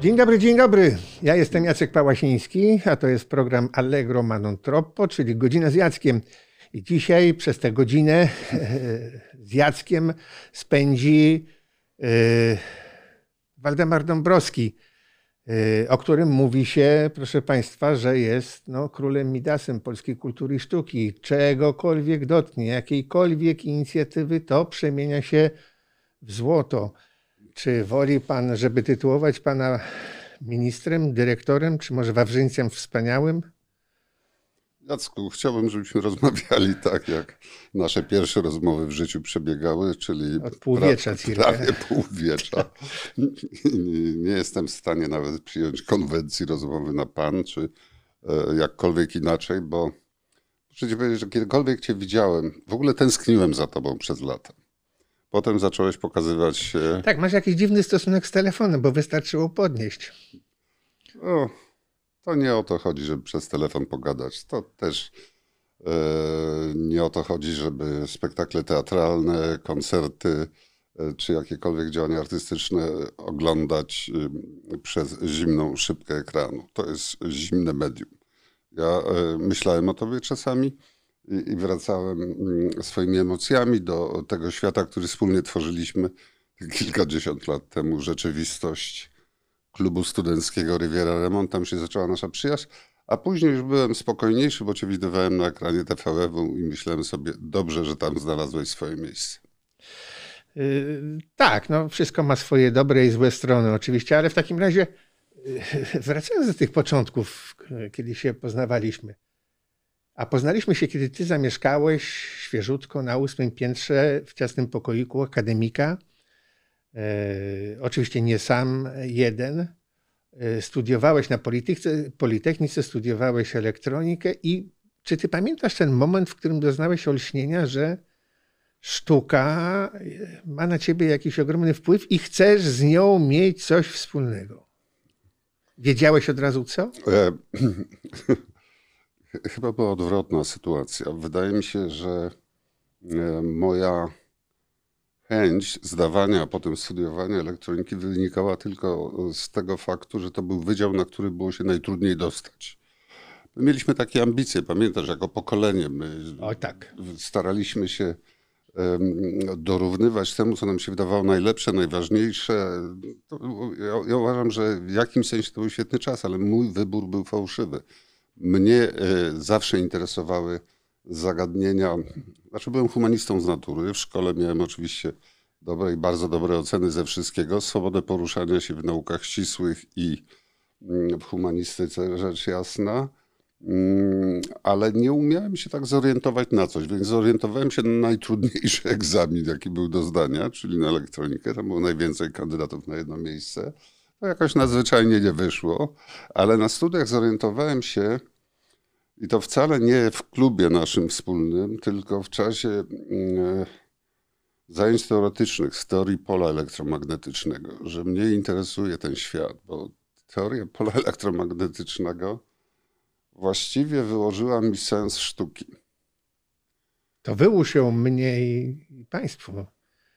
Dzień dobry, dzień dobry. Ja jestem Jacek Pałasiński, a to jest program Allegro Manon Troppo, czyli Godzina z Jackiem. I dzisiaj przez tę godzinę z Jackiem spędzi yy, Waldemar Dąbrowski, yy, o którym mówi się, proszę Państwa, że jest no, królem Midasem polskiej kultury i sztuki. Czegokolwiek dotknie, jakiejkolwiek inicjatywy, to przemienia się w złoto. Czy woli pan, żeby tytułować pana ministrem, dyrektorem, czy może Wawrzyńcem wspaniałym? Jacku, chciałbym, żebyśmy rozmawiali tak, jak nasze pierwsze rozmowy w życiu przebiegały, czyli Od półwiecza pra, prawie półwiecza. Nie jestem w stanie nawet przyjąć konwencji rozmowy na pan, czy e, jakkolwiek inaczej, bo muszę ci powiedzieć, że kiedykolwiek cię widziałem, w ogóle tęskniłem za tobą przez lata. Potem zacząłeś pokazywać się. Tak, masz jakiś dziwny stosunek z telefonem, bo wystarczyło podnieść. O, to nie o to chodzi, żeby przez telefon pogadać. To też e, nie o to chodzi, żeby spektakle teatralne, koncerty e, czy jakiekolwiek działania artystyczne oglądać e, przez zimną szybkę ekranu. To jest zimne medium. Ja e, myślałem o tobie czasami i, wracałem mm, swoimi emocjami do tego świata, który wspólnie tworzyliśmy kilkadziesiąt lat temu. Rzeczywistość klubu studenckiego Riviera Remont. Tam się zaczęła nasza przyjaźń. A później już byłem spokojniejszy, bo cię widywałem na ekranie TVF-u i myślałem sobie, dobrze, że tam znalazłeś swoje miejsce. Yy, tak, no wszystko ma swoje dobre i złe strony oczywiście, ale w takim razie yy, wracając do tych początków, kiedy się poznawaliśmy. A poznaliśmy się, kiedy ty zamieszkałeś świeżutko na ósmym piętrze w ciasnym pokoiku akademika. E, oczywiście nie sam jeden. E, studiowałeś na Politechnice, studiowałeś elektronikę i czy ty pamiętasz ten moment, w którym doznałeś olśnienia, że sztuka ma na ciebie jakiś ogromny wpływ i chcesz z nią mieć coś wspólnego? Wiedziałeś od razu co? E, chyba była odwrotna sytuacja. Wydaje mi się, że e, moja chęć zdawania, a potem studiowania elektroniki wynikała tylko z tego faktu, że to był wydział, na który było się najtrudniej dostać. My mieliśmy takie ambicje, pamiętasz, jako pokolenie. My o, tak. staraliśmy się dorównywać temu, co nam się wydawało najlepsze, najważniejsze. Ja, ja, uważam, że w jakimś sensie to był świetny czas, ale mój wybór był fałszywy. Mnie e, zawsze interesowały zagadnienia. Znaczy, byłem humanistą z natury. W szkole miałem oczywiście dobre i bardzo dobre oceny ze wszystkiego. Swobodę poruszania się w naukach ścisłych i mm, w humanistyce, rzecz jasna. Mm, ale nie umiałem się tak zorientować na coś, więc zorientowałem się na najtrudniejszy egzamin, jaki był do zdania, czyli na elektronikę. Tam było najwięcej kandydatów na jedno miejsce. To jakoś nadzwyczajnie nie wyszło, ale na studiach zorientowałem się, i to wcale nie w klubie naszym wspólnym, tylko w czasie mm, zajęć teoretycznych z teorii pola elektromagnetycznego, że mnie interesuje ten świat, bo teoria pola elektromagnetycznego właściwie wyłożyła mi sens sztuki. To wyłóż ją mnie i Państwu.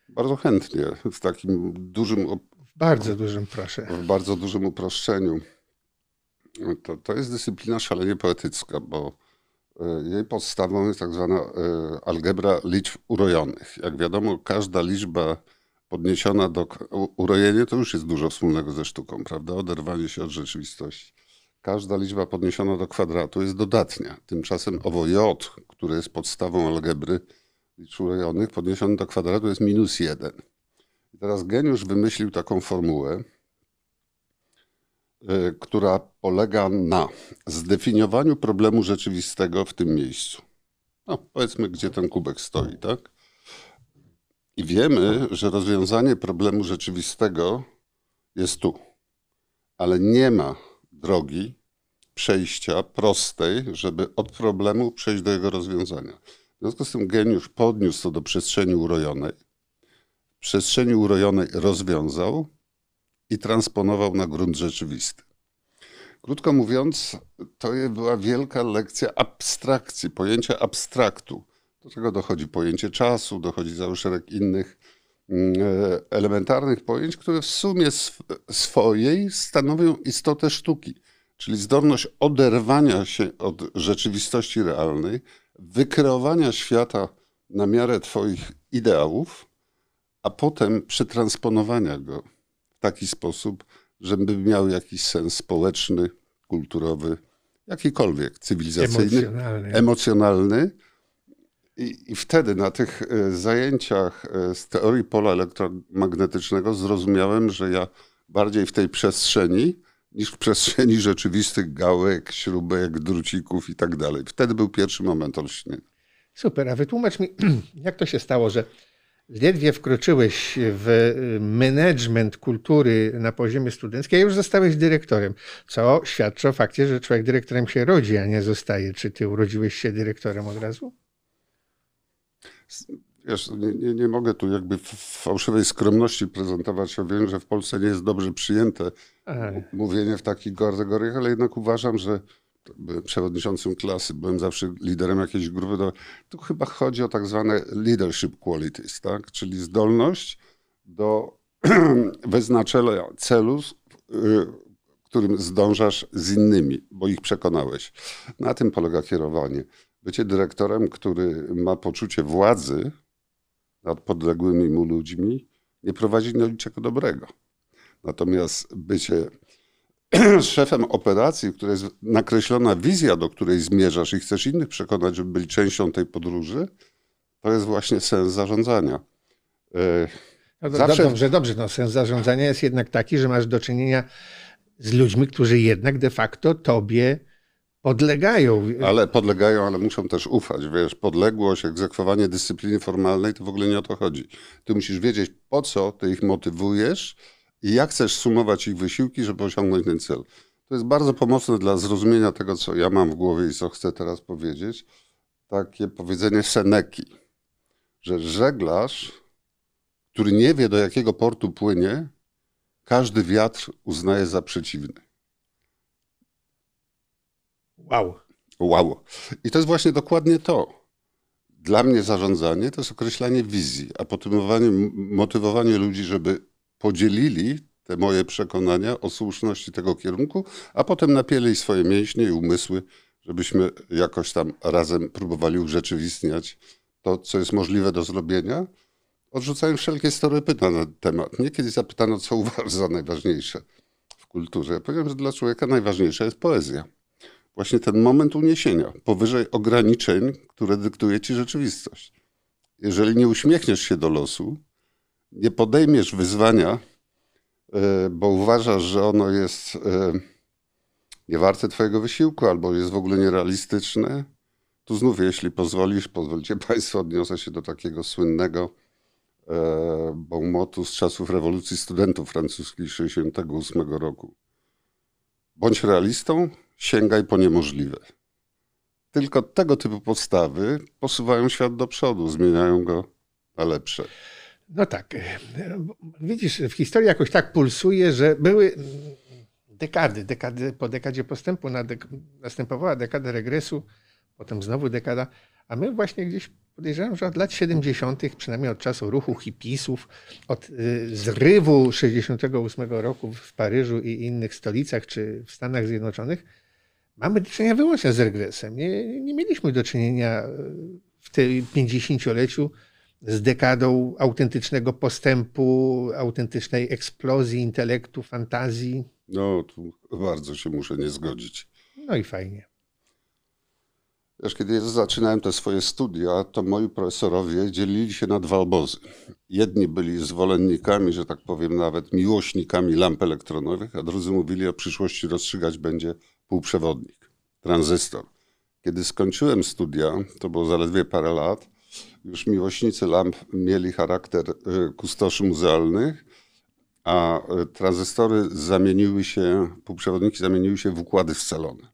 Bardzo chętnie, w takim dużym. Bardzo dużym, proszę. W bardzo dużym uproszczeniu. To, to jest dyscyplina szalenie poetycka, bo e, jej podstawą jest tak zwana e, algebra liczb urojonych. Jak wiadomo, każda liczba podniesiona do urojenia to już jest dużo wspólnego ze sztuką, prawda? Oderwanie się od rzeczywistości. Każda liczba podniesiona do kwadratu jest dodatnia. Tymczasem owo j, które jest podstawą algebry liczb urojonych, podniesione do kwadratu jest minus jeden. Teraz geniusz wymyślił taką formułę, która polega na zdefiniowaniu problemu rzeczywistego w tym miejscu. No, powiedzmy, gdzie ten kubek stoi, tak? I wiemy, że rozwiązanie problemu rzeczywistego jest tu. Ale nie ma drogi przejścia prostej, żeby od problemu przejść do jego rozwiązania. W związku z tym geniusz podniósł to do przestrzeni urojonej. W przestrzeni urojonej rozwiązał, i transponował na grunt rzeczywisty. Krótko mówiąc, to była wielka lekcja abstrakcji, pojęcia abstraktu. Do tego dochodzi pojęcie czasu, dochodzi cały szereg innych mm, e, elementarnych pojęć, które w sumie swojej stanowią istotę sztuki, czyli zdolność oderwania się od rzeczywistości realnej, wykreowania świata na miarę Twoich ideałów, a potem przetransponowania go taki sposób, żeby miał jakiś sens społeczny, kulturowy, jakikolwiek, cywilizacyjny, emocjonalny. emocjonalny. I, I, wtedy na tych e, zajęciach e, z teorii pola elektromagnetycznego zrozumiałem, że ja bardziej w tej przestrzeni niż w przestrzeni rzeczywistych gałek, śrubek, drucików i tak dalej. Wtedy był pierwszy moment olśnienia. Super, a wytłumacz mi, jak to się stało, że ledwie wkroczyłeś w y, management kultury na poziomie studenckim, a już zostałeś dyrektorem, co świadczy o fakcie, że człowiek dyrektorem się rodzi, a nie zostaje. Czy ty urodziłeś się dyrektorem od razu? Wiesz, nie, nie, nie mogę tu jakby w fałszywej skromności prezentować. Ja wiem, że w Polsce nie jest dobrze przyjęte Aha. mówienie w takich kategoriach, ale jednak uważam, że przewodniczącym klasy, byłem zawsze liderem jakiejś grupy. Tu chyba chodzi o tak zwane leadership qualities, tak? czyli zdolność do wyznaczenia celu, y, którym zdążasz z innymi, bo ich przekonałeś. Na tym polega kierowanie. Bycie dyrektorem, który ma poczucie władzy nad podległymi mu ludźmi, nie prowadzi do niczego dobrego. Natomiast bycie szefem operacji, w której jest nakreślona wizja, do której zmierzasz i chcesz innych przekonać, żeby byli częścią tej podróży, to jest właśnie sens zarządzania. E, no, Zawsze... Dobrze, dobrze. No, sens zarządzania jest jednak taki, że masz do czynienia z ludźmi, którzy jednak de facto tobie podlegają. Ale podlegają, ale muszą też ufać. Wiesz, podległość, egzekwowanie dyscypliny formalnej, to w ogóle nie o to chodzi. Ty musisz wiedzieć, po co ty ich motywujesz, i jak chcesz sumować ich wysiłki, żeby osiągnąć ten cel. To jest bardzo pomocne dla zrozumienia tego, co ja mam w głowie i co chcę teraz powiedzieć. Takie powiedzenie Seneki, że żeglarz, który nie wie, do jakiego portu płynie, każdy wiatr uznaje za przeciwny. Wow. Wow. I to jest właśnie dokładnie to. Dla mnie zarządzanie to jest określanie wizji, a motywowanie, motywowanie ludzi, żeby podzielili te moje przekonania o słuszności tego kierunku, a potem napieli swoje mięśnie i umysły, żebyśmy jakoś tam razem próbowali urzeczywistniać to, co jest możliwe do zrobienia, odrzucając wszelkie stereotypy na ten temat. Mnie kiedyś zapytano, co uważasz za najważniejsze w kulturze. Ja że dla człowieka najważniejsza jest poezja. Właśnie ten moment uniesienia, powyżej ograniczeń, które dyktuje ci rzeczywistość. Jeżeli nie uśmiechniesz się do losu, nie podejmiesz wyzwania, e, bo uważasz, że ono jest e, niewarte Twojego wysiłku albo jest w ogóle nierealistyczne, tu znów, jeśli pozwolisz, pozwolicie Państwo, odniosę się do takiego słynnego e, Baumotu z czasów rewolucji studentów francuskich 68 roku. Bądź realistą, sięgaj po niemożliwe. Tylko tego typu postawy posuwają świat do przodu, zmieniają go na lepsze. No tak. Widzisz, w historii jakoś tak pulsuje, że były dekady, dekady po dekadzie postępu następowała dekada regresu, potem znowu dekada, a my właśnie gdzieś podejrzewam, że od lat 70., przynajmniej od czasu ruchu hipisów, od y, zrywu 68 roku w Paryżu i innych stolicach, czy w Stanach Zjednoczonych, mamy do czynienia wyłącznie z regresem. Nie, nie mieliśmy do czynienia w tym 50-leciu z dekadą autentycznego postępu, autentycznej eksplozji intelektu, fantazji. No, tu bardzo się muszę nie zgodzić. No i fajnie. Wiesz, kiedy zaczynałem te swoje studia, to moi profesorowie dzielili się na dwa obozy. Jedni byli zwolennikami, że tak powiem, nawet miłośnikami lamp elektronowych, a drudzy mówili, o przyszłości rozstrzygać będzie półprzewodnik, tranzystor. Kiedy skończyłem studia, to było zaledwie parę lat, już miłośnicy lamp mieli charakter y, kustoszy muzealnych, a y, tranzystory zamieniły się, półprzewodniki zamieniły się w układy scalone.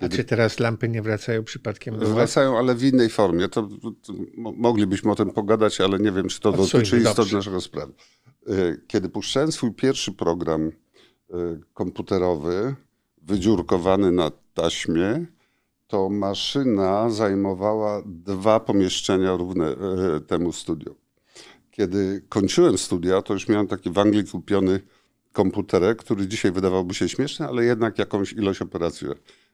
Kiedy... A czy teraz lampy nie wracają przypadkiem do Wracają, ale w innej formie. To, to, moglibyśmy o tym pogadać, ale nie wiem, czy to dotyczy istoty naszego sprawy. Y, kiedy puszczałem swój pierwszy program komputerowy, wydziurkowany na taśmie, to maszyna zajmowała dwa pomieszczenia równe e, temu studium. kiedy kończyłem studia, to już miałem taki w Anglii kupiony komputerek, który dzisiaj wydawałby się śmieszny, ale jednak jakąś ilość operacji.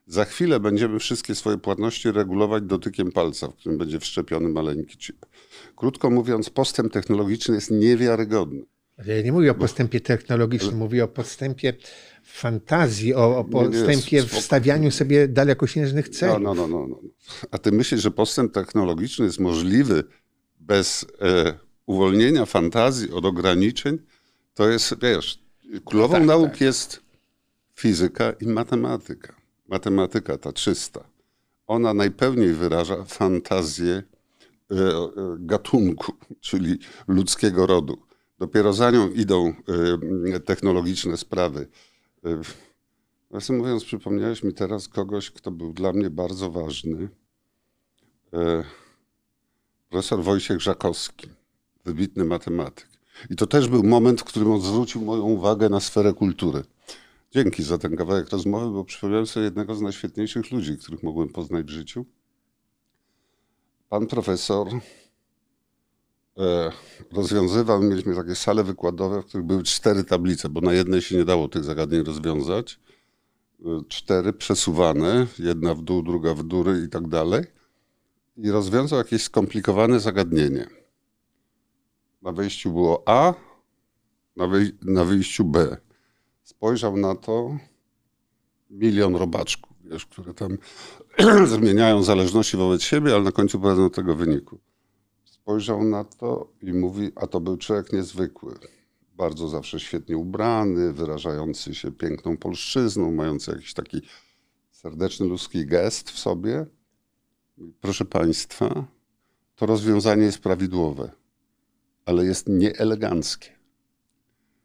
Za chwilę będziemy wszystkie swoje płatności regulować dotykiem palca, w którym będzie wszczepiony maleńki chip. Krótko mówiąc, postęp technologiczny jest niewiarygodny. Ja nie mówię o postępie technologicznym, mówię o postępie fantazji, o, o postępie w stawianiu sobie dalekosiężnych celów. No, no, no, no, A ty myślisz, że postęp technologiczny jest możliwy bez e, uwolnienia fantazji od ograniczeń? To jest, wiesz, królową tak, nauk tak. jest fizyka i matematyka. Matematyka ta czysta. Ona najpełniej wyraża fantazję e, e, gatunku, czyli ludzkiego rodu. Dopiero za nią idą e, technologiczne sprawy. Nawiasem mówiąc, przypomniałeś mi teraz kogoś, kto był dla mnie bardzo ważny. Profesor Wojciech Żakowski, wybitny matematyk. I to też był moment, w którym on zwrócił moją uwagę na sferę kultury. Dzięki za ten kawałek rozmowy, bo przypomniałem sobie jednego z najświetniejszych ludzi, których mogłem poznać w życiu. Pan profesor rozwiązywał, mieliśmy takie sale wykładowe, w których były cztery tablice, bo na jednej się nie dało tych zagadnień rozwiązać. E, cztery przesuwane, jedna w dół, druga w góry i tak dalej. I rozwiązał jakieś skomplikowane zagadnienie. Na wejściu było A, na, wyj na wyjściu B. Spojrzał na to milion robaczków, wiesz, które tam zmieniają zależności wobec siebie, ale na końcu prowadzą do tego wyniku. Spojrzał na to i mówi, a to był człowiek niezwykły. Bardzo zawsze świetnie ubrany, wyrażający się piękną polszczyzną, mający jakiś taki serdeczny ludzki gest w sobie. Proszę Państwa, to rozwiązanie jest prawidłowe ale jest nieeleganckie.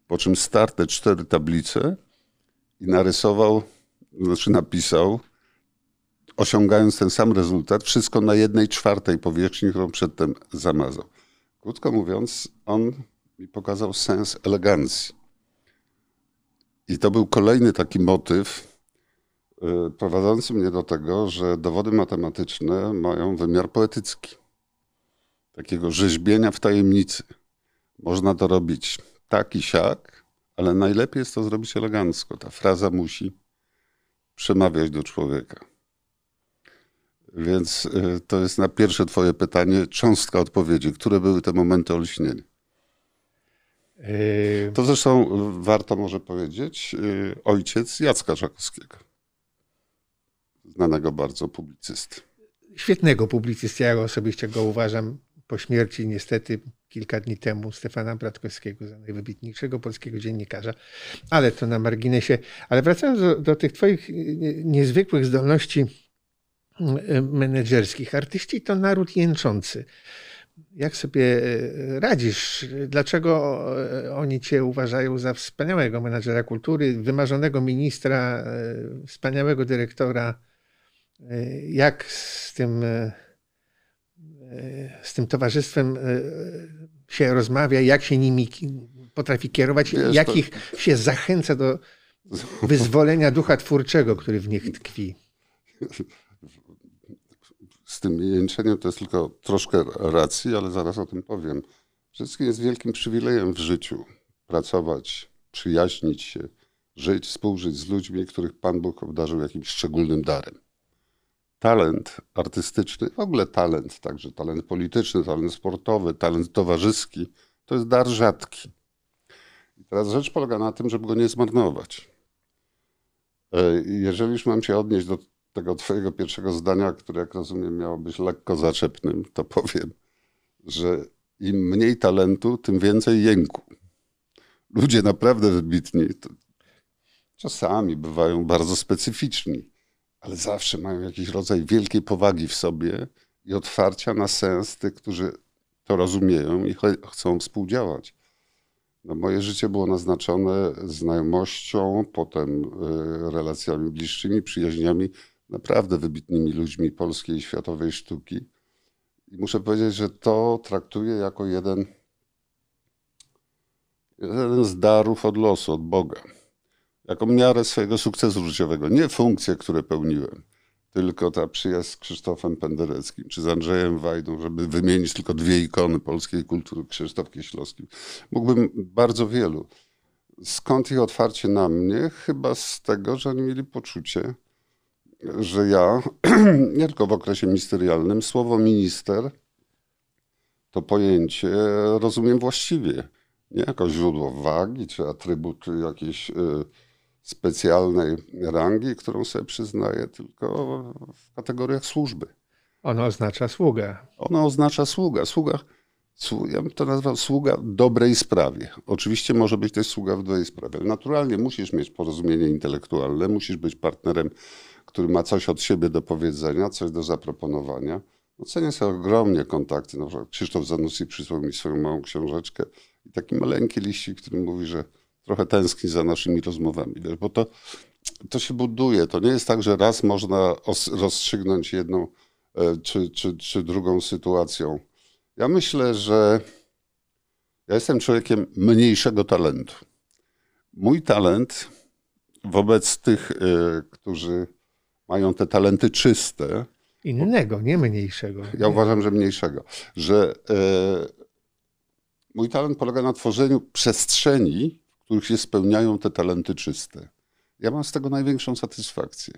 Po czym starł te cztery tablice i narysował, znaczy napisał, osiągając ten sam rezultat, wszystko na jednej czwartej powierzchni, którą przedtem zamazał. Krótko mówiąc, on mi pokazał sens elegancji. I to był kolejny taki motyw, y, prowadzący mnie do tego, że dowody matematyczne mają wymiar poetycki takiego rzeźbienia w tajemnicy. Można to robić tak i siak, ale najlepiej jest to zrobić elegancko. Ta fraza musi przemawiać do człowieka. Więc y, to jest na pierwsze Twoje pytanie cząstka odpowiedzi. Które były te momenty olśnienia? Yy. To zresztą warto może powiedzieć, y, ojciec Jacka Żakowskiego, znanego bardzo publicysty. Świetnego publicysty, ja osobiście go uważam po śmierci niestety kilka dni temu Stefana Bratkowskiego za najwybitniejszego polskiego dziennikarza, ale to na marginesie. Ale wracając do, do tych twoich niezwykłych zdolności menedżerskich. Artyści to naród jęczący. Jak sobie e, radzisz? Dlaczego e, oni cię uważają za wspaniałego menadżera kultury, wymarzonego ministra, wspaniałego dyrektora? Jak z tym z tym towarzystwem się rozmawia, jak się nimi potrafi kierować, Wiesz, jak to... ich się zachęca do wyzwolenia ducha twórczego, który w nich tkwi. Tym jęczeniem to jest tylko troszkę racji, ale zaraz o tym powiem. Wszystkim jest wielkim przywilejem w życiu pracować, przyjaźnić się, żyć, współżyć z ludźmi, których Pan Bóg obdarzył jakimś szczególnym darem talent artystyczny, w ogóle talent, także talent polityczny, talent sportowy, talent towarzyski, to jest dar rzadki. I teraz rzecz polega na tym, żeby go nie zmarnować. E, jeżeli już mam się odnieść do tego twojego pierwszego zdania, które jak rozumiem miało być lekko zaczepnym, to powiem, że im mniej talentu, tym więcej jęku. Ludzie naprawdę wybitni czasami bywają bardzo specyficzni ale zawsze mają jakiś rodzaj wielkiej powagi w sobie i otwarcia na sens tych, którzy to rozumieją i chcą współdziałać. No, moje życie było naznaczone znajomością, potem y, relacjami bliższymi, przyjaźniami, naprawdę wybitnymi ludźmi polskiej i światowej sztuki. I muszę powiedzieć, że to traktuję jako jeden, jeden z darów od losu, od Boga jako miarę swojego sukcesu życiowego. Nie funkcje, które pełniłem, tylko ta przyjaźń z Krzysztofem Pendereckim, czy z Andrzejem Wajdą, żeby wymienić tylko dwie ikony polskiej kultury, Krzysztof Kieślowski. Mógłbym bardzo wielu. Skąd ich otwarcie na mnie? Chyba z tego, że oni mieli poczucie, że ja, nie tylko w okresie ministerialnym, słowo minister to pojęcie rozumiem właściwie. Nie jako źródło wagi czy atrybut jakiejś y, specjalnej rangi, którą sobie przyznaję, tylko w kategoriach służby. Ono oznacza sługę. Ono oznacza sługa. Sługa, ja bym to nazwał sługa dobrej sprawie. Oczywiście może być też sługa w dobrej sprawie, ale naturalnie musisz mieć porozumienie intelektualne, musisz być partnerem, który ma coś od siebie do powiedzenia, coś do zaproponowania. Ocenię sobie ogromnie kontakty. Na przykład Krzysztof Zanussi przysłał mi swoją małą książeczkę i taki maleńki liścik, który mówi, że trochę tęskni za naszymi rozmowami, wiesz, bo to, to się buduje. To nie jest tak, że raz można rozstrzygnąć jedną e, czy, czy, czy drugą sytuacją. Ja myślę, że ja jestem człowiekiem mniejszego talentu. Mój talent wobec tych, e, którzy mają te talenty czyste. Innego, nie mniejszego. Ja uważam, że mniejszego. Że e, mój talent polega na tworzeniu przestrzeni, których się spełniają te talenty czyste. Ja mam z tego największą satysfakcję.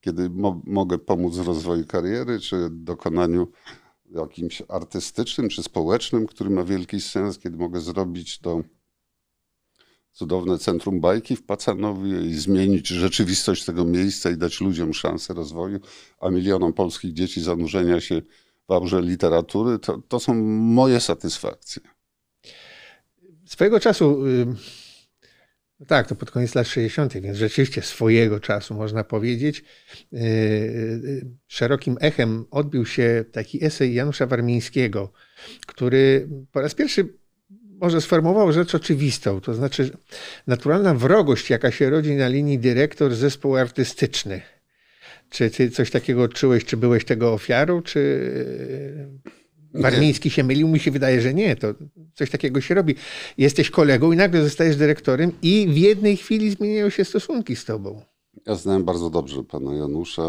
Kiedy mo mogę pomóc w rozwoju kariery, czy dokonaniu jakimś artystycznym, czy społecznym, który ma wielki sens, kiedy mogę zrobić to cudowne centrum bajki w Pacanowie i zmienić rzeczywistość tego miejsca i dać ludziom szansę rozwoju, a milionom polskich dzieci zanurzenia się w aurze literatury, to, to są moje satysfakcje. Swojego czasu, no tak, to pod koniec lat 60., więc rzeczywiście swojego czasu można powiedzieć, y, y, szerokim echem odbił się taki esej Janusza Warmińskiego, który po raz pierwszy może sformułował rzecz oczywistą, to znaczy naturalna wrogość, jaka się rodzi na linii dyrektor-zespół artystyczny. Czy ty coś takiego odczułeś, czy byłeś tego ofiarą, czy Warmiński się mylił, mi się wydaje, że nie, to coś takiego się robi. Jesteś kolegą i nagle zostajesz dyrektorem i w jednej chwili zmieniają się stosunki z tobą. Ja znałem bardzo dobrze pana Janusza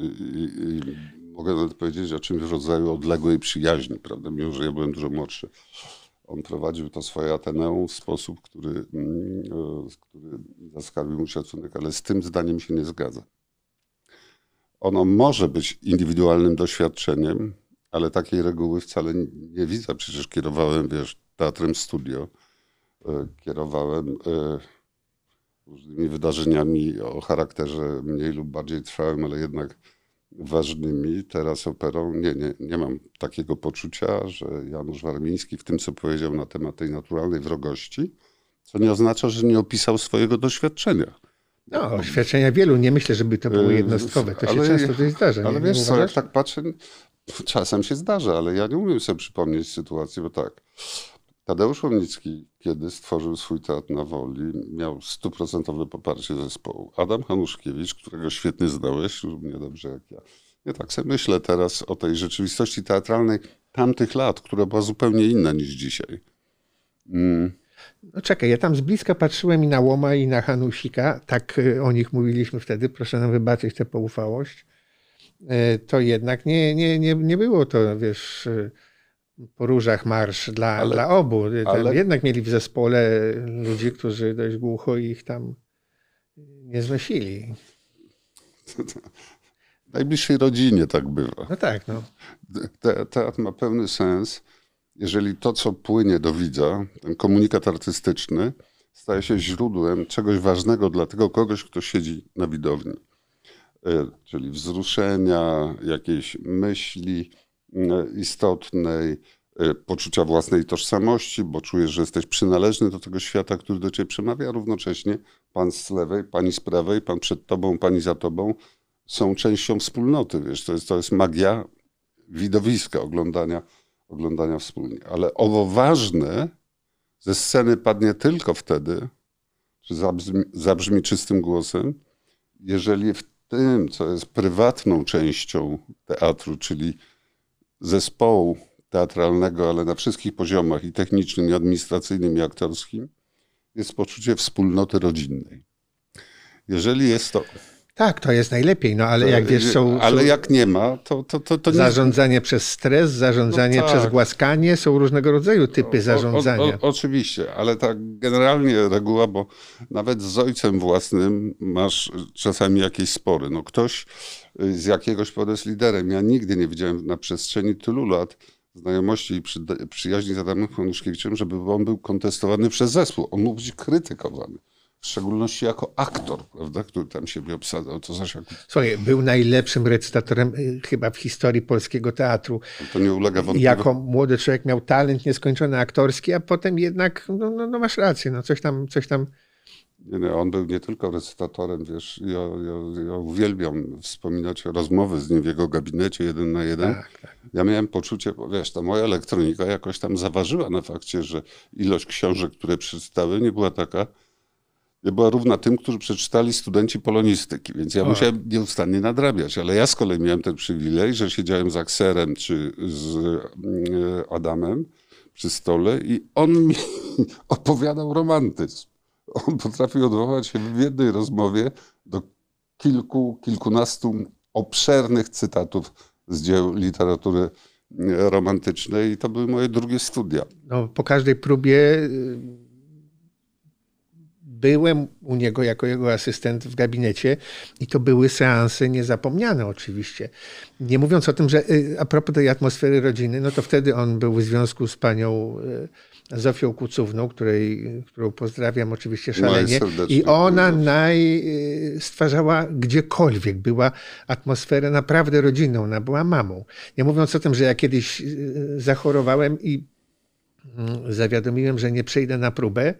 i, i, i mogę nawet powiedzieć o czymś w rodzaju odległej przyjaźni, prawda, mimo że ja byłem dużo młodszy. On prowadził to swoje Ateneum w sposób, który, mm, e, który zaskarbił mu szacunek, ale z tym zdaniem się nie zgadza. Ono może być indywidualnym doświadczeniem, ale takiej reguły wcale nie widzę. Przecież kierowałem, wiesz, teatrem studio, e, kierowałem e, różnymi wydarzeniami o charakterze mniej lub bardziej trwałym, ale jednak ważnymi. Teraz operą nie, nie, nie mam takiego poczucia, że Janusz Warmiński w tym, co powiedział na temat tej naturalnej wrogości, co nie oznacza, że nie opisał swojego doświadczenia. No, doświadczenia wielu. Nie myślę, żeby to było e, jednostkowe. To się ale, często coś zdarza. Ale nie, wiesz nie co, jak tak patrzę, Czasem się zdarza, ale ja nie umiem sobie przypomnieć sytuacji, bo tak. Tadeusz Łomnicki, kiedy stworzył swój teatr na Woli, miał stuprocentowe poparcie zespołu. Adam Hanuszkiewicz, którego świetnie znałeś, równie dobrze jak ja. Ja tak sobie myślę teraz o tej rzeczywistości teatralnej tamtych lat, która była zupełnie inna niż dzisiaj. Mm. No czekaj, ja tam z bliska patrzyłem i na Łoma, i na Hanusika. Tak y, o nich mówiliśmy wtedy. Proszę nam wybaczyć tę poufałość. E, to jednak nie, nie, nie, nie było to, wiesz, e, po różach marsz dla, ale, dla obu. Ale... Jednak mieli w zespole ludzi, którzy dość głucho ich tam nie znosili. W najbliższej rodzinie tak bywa. No tak, no. Te, teatr ma pełny sens, jeżeli to, co płynie do widza, ten komunikat artystyczny, staje się źródłem czegoś ważnego dla tego kogoś, kto siedzi na widowni. E, czyli wzruszenia, jakiejś myśli istotnej, e, poczucia własnej tożsamości, bo czujesz, że jesteś przynależny do tego świata, który do ciebie przemawia, a równocześnie pan z lewej, pani z prawej, pan przed tobą, pani za tobą są częścią wspólnoty. Wiesz, to jest, to jest magia widowiska, oglądania, oglądania wspólnie. Ale owo ważne ze sceny padnie tylko wtedy, czy zabrzmi, zabrzmi czystym głosem, jeżeli w tym, co jest prywatną częścią teatru, czyli zespołu teatralnego, ale na wszystkich poziomach i technicznym, i administracyjnym, i aktorskim, jest poczucie wspólnoty rodzinnej. Jeżeli jest to. Tak, to jest najlepiej, no ale jak wiesz, są. Ale są jak nie ma, to. to, to, to zarządzanie nie... przez stres, zarządzanie no tak. przez głaskanie, są różnego rodzaju typy zarządzania. O, o, o, oczywiście, ale tak generalnie reguła, bo nawet z ojcem własnym masz czasami jakieś spory. No ktoś z jakiegoś powodu jest liderem. Ja nigdy nie widziałem na przestrzeni tylu lat znajomości i przy, przyjaźni z Adamem Hanuszkiewiczem, żeby on był kontestowany przez zespół. On mógł być krytykowany w szczególności jako aktor, prawda, który tam siebie obsadzał. To zaś jak... Słuchaj, był najlepszym recytatorem y, chyba w historii polskiego teatru. To nie ulega wątpliwości. Jako młody człowiek miał talent nieskończony aktorski, a potem jednak, no, no, no masz rację, no coś tam, coś tam on był nie tylko recytatorem, wiesz, ja, ja, ja uwielbiam wspominać rozmowy z nim w jego gabinecie jeden na jeden. Tak, tak. Ja miałem poczucie, wiesz, ta moja elektronika jakoś tam zaważyła na fakcie, że ilość książek, które przeczytały, nie była taka, była równa tym, którzy przeczytali studenci polonistyki, więc ja o. musiałem nieustannie nadrabiać. Ale ja z kolei miałem ten przywilej, że siedziałem z Akserem czy z e, Adamem przy stole i on mi opowiadał romantyzm. On potrafił odwołać się w jednej rozmowie do kilku, kilkunastu obszernych cytatów z dzieł literatury e, romantycznej i to były moje drugie studia. No, po każdej próbie y, byłem u niego jako jego asystent w gabinecie i to były seanse niezapomniane oczywiście. Nie mówiąc o tym, że y, a propos tej atmosfery rodziny, no to wtedy on był w związku z panią y, Zofią Kucówną, której, którą pozdrawiam oczywiście szalenie. I ona naj, y, stwarzała gdziekolwiek, była atmosferę naprawdę rodzinną, ona była mamą. Nie mówiąc o tym, że ja kiedyś zachorowałem i mm, zawiadomiłem, że nie przejdę na próbę,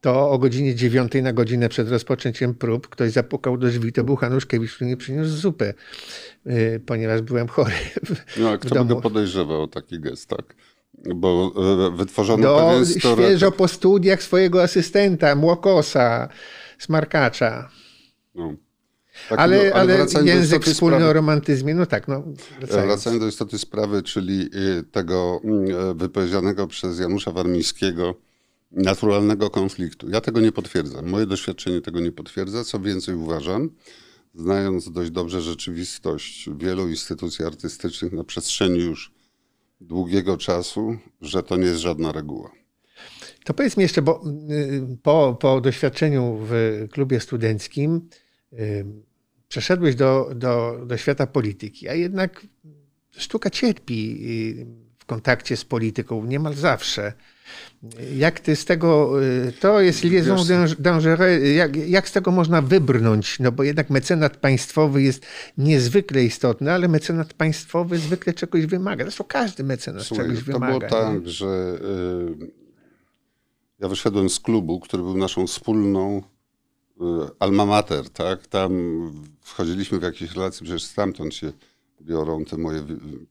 to o godzinie dziewiątej na godzinę przed rozpoczęciem prób ktoś zapukał do drzwi, to był Hanuszkiewicz, który nie przyniósł zupę, y, ponieważ byłem chory. No a kto by go podejrzewał o taki gest, tak? Bo e, wytworzono no, pewien świeżo po studiach swojego asystenta, Młokosa, smarkacza. No. Tak, ale, no, ale, ale język wspólny o romantyzmie, no tak. No, wracając. wracając do istoty sprawy, czyli y, tego mm, e, wypowiedzianego przez Janusza Warmińskiego naturalnego konfliktu. Ja tego nie potwierdzam. Moje doświadczenie tego nie potwierdza. Co więcej, uważam, znając dość dobrze rzeczywistość wielu instytucji artystycznych na przestrzeni już długiego czasu, że to nie jest żadna reguła. To powiedz mi jeszcze, bo y, po, po doświadczeniu w klubie studenckim y, przeszedłeś do, do, do świata polityki, a jednak sztuka cierpi y, w kontakcie z polityką niemal zawsze. Jak ty z tego, y, to jest liaison dangereux, jak, jak z tego można wybrnąć? No bo jednak mecenat państwowy jest niezwykle istotny, ale mecenat państwowy zwykle czegoś wymaga. Zresztą każdy mecenat Słuchaj, czegoś to wymaga. To było tak, nie? że y, ja wyszedłem z klubu, który był naszą wspólną y, alma mater, tak? Tam wchodziliśmy w jakieś relacje, przecież stamtąd się biorą te moje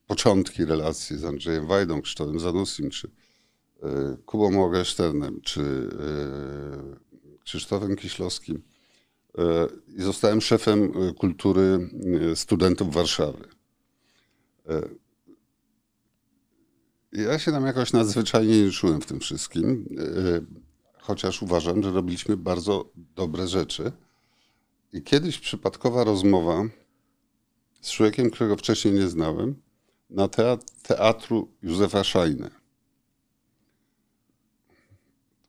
początki relacji z Andrzejem Wajdą, Krzysztofem Zanusim, czy Kubą Morgensternem czy e, Krzysztofem Kiślowskim e, i zostałem szefem kultury studentów Warszawy. Ja się tam jakoś nadzwyczajnie nie czułem w tym wszystkim, chociaż uważam, że robiliśmy bardzo dobre rzeczy. I kiedyś przypadkowa rozmowa z człowiekiem, którego wcześniej nie znałem, na teatru Józefa Szajny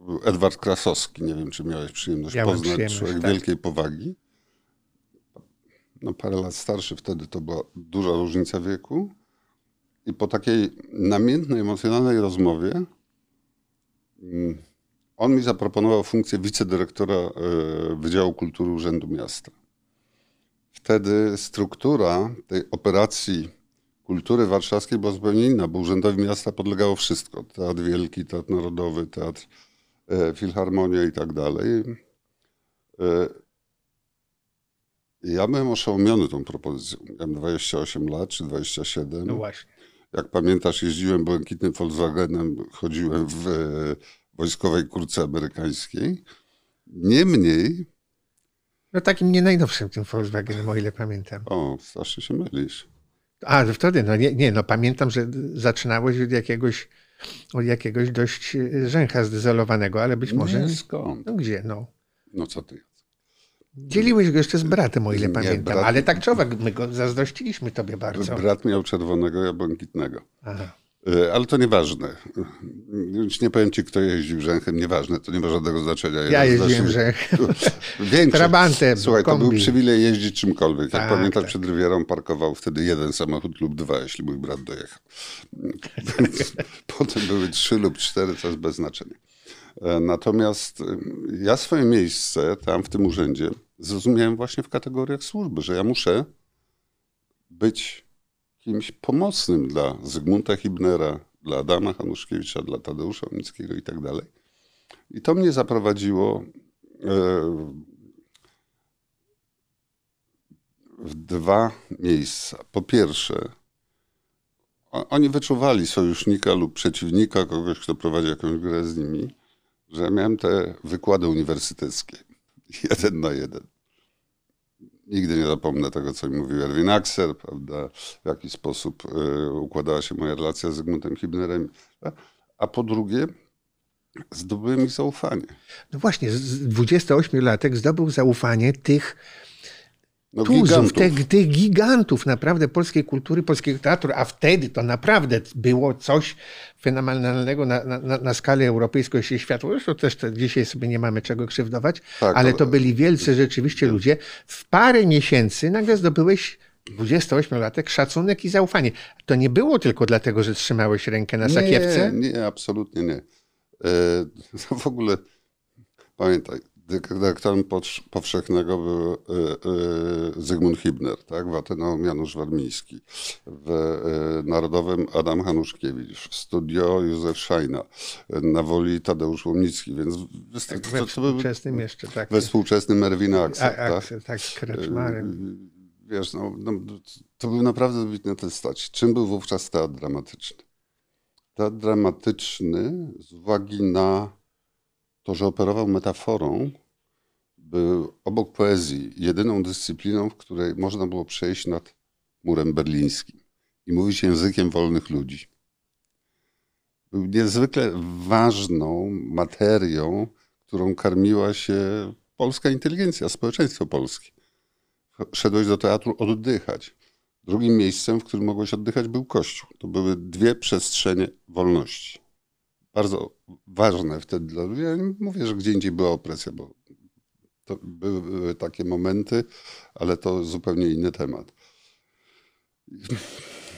był Edward Krasowski. Nie wiem, czy miałeś przyjemność Miałem poznać. Przyjemność, człowiek tak. wielkiej powagi. No, parę lat starszy wtedy to była duża różnica wieku. I po takiej namiętnej, emocjonalnej rozmowie mm, on mi zaproponował funkcję wicedyrektora e, Wydziału Kultury Urzędu Miasta. Wtedy struktura tej operacji kultury warszawskiej była zupełnie inna, bo Urzędowi Miasta podlegało wszystko. Teatr Wielki, Teatr Narodowy, Teatr E, filharmonia i tak dalej. E, ja byłem oszołomiony tą propozycją. Miałem 28 lat czy 27. No właśnie. Jak pamiętasz, jeździłem błękitnym Volkswagenem, chodziłem w e, wojskowej kurce amerykańskiej. Niemniej. No takim nie najnowszym tym Volkswagenem, o ile pamiętam. O, strasznie się mylisz. A, wtedy, no nie, nie, no pamiętam, że zaczynałeś od jakiegoś od jakiegoś dość e, rzęcha zdezolowanego, ale być może... Nie, skąd? No gdzie, no? No co ty? Dzieliłeś go jeszcze z bratem, o ile Nie, pamiętam. brat- Ale tak czy owak, my go zazdrościliśmy tobie bardzo. Brat miał czerwonego, ja błękitnego. Aha. E, Ale to nieważne. Już nie powiem ci, kto jeździł Rzęchem, nieważne, to nie ma żadnego znaczenia. Ja jeździłem że Większy. Trabantem, Słuchaj, to był kombi. przywilej jeździć czymkolwiek. Jak Tak, pamiętam, tak. przed Rywierą parkował wtedy jeden samochód lub dwa, jeśli mój brat dojechał. Więc Potem były trzy lub cztery, co jest bez znaczenia. E, Natomiast e, ja swoje miejsce tam w tym urzędzie zrozumiałem właśnie w kategoriach służby, że ja muszę być kimś pomocnym dla Zygmunta Hibnera, dla Adama Hanuszkiewicza, dla Tadeusza Omickiego i tak dalej. I to mnie zaprowadziło e, w dwa miejsca. Po pierwsze, oni wyczuwali sojusznika lub przeciwnika, kogoś, kto prowadzi jakąś grę z nimi, że miałem te wykłady uniwersyteckie. Jeden na jeden. Nigdy nie zapomnę tego, co mi mówił Erwin Akser, prawda, w jaki sposób y, układała się moja relacja z Zygmuntem Hibnerem. A po drugie, zdobyłem ich zaufanie. No właśnie, z- 28-latek zdobył zaufanie tych No, tuzów, gigantów. tych, tych gigantów naprawdę polskiej kultury, polskiego teatru, a wtedy to naprawdę było coś fenomenalnego na, na, na- skalę europejską i światową. Zresztą też to dzisiaj sobie nie mamy czego krzywdować, Tak, ale ale- to byli wielcy rzeczywiście ludzie. W parę miesięcy nagle zdobyłeś 28-latek szacunek i zaufanie. To nie było tylko dlatego, że trzymałeś rękę na sakiewce? Nie, nie, absolutnie nie. E, to w ogóle pamiętaj, dyrektorem powsz- powszechnego był e, e, Zygmunt Hibner, tak? w Ateneum Janusz Warmiński, w e, Narodowym Adam Hanuszkiewicz, w studio Józef Szajna, na woli Tadeusz Łomnicki, więc Tak, we współczesnym jeszcze, tak. we współczesnym Erwin A, Akser, tak? Aksel, tak, z Kreczmarem. Wiesz, no, no, to był naprawdę wybitny testać. Czym był wówczas teatr dramatyczny? Teatr dramatyczny z uwagi na to, że operował metaforą, był obok poezji jedyną dyscypliną, w której można było przejść nad murem berlińskim i mówić językiem wolnych ludzi. Był niezwykle ważną materią, którą karmiła się polska inteligencja, społeczeństwo polskie. Szedłeś do teatru oddychać. Drugim miejscem, w którym mogłeś oddychać, był kościół. To były dwie przestrzenie wolności. Bardzo ważne wtedy dla ludzi. Ja mówię, że gdzie indziej była opresja, bo były takie momenty, ale to zupełnie inny temat.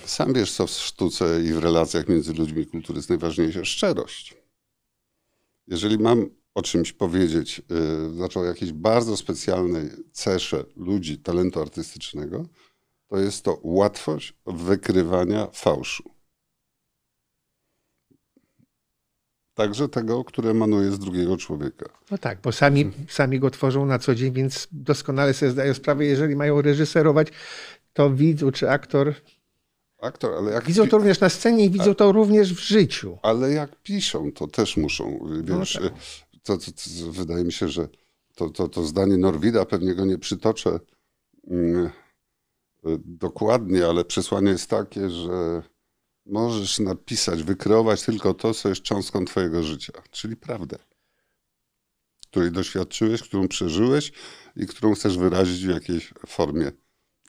Sam wiesz, co w sztuce i w relacjach między ludźmi kultury jest najważniejsze? Szczerość. Jeżeli mam o czymś powiedzieć, yy, znaczy o jakiejś bardzo specjalnej cesze ludzi talentu artystycznego, to jest to łatwość wykrywania fałszu. Także tego, które emanuje z drugiego człowieka. No tak, bo sami, sami go tworzą na co dzień, więc doskonale sobie zdają sprawę, jeżeli mają reżyserować, to widzą, czy aktor. Aktor, ale jak, Widzą to również na scenie i widzą to również w życiu. ale jak piszą, to też muszą. Wiesz, tak. to, to, to, wydaje mi się, że to, to, to zdanie Norwida, pewnie go nie przytoczę mm, y, dokładnie, ale przesłanie jest takie, że możesz napisać, wykreować tylko to, co jest cząstką twojego życia, czyli prawdę, której doświadczyłeś, którą przeżyłeś i którą chcesz wyrazić w jakiejś formie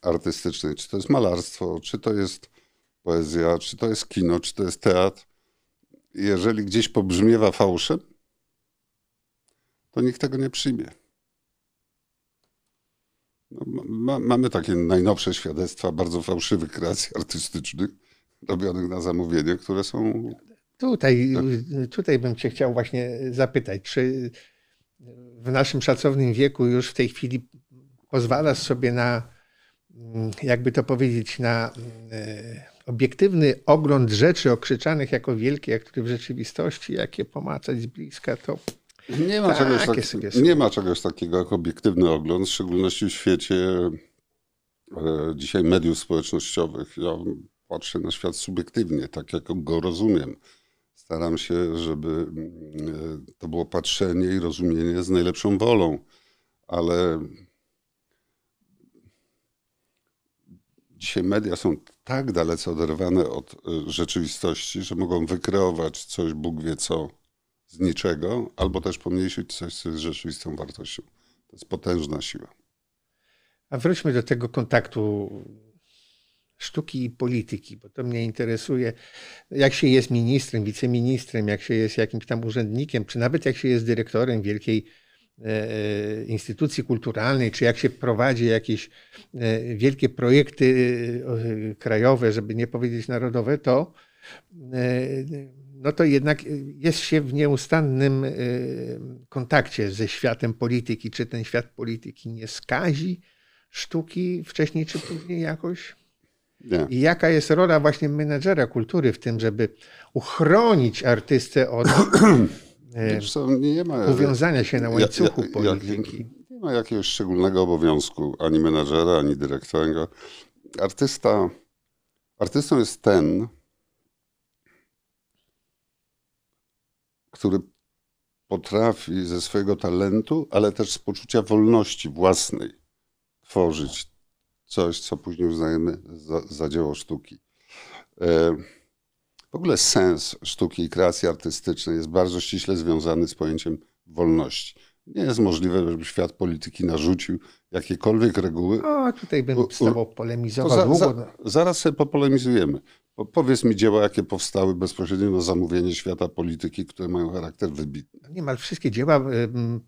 artystycznej. Czy to jest malarstwo, czy to jest poezja, czy to jest kino, czy to jest teatr. Jeżeli gdzieś pobrzmiewa fałszem, to nikt tego nie przyjmie. No, ma, mamy takie najnowsze świadectwa bardzo fałszywych kreacji artystycznych, robionych na zamówienie, które są. Tutaj, Tak. tutaj bym cię chciał właśnie zapytać, czy w naszym szacownym wieku już w tej chwili pozwalasz sobie na, mm, jakby to powiedzieć, na e, obiektywny ogląd rzeczy okrzyczanych jako wielkie, jak które w rzeczywistości, jakie pomacać z bliska, to Nie ma, czegoś, tak, nie ma czegoś takiego jak obiektywny ogląd, w szczególności w świecie e, dzisiaj mediów społecznościowych. Ja patrzę na świat subiektywnie, tak jak go rozumiem. Staram się, żeby e, to było patrzenie i rozumienie z najlepszą wolą, ale dzisiaj media są tak dalece oderwane od e, rzeczywistości, że mogą wykreować coś, Bóg wie co, z niczego, albo też pomniejszyć coś, co jest rzeczywistą wartością. To jest potężna siła. A wróćmy do tego kontaktu sztuki i polityki, bo to mnie interesuje, jak się jest ministrem, wiceministrem, jak się jest jakimś tam urzędnikiem, czy nawet jak się jest dyrektorem wielkiej e, e, instytucji kulturalnej, czy jak się prowadzi jakieś e, wielkie projekty krajowe, żeby nie powiedzieć narodowe, to no to jednak jest się w nieustannym kontakcie ze światem polityki. Czy ten świat polityki nie skazi sztuki wcześniej czy później jakoś? Nie. I jaka jest rola właśnie menedżera kultury w tym, żeby uchronić artystę od co, nie ma, uwiązania się na łańcuchu ja, ja, polityki? Nie ma jakiegoś szczególnego obowiązku ani menedżera, ani dyrektora. Artysta, artystą jest ten, który potrafi ze swojego talentu, ale też z poczucia wolności własnej tworzyć coś, co później uznajemy za, za dzieło sztuki. E, w ogóle sens sztuki i kreacji artystycznej jest bardzo ściśle związany z pojęciem wolności. Nie jest możliwe, żeby świat polityki narzucił jakiekolwiek reguły. O, tutaj bym z tobą polemizował za. Za, zaraz sobie popolemizujemy. Powiedz mi dzieła, jakie powstały bezpośrednio na zamówienie świata polityki, które mają charakter wybitny. Niemal wszystkie dzieła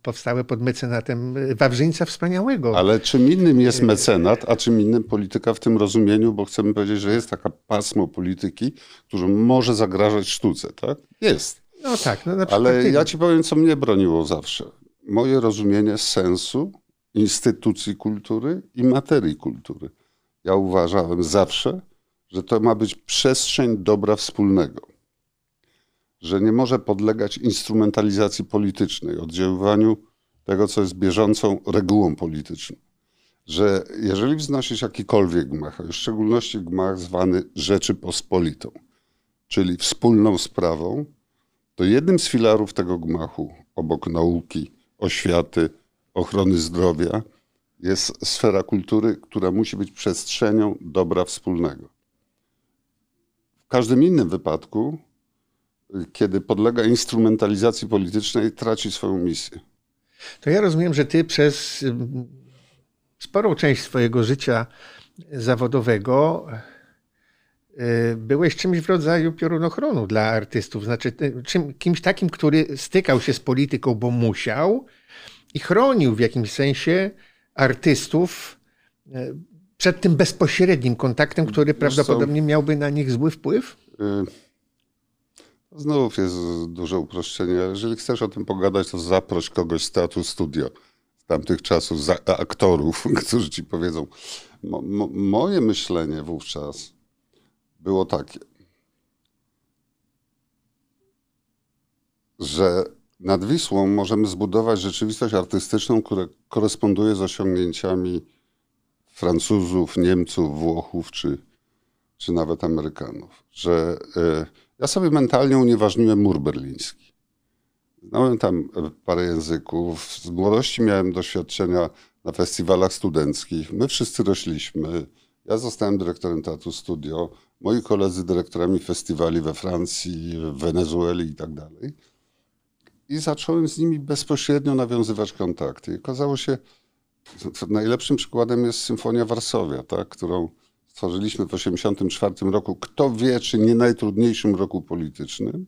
powstały pod mecenatem y, Wawrzyńca Wspaniałego. Ale czym innym jest y, mecenat, a czym innym polityka w tym rozumieniu, bo chcemy powiedzieć, że jest taka pasmo polityki, która może zagrażać sztuce, tak? Jest. No tak. No Ale ja ci powiem, co mnie broniło zawsze. Moje rozumienie sensu instytucji kultury i materii kultury. Ja uważałem zawsze, że to ma być przestrzeń dobra wspólnego, że nie może podlegać instrumentalizacji politycznej, oddziaływaniu tego, co jest bieżącą regułą polityczną. Że jeżeli wznosisz jakikolwiek gmach, a w szczególności gmach zwany Rzeczypospolitą, czyli wspólną sprawą, to jednym z filarów tego gmachu, obok nauki, oświaty, ochrony zdrowia, jest sfera kultury, która musi być przestrzenią dobra wspólnego każdym innym wypadku, kiedy podlega instrumentalizacji politycznej, traci swoją misję. To ja rozumiem, że ty przez sporą część swojego życia zawodowego y, byłeś czymś w rodzaju piorunochronu dla artystów. Znaczy czym, kimś takim, który stykał się z polityką, bo musiał i chronił w jakimś sensie artystów y, przed tym bezpośrednim kontaktem, który prawdopodobnie miałby na nich zły wpływ? Y, znów jest duże uproszczenie. Jeżeli chcesz o tym pogadać, to zaproś kogoś z teatru studio z tamtych czasów, aktorów, którzy ci powiedzą. Mo, mo, moje myślenie wówczas było takie, że nad Wisłą możemy zbudować rzeczywistość artystyczną, która koresponduje z osiągnięciami Francuzów, Niemców, Włochów czy, czy nawet Amerykanów. Że y, ja sobie mentalnie unieważniłem mur berliński. Znałem tam parę języków. Z młodości miałem doświadczenia na festiwalach studenckich. My wszyscy rośliśmy. Ja zostałem dyrektorem Teatru Studio. Moi koledzy dyrektorami festiwali we Francji, w Wenezueli i tak dalej. I zacząłem z nimi bezpośrednio nawiązywać kontakty. I okazało się, Najlepszym przykładem jest Symfonia Warszawia, tak, którą stworzyliśmy w 1984 roku. Kto wie, czy nie najtrudniejszym roku politycznym.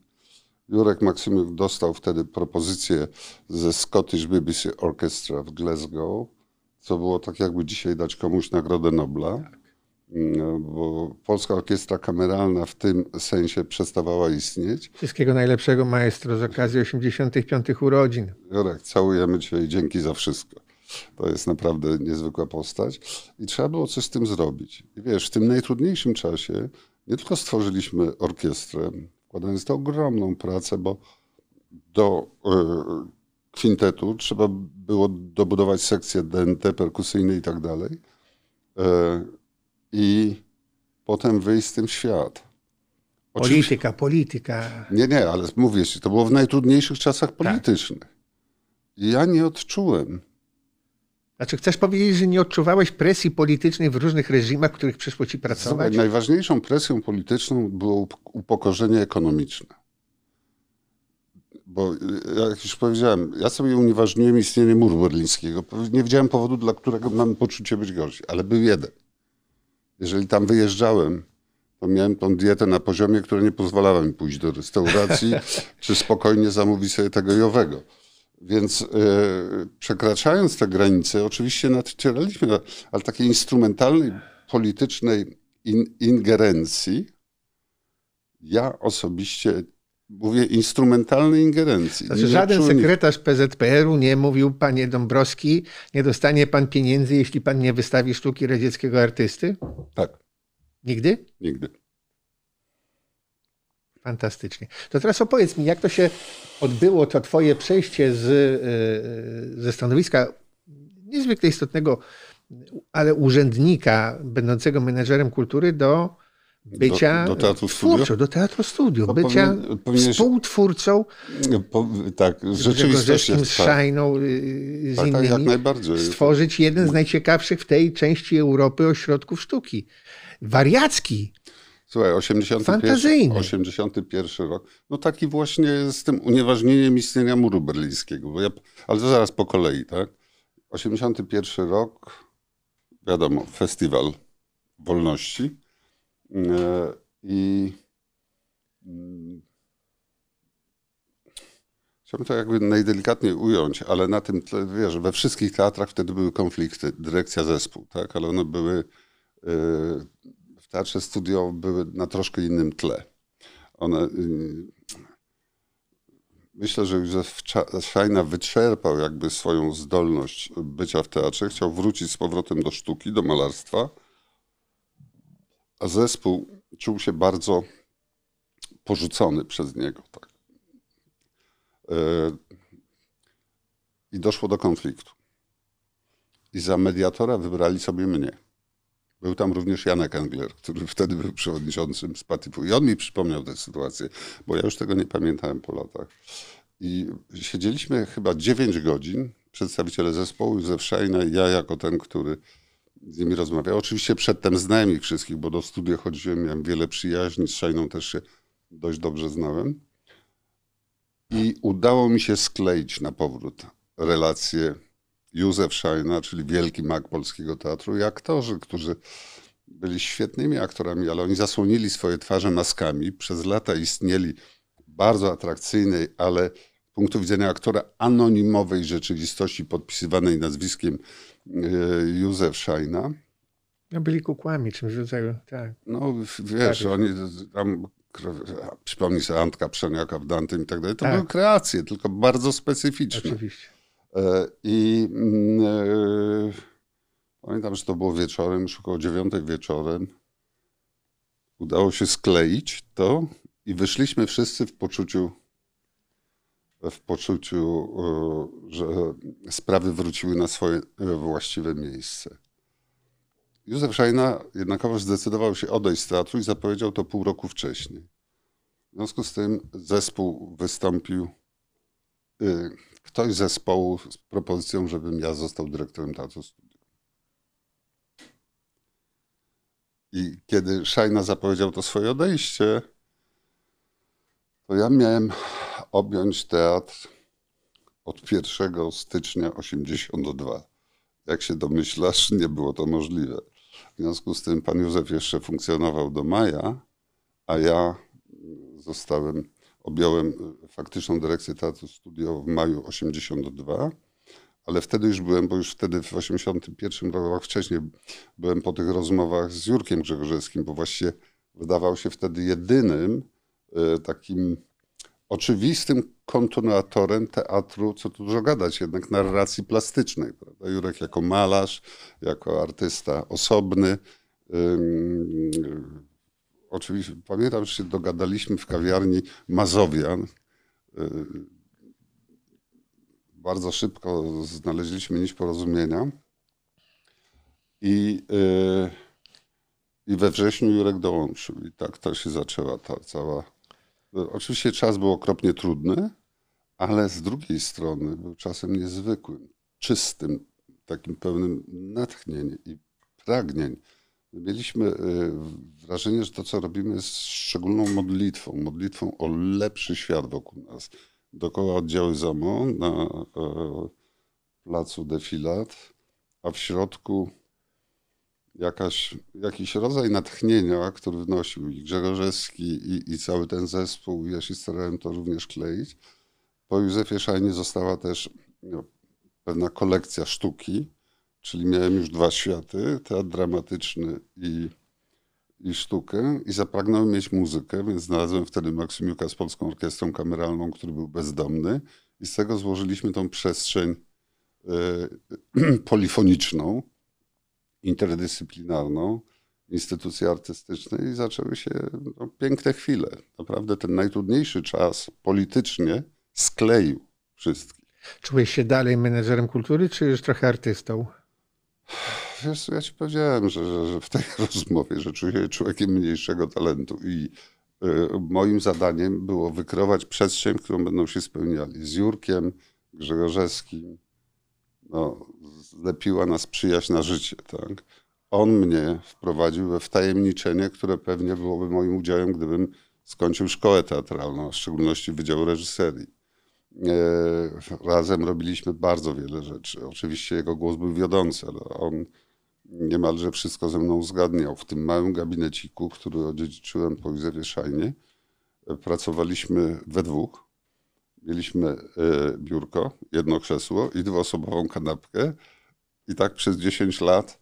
Jurek Maksymiuk dostał wtedy propozycję ze Scottish BBC Orchestra w Glasgow, co było tak jakby dzisiaj dać komuś Nagrodę Nobla. No, bo Polska Orkiestra Kameralna w tym sensie przestawała istnieć. Wszystkiego najlepszego maestro z okazji 85. urodzin. Jurek, całujemy Cię i dzięki za wszystko. To jest naprawdę niezwykła postać. I trzeba było coś z tym zrobić. I wiesz, w tym najtrudniejszym czasie nie tylko stworzyliśmy orkiestrę, wkładając to ogromną pracę, bo do y, kwintetu trzeba było dobudować sekcję DNT, perkusyjne i tak dalej. Y, I potem wyjść z tym w świat. Oczywiście, polityka, polityka. Nie, nie, ale mówię ci, to było w najtrudniejszych czasach tak. politycznych. Tak. I ja nie odczułem znaczy, chcesz powiedzieć, że nie odczuwałeś presji politycznej w różnych reżimach, w których przyszło ci pracować? Zobacz, najważniejszą presją polityczną było upokorzenie ekonomiczne. bo y, jak już powiedziałem, ja sobie unieważniłem istnienie muru berlińskiego. Nie widziałem powodu, dla którego mam poczucie być gorsi, ale był jeden. Jeżeli tam wyjeżdżałem, to miałem tą dietę na poziomie, która nie pozwalała mi pójść do restauracji, czy spokojnie zamówić sobie tego i owego. Więc yy, przekraczając te granice, oczywiście nadcieraliśmy, ale takiej instrumentalnej, politycznej in, ingerencji, ja osobiście mówię instrumentalnej ingerencji. Znaczy, żaden sekretarz PZPR-u nie mówił, panie Dąbrowski, nie dostanie pan pieniędzy, jeśli pan nie wystawi sztuki radzieckiego artysty? Tak. Nigdy? Nigdy. Fantastycznie. To teraz opowiedz mi, jak to się odbyło, to twoje przejście z, e, ze stanowiska niezwykle istotnego, ale urzędnika będącego menedżerem kultury do bycia do, do teatru studio? do teatru studio, bycia powinien, powinien, współtwórcą po, tak, rzeczywistość jest, z Szajną, y, z tak, innymi, tak, jak najbardziej. stworzyć jeden z najciekawszych w tej części Europy ośrodków sztuki. Wariacki. Słuchaj, 81, 81 rok, no taki właśnie z tym unieważnieniem istnienia muru berlińskiego, bo ja, ale to zaraz po kolei, tak? 81 rok, wiadomo, festiwal wolności, E, I mm, chciałbym to jakby najdelikatniej ująć, ale na tym tle, wiesz, we wszystkich teatrach wtedy były konflikty, dyrekcja, zespół, tak, ale one były e, w teatrze studio były na troszkę innym tle. One, y, myślę, że Józef Szajna wyczerpał jakby swoją zdolność bycia w teatrze, chciał wrócić z powrotem do sztuki, do malarstwa, a zespół czuł się bardzo porzucony przez niego. Tak. E, I doszło do konfliktu. I za mediatora wybrali sobie mnie. Był tam również Janek Engler, który wtedy był przewodniczącym Spatify. I on mi przypomniał tę sytuację, bo ja już tego nie pamiętałem po latach. I siedzieliśmy chyba 9 godzin, przedstawiciele zespołu, Józef Szajna i ja jako ten, który z nimi rozmawiał. Oczywiście przedtem znałem ich wszystkich, bo do studia chodziłem, miałem wiele przyjaźni, z Szajną też się dość dobrze znałem. I udało mi się skleić na powrót relacje Józef Szajna, czyli wielki mag polskiego teatru i aktorzy, którzy byli świetnymi aktorami, ale oni zasłonili swoje twarze maskami. Przez lata istnieli bardzo atrakcyjnej, ale z punktu widzenia aktora anonimowej rzeczywistości podpisywanej nazwiskiem E, Józef Szajna. No byli kukłami, czymś w rodzaju, tak. No wiesz, tak. oni tam, przypomnij sobie Antka Przeniaka w Dantym i tak dalej, to tak. były kreacje, tylko bardzo specyficzne. Oczywiście. E, I mm, e, pamiętam, że to było wieczorem, już około dziewiątej wieczorem. Udało się skleić to i wyszliśmy wszyscy w poczuciu w poczuciu, e, że sprawy wróciły na swoje właściwe miejsce. Józef Szajna jednakowoż zdecydował się odejść z teatru i zapowiedział to pół roku wcześniej. W związku z tym zespół wystąpił, e, ktoś z zespołu z propozycją, żebym ja został dyrektorem teatru studium. I kiedy Szajna zapowiedział to swoje odejście, to ja miałem objąć teatr od 1 stycznia 82. Jak się domyślasz, nie było to możliwe. W związku z tym pan Józef jeszcze funkcjonował do maja, a ja zostałem, objąłem faktyczną dyrekcję Teatru Studio w maju 82, ale wtedy już byłem, bo już wtedy w 81 roku, wcześniej byłem po tych rozmowach z Jurkiem Grzegorzewskim, bo właściwie wydawał się wtedy jedynym e, takim oczywistym kontynuatorem teatru, co tu dużo gadać, jednak narracji plastycznej. Prawda? Jurek jako malarz, jako artysta osobny. Oczywiście pamiętam, że się dogadaliśmy w kawiarni Mazowian. bardzo szybko znaleźliśmy nić porozumienia. I, yy, I we wrześniu Jurek dołączył. I tak to się zaczęła ta cała Oczywiście czas był okropnie trudny, ale z drugiej strony był czasem niezwykłym, czystym, takim pełnym natchnień i pragnień. Mieliśmy e, wrażenie, że to, co robimy, jest szczególną modlitwą, modlitwą o lepszy świat wokół nas. Dokoła oddziały ZOMO na e, placu Defilat, a w środku jakaś, jakiś rodzaj natchnienia, który wnosił i Grzegorzewski i, i cały ten zespół. Ja się starałem to również kleić. Po Józefie Szajnie została też no, pewna kolekcja sztuki, czyli miałem już dwa światy, teatr dramatyczny i, i sztukę i zapragnąłem mieć muzykę, więc znalazłem wtedy Maksymiuka z Polską Orkiestrą Kameralną, który był bezdomny i z tego złożyliśmy tą przestrzeń y, polifoniczną, interdyscyplinarną, instytucji artystycznej i zaczęły się no, piękne chwile. Naprawdę ten najtrudniejszy czas politycznie skleił wszystkich. Czułeś się dalej menedżerem kultury, czy już trochę artystą? Wiesz, ja ci powiedziałem, że, że, że w tej rozmowie, że czuję się człowiekiem mniejszego talentu i y, moim zadaniem było wykrować przestrzeń, którą będą się spełniali. Z Jurkiem Grzegorzewskim, no, zlepiła nas przyjaźń na życie, tak? On mnie wprowadził we wtajemniczenie, które pewnie byłoby moim udziałem, gdybym skończył szkołę teatralną, w szczególności Wydział Reżyserii. E, razem robiliśmy bardzo wiele rzeczy. Oczywiście jego głos był wiodący, ale on niemalże wszystko ze mną uzgadniał. W tym małym gabineciku, który odziedziczyłem po Józefie Szajnie, e, pracowaliśmy we dwóch. Mieliśmy e, biurko, jedno krzesło i dwuosobową kanapkę. I tak przez 10 lat,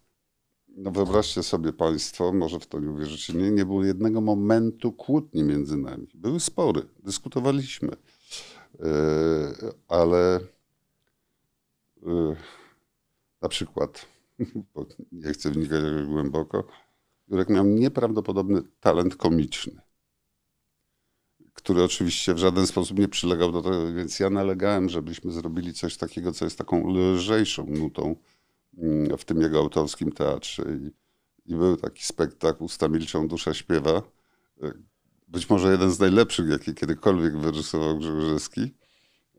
no wyobraźcie sobie Państwo, może w to nie uwierzycie, nie, nie było jednego momentu kłótni między nami. Były spory, dyskutowaliśmy ale e, na przykład, bo nie chcę wnikać głęboko, Jurek miał nieprawdopodobny talent komiczny, który oczywiście w żaden sposób nie przylegał do tego, więc ja nalegałem, żebyśmy zrobili coś takiego, co jest taką lżejszą nutą mm, w tym jego autorskim teatrze. I, i był taki spektakl Usta milczą, dusza śpiewa, e, być może jeden z najlepszych, jaki kiedykolwiek wyrysował Grzegorzewski,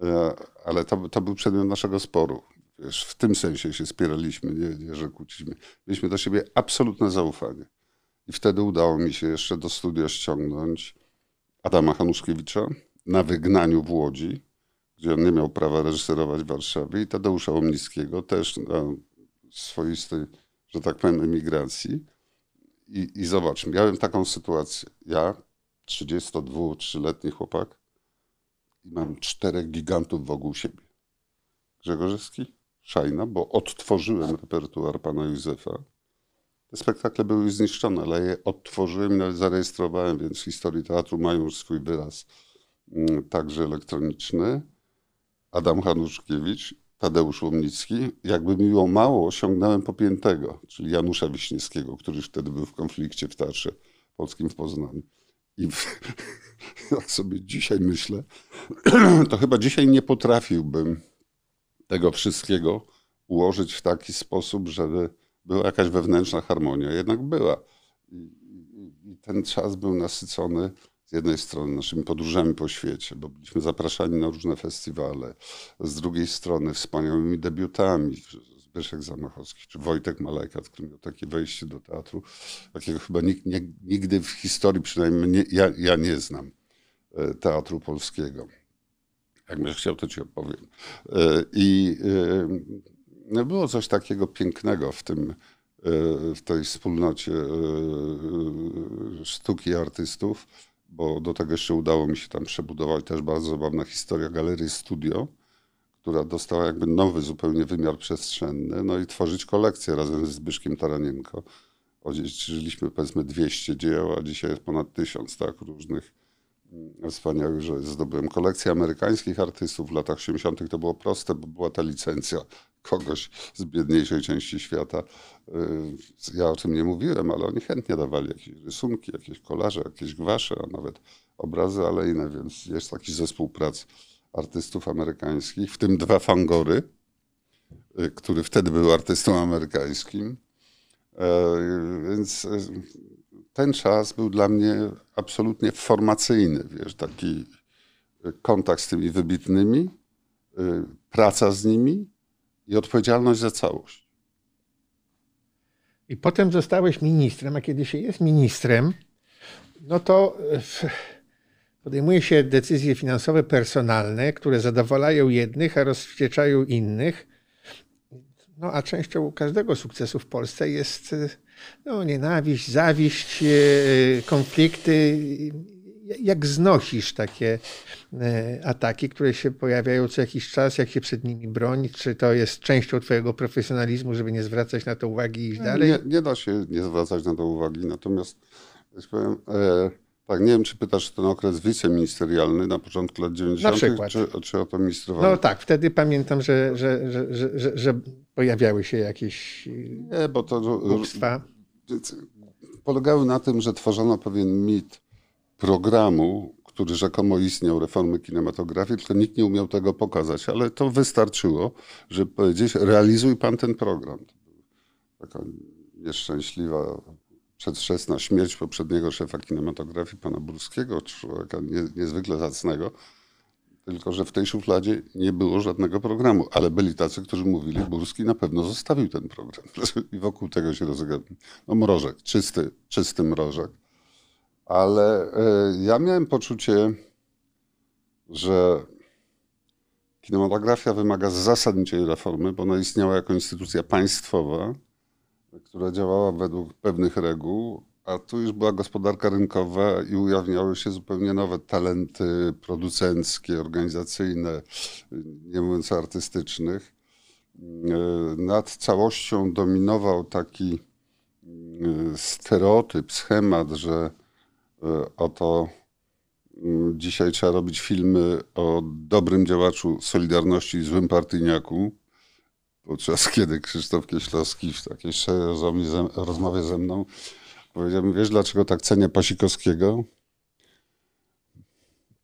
e, ale to, to był przedmiot naszego sporu. Wiesz, w tym sensie się spieraliśmy, nie, nie że kłóciliśmy. Mieliśmy do siebie absolutne zaufanie. I wtedy udało mi się jeszcze do studia ściągnąć Adama Hanuszkiewicza na wygnaniu w Łodzi, gdzie on nie miał prawa reżyserować w Warszawie, i Tadeusza Omnickiego też na swoistej, że tak powiem, emigracji. I, I zobacz, miałem taką sytuację. Ja, 32-3-letni chłopak i mam czterech gigantów wokół siebie. Grzegorzewski, Szajna, bo odtworzyłem repertuar pana Józefa. Te spektakle były zniszczone, ale je odtworzyłem nawet zarejestrowałem, więc w historii teatru mają już swój wyraz, mm, także elektroniczny. Adam Hanuszkiewicz, Tadeusz Łomnicki. Jakby miło mało, osiągnąłem popiętego, czyli Janusza Wiśniewskiego, który już wtedy był w konflikcie w Teatrze Polskim w Poznaniu. I jak sobie dzisiaj myślę, to chyba dzisiaj nie potrafiłbym tego wszystkiego ułożyć w taki sposób, żeby była jakaś wewnętrzna harmonia. Jednak była. I, ten czas był nasycony z jednej strony naszymi podróżami po świecie, bo byliśmy zapraszani na różne festiwale, z drugiej strony wspaniałymi debiutami, Zbyszek Zamachowski czy Wojtek Malajka, który miał takie wejście do teatru, takiego chyba nikt, nie, nigdy w historii, przynajmniej nie, ja, ja nie znam e, teatru polskiego. Jak będziesz chciał, to ci opowiem. E, I e, no było coś takiego pięknego w tym, w tej wspólnocie sztuki artystów, bo do tego jeszcze udało mi się tam przebudować też bardzo zabawna historia Galerii Studio, która dostała jakby nowy zupełnie wymiar przestrzenny, no i tworzyć kolekcję razem ze Zbyszkiem Taranienko. Odziedziczyliśmy powiedzmy 200 dzieł, a dzisiaj jest ponad 1000 tak, różnych mm, wspaniałych, że zdobyłem kolekcję amerykańskich artystów. W latach 80. to było proste, bo była ta licencja kogoś z biedniejszej części świata. Y, ja o tym nie mówiłem, ale oni chętnie dawali jakieś rysunki, jakieś kolarze, jakieś gwasze, a nawet obrazy alejne, więc jest taki zespół prac artystów amerykańskich, w tym dwa fangory, y, który wtedy był artystą amerykańskim. E, więc e, ten czas był dla mnie absolutnie formacyjny, wiesz, taki kontakt z tymi wybitnymi, praca z nimi i odpowiedzialność za całość. I potem zostałeś ministrem, a kiedy się jest ministrem, no to podejmuje się decyzje finansowe personalne, które zadowalają jednych, a rozwścieczają innych. No a częścią każdego sukcesu w Polsce jest no, nienawiść, zawiść, e, konflikty. Jak znosisz takie ataki, które się pojawiają co jakiś czas, jak się przed nimi bronić? Czy to jest częścią Twojego profesjonalizmu, żeby nie zwracać na to uwagi i iść dalej? Nie, nie da się nie zwracać na to uwagi, natomiast ja powiem, e, tak, nie wiem, czy pytasz ten okres wiceministerialny na początku lat 90., czy, czy o to ministrowanie? No tak, wtedy pamiętam, że, że, że, że, pojawiały się jakieś nie, bo to, głupstwa. Polegały na tym, że tworzono pewien mit programu, który rzekomo istniał, reformy kinematografii, tylko nikt nie umiał tego pokazać, ale to wystarczyło, żeby powiedzieć, realizuj pan ten program. Taka nieszczęśliwa przedwczesna śmierć poprzedniego szefa kinematografii, pana Burskiego, człowieka niezwykle zacnego, tylko że w tej szufladzie nie było żadnego programu, ale byli tacy, którzy mówili, Burski na pewno zostawił ten program. I wokół tego się rozegrał. No mrożek, czysty, czysty mrożek. Ale y, ja miałem poczucie, że kinematografia wymaga zasadniczej reformy, bo ona istniała jako instytucja państwowa, która działała według pewnych reguł, a tu już była gospodarka rynkowa i ujawniały się zupełnie nowe talenty producenckie, organizacyjne, nie mówiąc o artystycznych. Nad całością dominował taki e, stereotyp, schemat, że e, oto mm, dzisiaj trzeba robić filmy o dobrym działaczu Solidarności i złym partyjniaku podczas kiedy Krzysztof Kieślowski w takiej rozmowie ze mną powiedział mi, wiesz dlaczego tak cenię Pasikowskiego?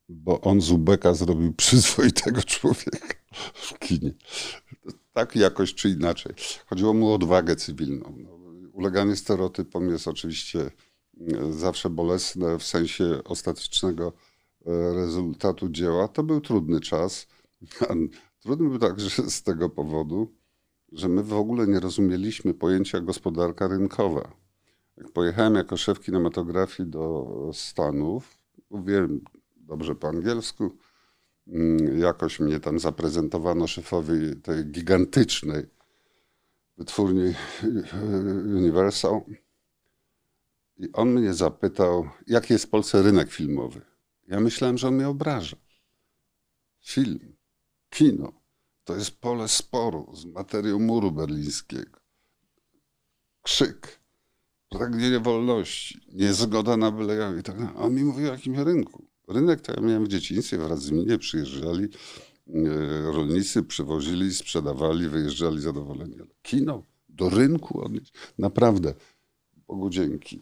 Bo on z Ubeka zrobił przyzwoitego człowieka w kinie. Tak jakoś czy inaczej. Chodziło mu o odwagę cywilną. No, uleganie stereotypom jest oczywiście e, zawsze bolesne w sensie ostatecznego e, rezultatu dzieła. To był trudny czas. Trudny był także z tego powodu, że my w ogóle nie rozumieliśmy pojęcia gospodarka rynkowa. Jak pojechałem jako szef kinematografii do Stanów, mówiłem dobrze po angielsku, mm, jakoś mnie tam zaprezentowano szefowi tej gigantycznej wytwórni Universal. I on mnie zapytał, jaki jest w Polsce rynek filmowy. Ja myślałem, że on mnie obraża. Film, kino to jest pole sporu z materią muru berlińskiego. Krzyk, pragnienie wolności, niezgoda na byle. I tak A on mi mówił o jakimś rynku. Rynek to ja miałem w dzieciństwie, wraz z mnie przyjeżdżali e, rolnicy, przywozili, sprzedawali, wyjeżdżali zadowoleni. Kino, do rynku odnieść. Naprawdę, Bogu dzięki.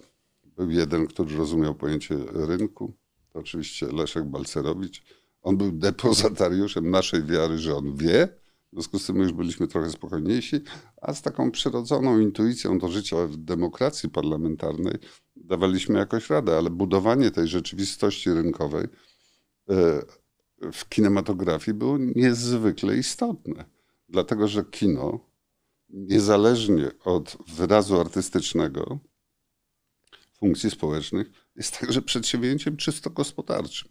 Był jeden, który rozumiał pojęcie rynku. To oczywiście Leszek Balcerowicz on był depozytariuszem naszej wiary, że on wie. W związku z tym już byliśmy trochę spokojniejsi, a z taką przyrodzoną intuicją do życia w demokracji parlamentarnej dawaliśmy jakoś radę, ale budowanie tej rzeczywistości rynkowej e, w kinematografii było niezwykle istotne. Dlatego, że kino, niezależnie od wyrazu artystycznego, funkcji społecznych, jest także przedsięwzięciem czysto gospodarczym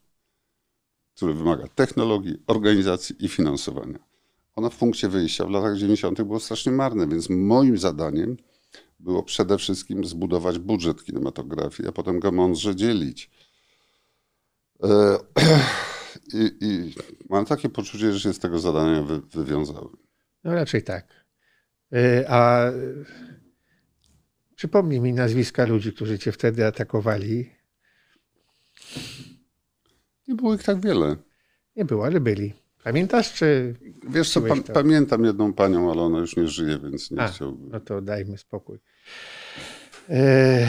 który wymaga technologii, organizacji i finansowania. Ono w punkcie wyjścia w latach 90. było strasznie marne, więc moim zadaniem było przede wszystkim zbudować budżet kinematografii, a potem go mądrze dzielić. E, I, i mam takie poczucie, że się z tego zadania wy, wywiązały. No raczej tak. E, a przypomnij mi nazwiska ludzi, którzy cię wtedy atakowali. Nie było ich tak wiele. Nie było, ale byli. Pamiętasz, czy... Wiesz co, pa pamiętam jedną panią, ale ona już nie żyje, więc nie A, chciałbym. No to dajmy spokój. E...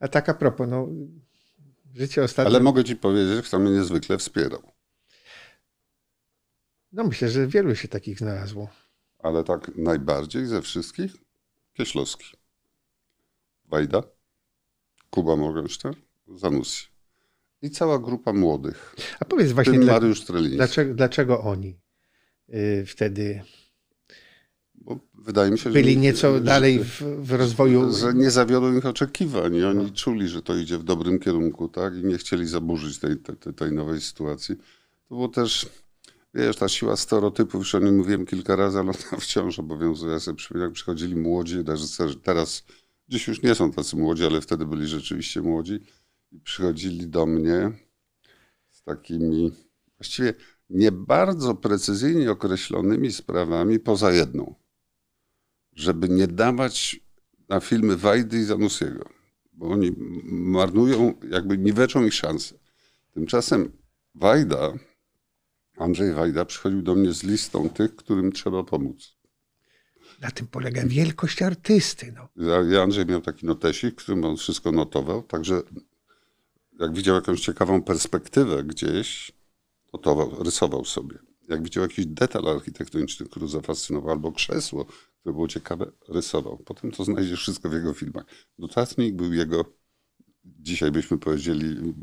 A tak a propos, no, życie ostatnie... Ale mogę ci powiedzieć, kto mnie niezwykle wspierał. No myślę, że wielu się takich znalazło. Ale tak najbardziej ze wszystkich? Kieślowski. Wajda, Kuba Morgenstern, Zanussi i cała grupa młodych. A powiedz właśnie, dla, dlaczego, dlaczego oni y, wtedy Bo wydaje mi się, że... Byli nieco dalej w, w rozwoju. Że nie zawiodło ich oczekiwań i oni czuli, że to idzie w dobrym kierunku, tak? I nie chcieli zaburzyć tej, tej, tej nowej sytuacji. To było też, wiesz, ta siła stereotypów, już o nim mówiłem kilka razy, ale ona wciąż obowiązuje. Ja sobie przypominam, jak przychodzili młodzi reżyserzy, teraz dziś już nie są tacy młodzi, ale wtedy byli rzeczywiście młodzi i przychodzili do mnie z takimi właściwie nie bardzo precyzyjnie określonymi sprawami poza jedną. Żeby nie dawać na filmy Wajdy i Zanussiego, bo oni marnują, jakby niweczą ich szanse. Tymczasem Wajda, Andrzej Wajda przychodził do mnie z listą tych, którym trzeba pomóc. Na tym polega wielkość artysty. No. Ja, Andrzej miał taki notesik, w którym on wszystko notował, także jak widział jakąś ciekawą perspektywę gdzieś, notował, rysował sobie. Jak widział jakiś detal architektoniczny, który zafascynował, albo krzesło, które było ciekawe, rysował. Potem to znajdziesz wszystko w jego filmach. Notatnik był jego, dzisiaj byśmy powiedzieli,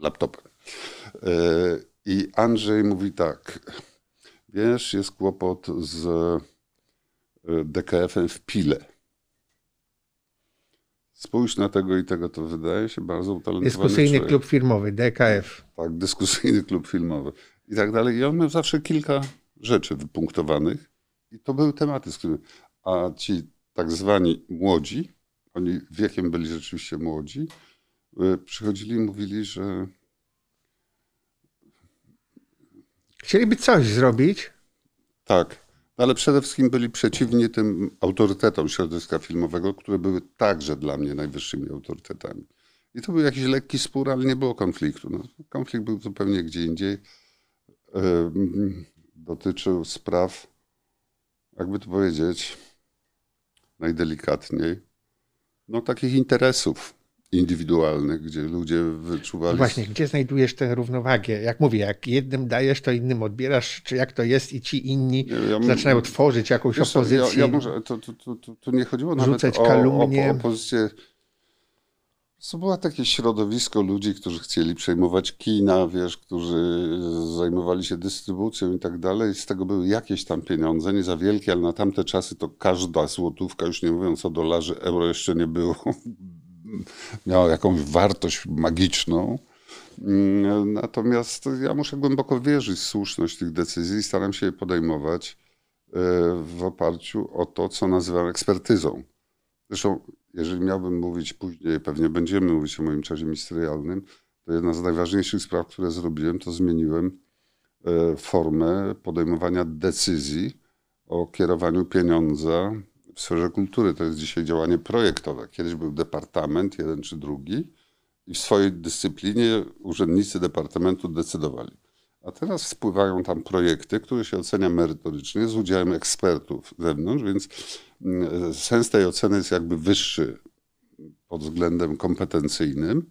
laptopem. E, I Andrzej mówi tak, wiesz, jest kłopot z e, DKF-em w Pile. Spójrz na tego i tego, to wydaje się bardzo utalentowany Dyskusyjny człowiek. klub filmowy, DKF. Tak, dyskusyjny klub filmowy i tak dalej. I on miał zawsze kilka rzeczy wypunktowanych i to były tematy, z którymi... A ci tak zwani młodzi, oni wiekiem byli rzeczywiście młodzi, y, przychodzili i mówili, że Chcieliby coś zrobić, tak, ale przede wszystkim byli przeciwni tym autorytetom środowiska filmowego, które były także dla mnie najwyższymi autorytetami. I to był jakiś lekki spór, ale nie było konfliktu. No, konflikt był zupełnie gdzie indziej. Dotyczył spraw, jakby to powiedzieć, najdelikatniej, no takich interesów indywidualnych, gdzie ludzie wyczuwali... No właśnie, gdzie znajdujesz tę równowagę? Jak mówię, jak jednym dajesz, to innym odbierasz, czy jak to jest i ci inni ja m- zaczynają tworzyć jakąś Wiesz opozycję. Ja, ja może, to, to, to, to, to nie chodziło nawet o, kalumnie. o opozycję. To było takie środowisko ludzi, którzy chcieli przejmować kina, wiesz, którzy zajmowali się dystrybucją i tak dalej. Z tego były jakieś tam pieniądze, nie za wielkie, ale na tamte czasy to każda złotówka, już nie mówiąc o dolarze, euro jeszcze nie było, miała jakąś wartość magiczną. Mm, Natomiast ja muszę głęboko wierzyć w słuszność tych decyzji i staram się je podejmować e, w oparciu o to, co nazywam ekspertyzą. Zresztą, jeżeli miałbym mówić później, pewnie będziemy mówić o moim czasie ministerialnym, to jedna z najważniejszych spraw, które zrobiłem, to zmieniłem e, formę podejmowania decyzji o kierowaniu pieniądza w sferze kultury. To jest dzisiaj działanie projektowe. Kiedyś był departament, jeden czy drugi, i w swojej dyscyplinie urzędnicy departamentu decydowali. A teraz wpływają tam projekty, które się ocenia merytorycznie z udziałem ekspertów z zewnątrz, więc mm, sens tej oceny jest jakby wyższy pod względem kompetencyjnym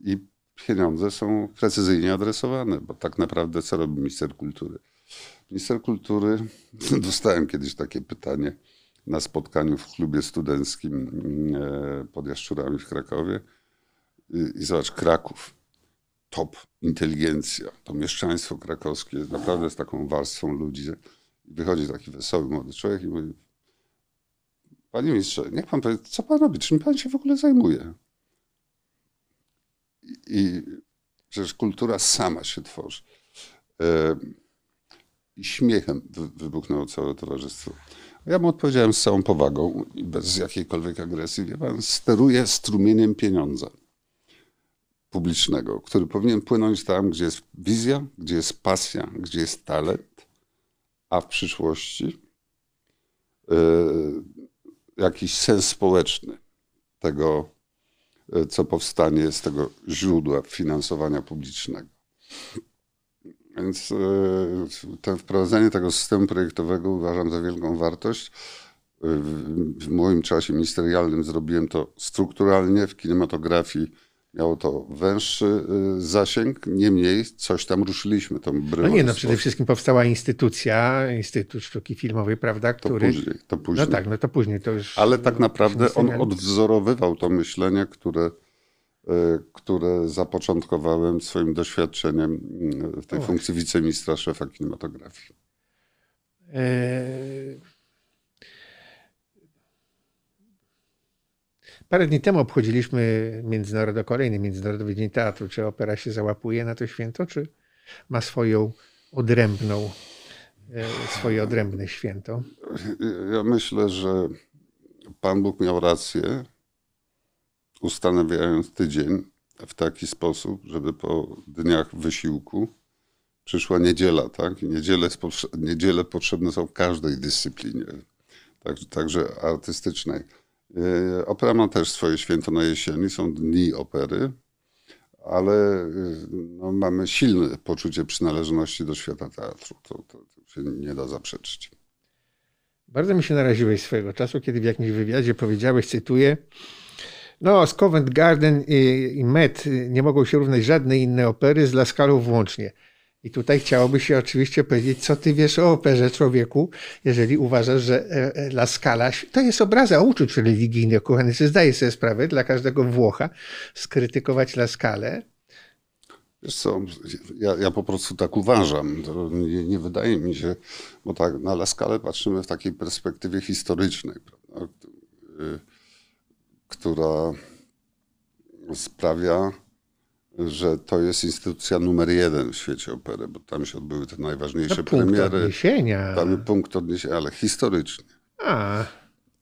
i pieniądze są precyzyjnie adresowane, bo tak naprawdę co robi minister kultury? Minister kultury, dostałem kiedyś takie pytanie na spotkaniu w klubie studenckim e, pod Jaszczurami w Krakowie. I, zobacz, Kraków, top inteligencja, to mieszczaństwo krakowskie naprawdę z taką warstwą ludzi. Wychodzi taki wesoły młody człowiek i mówi, panie ministrze, niech pan powie, co pan robi, czym pan się w ogóle zajmuje? I, i przecież kultura sama się tworzy. E, I śmiechem wy, wybuchnęło całe towarzystwo. Ja mu odpowiedziałem z całą powagą i bez jakiejkolwiek agresji. Wie pan, steruję strumieniem pieniądza publicznego, który powinien płynąć tam, gdzie jest wizja, gdzie jest pasja, gdzie jest talent, a w przyszłości y, jakiś sens społeczny tego, y, co powstanie z tego źródła finansowania publicznego. Więc y, to wprowadzenie tego systemu projektowego uważam za wielką wartość. Y, W moim czasie ministerialnym zrobiłem to strukturalnie w kinematografii Miało to węższy y, zasięg, niemniej coś tam ruszyliśmy. Tą No nie, no przede wszystkim powstała instytucja, Instytut Sztuki Filmowej, prawda, To który... później, to No później. tak, no to później to już... Ale tak naprawdę on odwzorowywał to myślenie, które, Y, które zapoczątkowałem swoim doświadczeniem y, w tej funkcji wiceministra szefa kinematografii. E, parę dni temu obchodziliśmy międzynarodowy, kolejny Międzynarodowy Dzień Teatru. Czy opera się załapuje na to święto, czy ma swoją odrębną, e, swoje odrębne święto? Ja myślę, że Pan Bóg miał rację, ustanawiając tydzień w taki sposób, żeby po dniach wysiłku przyszła niedziela, tak? Niedziele, niedziele potrzebne są każdej dyscyplinie, także, także artystycznej. E, opera ma też swoje święto na jesieni, są dni opery, ale e, no, mamy silne poczucie przynależności do świata teatru. To, to, to się nie da zaprzeczyć. Bardzo mi się naraziłeś swojego czasu, kiedy w jakimś wywiadzie powiedziałeś, cytuję, no, z Covent Garden i, i Met nie mogą się równać żadne inne opery, z Lascalą włącznie. I tutaj chciałoby się oczywiście powiedzieć, co ty wiesz o operze człowieku, jeżeli uważasz, że e, e, La Scala to jest obraza uczuć religijnych, kochany, czy zdaje sobie sprawę dla każdego Włocha skrytykować La Scalę. Wiesz co, ja, ja po prostu tak uważam. Nie, nie, wydaje mi się, bo tak na La Scalę patrzymy w takiej perspektywie historycznej, prawda, y, która sprawia, że to jest instytucja numer jeden w świecie opery, bo tam się odbyły te najważniejsze no, punkt premiery. Odniesienia. Tam punkt odniesienia, ale historycznie. A.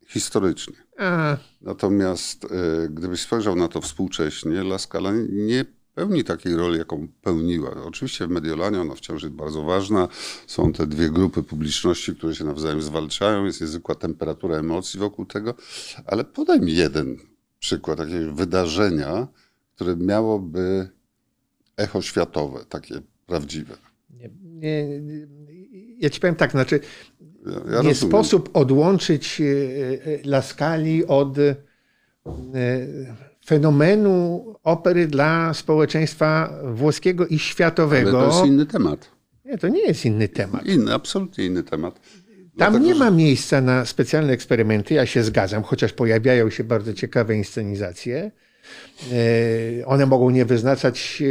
Historycznie. A. Natomiast y, gdybyś spojrzał na to współcześnie, La Scala nie pełni takiej roli, jaką pełniła. Oczywiście w Mediolanie ona wciąż jest bardzo ważna. Są te dwie grupy publiczności, które się nawzajem zwalczają. Jest niezwykła temperatura emocji wokół tego. Ale podaj mi jeden przykład jakiegoś wydarzenia, które miałoby echo światowe, takie prawdziwe. Nie, nie, ja ci powiem tak, znaczy ja, ja nie sposób odłączyć e, e, Laskali od e, fenomenu opery dla społeczeństwa włoskiego i światowego. Ale to jest inny temat. Nie, to nie jest inny temat. Inny, absolutnie inny temat. Tam Dlatego, nie ma miejsca na specjalne eksperymenty, ja się zgadzam, chociaż pojawiają się bardzo ciekawe inscenizacje. E, one mogą nie wyznaczać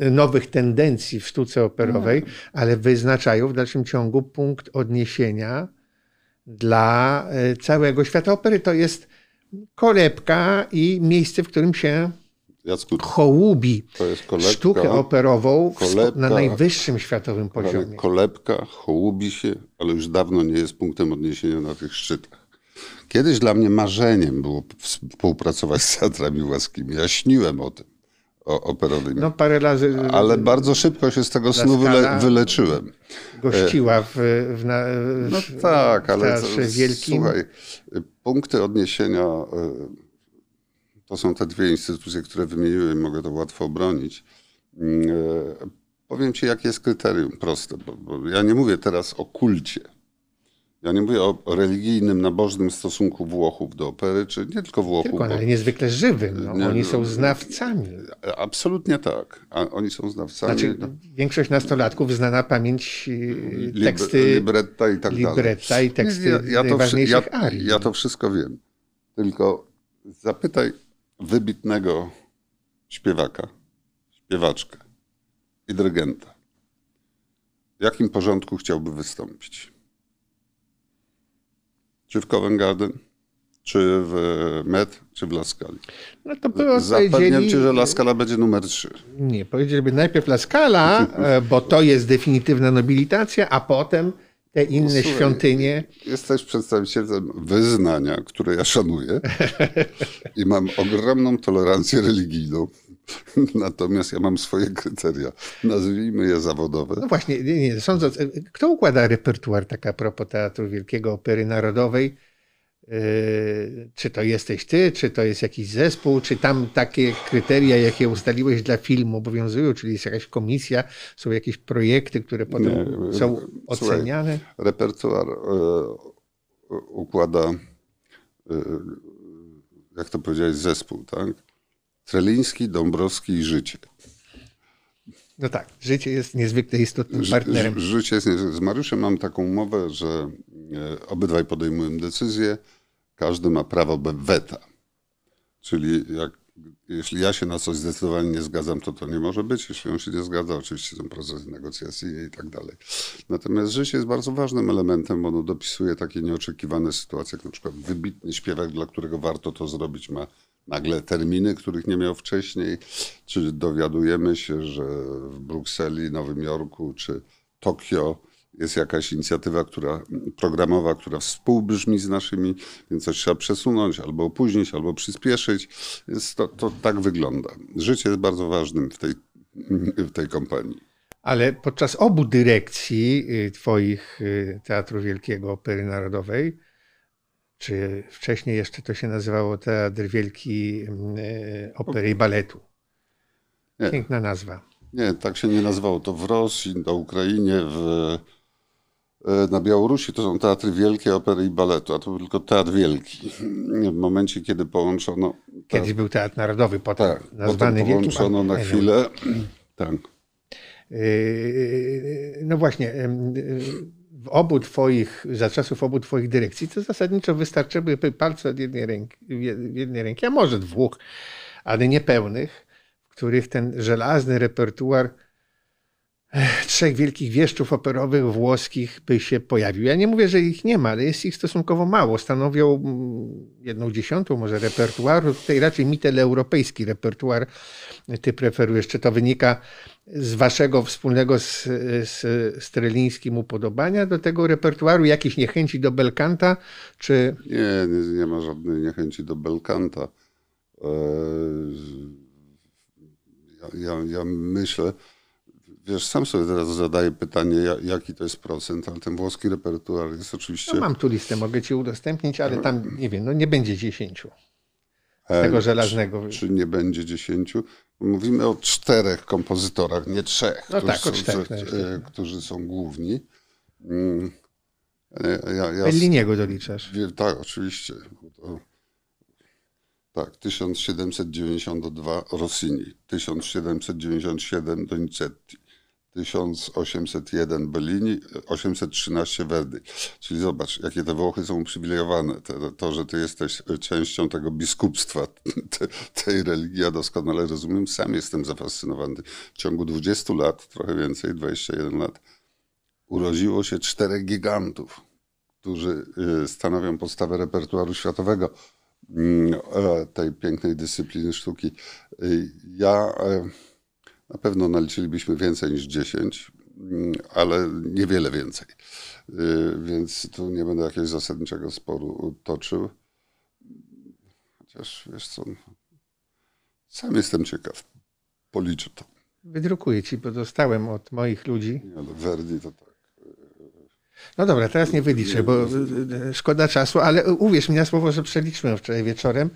e, nowych tendencji w sztuce operowej, ale wyznaczają w dalszym ciągu punkt odniesienia dla e, całego świata opery. To jest kolebka i miejsce, w którym się Jacku, hołubi kolebka, sztukę operową kolebka, na najwyższym światowym poziomie. Kolebka hołubi się, ale już dawno nie jest punktem odniesienia na tych szczytach. Kiedyś dla mnie marzeniem było współpracować z teatrami łaskimi. Ja śniłem o tym, operowymi. No parę razy. Ale bardzo szybko się z tego snu wyle, wyleczyłem. Gościła w, w, na, w No tak, ale to, wielkim. słuchaj, punkty odniesienia e, to są te dwie instytucje, które wymieniłem, mogę to łatwo obronić. Mm, powiem ci, jakie jest kryterium proste, bo, bo ja nie mówię teraz o kulcie ja nie mówię o religijnym, nabożnym stosunku Włochów do opery, czy nie tylko Włochów. Tylko, ale niezwykle żywym. No, nie, oni są znawcami. Absolutnie tak. A oni są znawcami. Znaczy, no. Większość nastolatków zna na pamięć y, teksty libretta i tak libretta dalej. i teksty ja, ja najważniejszych ja, arii. Ja to wszystko wiem. Tylko zapytaj wybitnego śpiewaka, śpiewaczkę i dyrygenta, w jakim porządku chciałby wystąpić czy w Covent Garden, czy w Met, czy w Laskali. No to było Zapewniam cię, że Laskala będzie numer 3. Nie, powiedzieliby najpierw Laskala, e, bo to jest definitywna nobilitacja, a potem te inne Słuchaj, świątynie. Jesteś przedstawicielem wyznania, które ja szanuję i mam ogromną tolerancję religijną. Natomiast ja mam swoje kryteria, nazwijmy je zawodowe. No właśnie, nie, nie, sądząc, kto układa repertuar tak a propos Teatru Wielkiego Opery Narodowej? Yy, czy to jesteś ty, czy to jest jakiś zespół, czy tam takie kryteria, jakie ustaliłeś dla filmu obowiązują, czyli jest jakaś komisja, są jakieś projekty, które potem nie, są słuchaj, oceniane? Repertuar układa, jak to powiedziałeś, zespół, tak? Treliński, Dąbrowski i Życie. No tak, życie jest niezwykle istotnym partnerem. Ży, życie jest niezwykle. Z Mariuszem mam taką umowę, że e, obydwaj podejmujemy decyzję, każdy ma prawo weta. Czyli jak jeśli ja się na coś zdecydowanie nie zgadzam, to to nie może być. Jeśli on się nie zgadza, oczywiście są procesy negocjacyjne i tak dalej. Natomiast życie jest bardzo ważnym elementem, bo ono dopisuje takie nieoczekiwane sytuacje, jak na przykład wybitny śpiewak, dla którego warto to zrobić, ma nagle terminy, których nie miał wcześniej, czy dowiadujemy się, że w Brukseli, Nowym Jorku czy Tokio jest jakaś inicjatywa która, programowa, która współbrzmi z naszymi, więc coś trzeba przesunąć, albo opóźnić, albo przyspieszyć. Więc to, to tak wygląda. Życie jest bardzo ważnym w tej, w tej kompanii. Ale podczas obu dyrekcji y, twoich y, Teatru Wielkiego Opery Narodowej, czy wcześniej jeszcze to się nazywało Teatr Wielki y, Opery i Baletu? Piękna nazwa. Nie, tak się nie nazywało. To w Rosji, na Ukrainie, w E, na Białorusi to są teatry wielkie, opery i baletu, a to był tylko teatr wielki. W momencie, kiedy połączono... Kiedyś był Teatr Narodowy, potem tak, nazwany potem połączono wielkim, na chwilę... Tak. E, no właśnie, w obu twoich, za czasów obu twoich dyrekcji, to zasadniczo wystarczyły palce od jednej ręki, jednej ręki, a może dwóch, ale niepełnych, w których ten żelazny repertuar trzech wielkich wieszczów operowych włoskich by się pojawił. Ja nie mówię, że ich nie ma, ale jest ich stosunkowo mało. Stanowią mm, jedną dziesiątą może repertuaru. Tutaj raczej mitteleuropejski repertuar ty preferujesz. Czy to wynika z waszego wspólnego z, z Strelińskim upodobania do tego repertuaru? Jakiejś niechęci do Belkanta? Czy... Nie, nie, nie ma żadnej niechęci do Belkanta. E, ja, ja, ja myślę, Wiesz, sam sobie teraz zadaję pytanie, jaki to jest procent, ale ten włoski repertuar jest oczywiście... No mam tu listę, mogę ci udostępnić, ale tam, nie wiem, no nie będzie dziesięciu. Z tego żelaznego. Czy, czy, nie będzie dziesięciu? Mówimy o czterech kompozytorach, nie trzech, no którzy, tak, są, czterech, tak. którzy są główni. Mm, ja, ja, Belliniego doliczasz. Tak, oczywiście. Tak, 1792 Rossini, 1797 Donizetti, 1801 Bellini, 813 Verdi. Czyli zobacz, jakie te Włochy są uprzywilejowane. To, to że ty jesteś częścią tego biskupstwa, te, tej religii, ja doskonale rozumiem. Sam jestem zafascynowany. W ciągu 20 lat, trochę więcej, 21 lat, urodziło się czterech gigantów, którzy y, stanowią podstawę repertuaru światowego mm, e, tej pięknej dyscypliny sztuki. Y, ja e, na pewno naliczylibyśmy więcej niż 10, mm, ale niewiele więcej. Y, więc tu nie będę jakiegoś zasadniczego sporu toczył. Chociaż wiesz co, sam jestem ciekaw. Policzę to. Wydrukuję ci, bo dostałem od moich ludzi. Nie, ale Verdi to tak. No dobra, teraz nie wyliczę, bo e, e, szkoda czasu, ale uwierz mi na słowo, że przeliczyłem wczoraj wieczorem.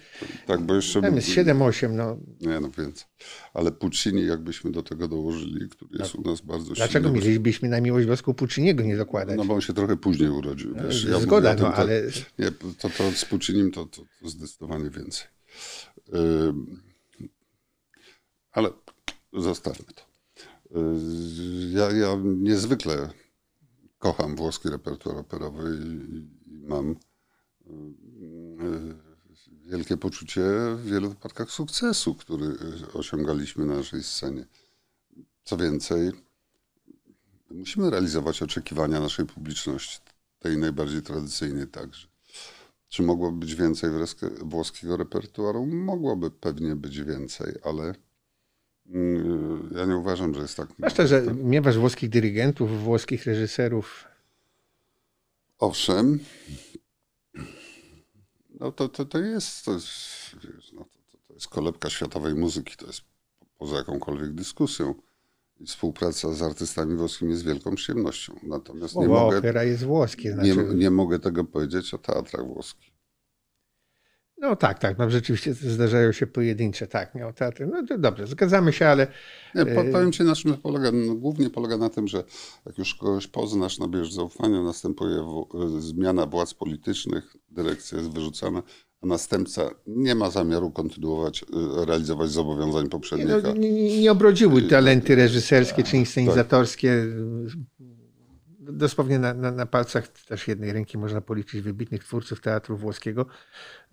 Tak, bo jeszcze... Tam jest 7-8, no. Nie, no więc. Ale Puccini jakbyśmy do tego dołożyli, który jest no. u nas bardzo Dlaczego silny. mielibyśmy na miłość boską Pucciniego nie dokładać? No bo on się trochę później urodził. No, wiesz, ja Zgoda, no ale... Nie, to, to z Puccinim to, to, to zdecydowanie więcej. Yy, ale zostawmy to. Yy, ja, ja niezwykle kocham włoski repertuar operowy i, mam e, wielkie poczucie w wielu wypadkach sukcesu, który osiągaliśmy na naszej scenie. Co więcej, musimy realizować oczekiwania naszej publiczności, tej najbardziej tradycyjnej także. Czy mogłoby być więcej włoskiego repertuaru? Mogłoby pewnie być więcej, ale ja nie uważam, że jest tak. Zwłaszcza, że miewasz włoskich dyrygentów, włoskich reżyserów. Owszem. No to, to, to jest, to jest, no to, to jest kolebka światowej muzyki, to jest poza jakąkolwiek dyskusją. I współpraca z artystami włoskimi jest wielką przyjemnością. Natomiast nie mogę, opera jest włoskie. Znaczy... Nie, nie mogę tego powiedzieć o teatrach włoskich. No tak, tak. No rzeczywiście zdarzają się pojedyncze, tak, miał teatry. No to dobrze, zgadzamy się, ale... Nie, e, powiem ci, na czym to polega. No, głównie polega na tym, że jak już kogoś poznasz, nabierzesz zaufania, następuje w, zmiana władz politycznych, dyrekcja jest wyrzucana, a następca nie ma zamiaru kontynuować, e, realizować zobowiązań poprzednika. Nie, no, nie, nie obrodziły talenty reżyserskie czy inscenizatorskie dosłownie na, na, na, palcach też jednej ręki można policzyć wybitnych twórców teatru włoskiego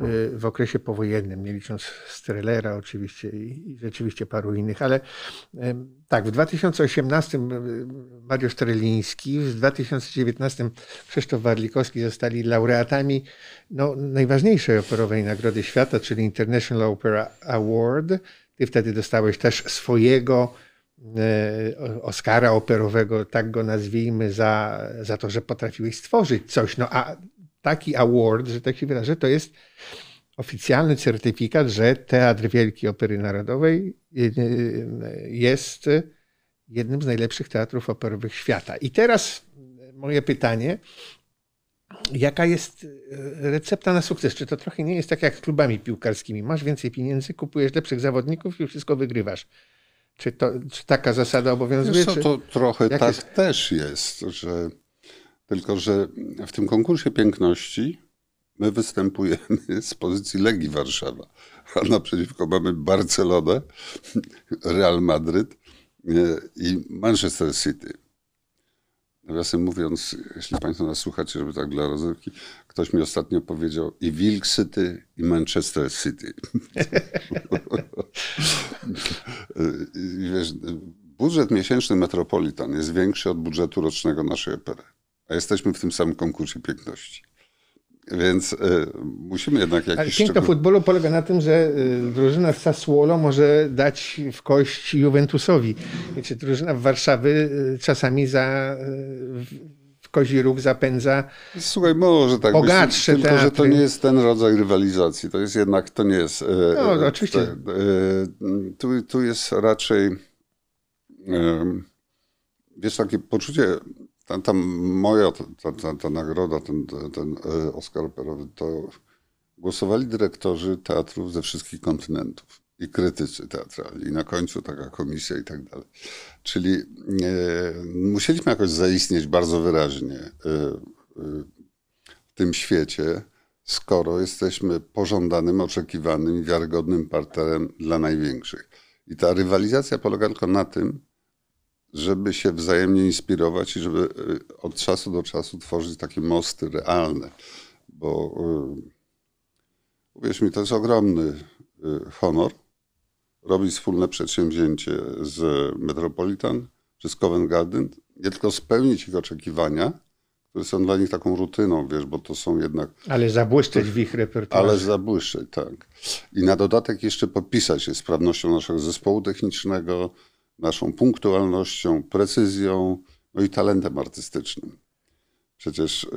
y, w okresie powojennym, nie licząc Strelera oczywiście i, i rzeczywiście paru innych, ale tak, w 2018 Mariusz Streliński, w 2019 Krzysztof Warlikowski zostali laureatami no, najważniejszej operowej nagrody świata, czyli International Opera Award. Ty wtedy dostałeś też swojego Oscara operowego, tak go nazwijmy, za, za to, że potrafiłeś stworzyć coś. No a taki award, że tak się wyrażę, to jest oficjalny certyfikat, że Teatr Wielkiej Opery Narodowej jest jednym z najlepszych teatrów operowych świata. I teraz moje pytanie, jaka jest recepta na sukces? Czy to trochę nie jest tak jak z klubami piłkarskimi? Masz więcej pieniędzy, kupujesz lepszych zawodników i wszystko wygrywasz. Czy, to, czy taka zasada obowiązuje? Wiesz, to trochę tak jest? też jest, że tylko że w tym konkursie piękności my występujemy z pozycji Legii Warszawa, a naprzeciwko mamy Barcelonę, Real Madryt i Manchester City. Nawiasem mówiąc, jeśli Państwo nas słuchacie, żeby tak dla rozrywki, ktoś mi ostatnio powiedział i Wilk City, i Manchester City. I wiesz, budżet miesięczny Metropolitan jest większy od budżetu rocznego naszej opery. A jesteśmy w tym samym konkursie piękności. Więc y, musimy jednak jakiś. Ale piękno szczegół... futbolu polega na tym, że y, drużyna z Sassuolo może dać w kość Juventusowi. Czy drużyna w Warszawy y, czasami za w kozi róg zapędza. Słuchaj, może tak bogatsze być, tylko że to nie jest ten rodzaj rywalizacji. To jest jednak, to nie jest. No, e, oczywiście. E, tu, tu jest raczej. E, wiesz, takie poczucie ta, ta moja ta, ta, ta nagroda, ten, ten e, Oscar operowy, to głosowali dyrektorzy teatrów ze wszystkich kontynentów i krytycy teatralni. I na końcu taka komisja i tak dalej. Czyli e, musieliśmy jakoś zaistnieć bardzo wyraźnie e, e, w tym świecie, skoro jesteśmy pożądanym, oczekiwanym, wiarygodnym partnerem dla największych. I ta rywalizacja polega tylko na tym, żeby się wzajemnie inspirować i żeby y, od czasu do czasu tworzyć takie mosty realne. Bo y, uwierz mi, to jest ogromny y, honor robić wspólne przedsięwzięcie z Metropolitan czy z Covent Garden, nie tylko spełnić ich oczekiwania, które są dla nich taką rutyną, wiesz, bo to są jednak... Ale zabłyszczeć w ich repertuarze. Ale zabłyszczeć, tak. I na dodatek jeszcze popisać się sprawnością naszego zespołu technicznego, naszą punktualnością, precyzją, no i talentem artystycznym. Przecież y,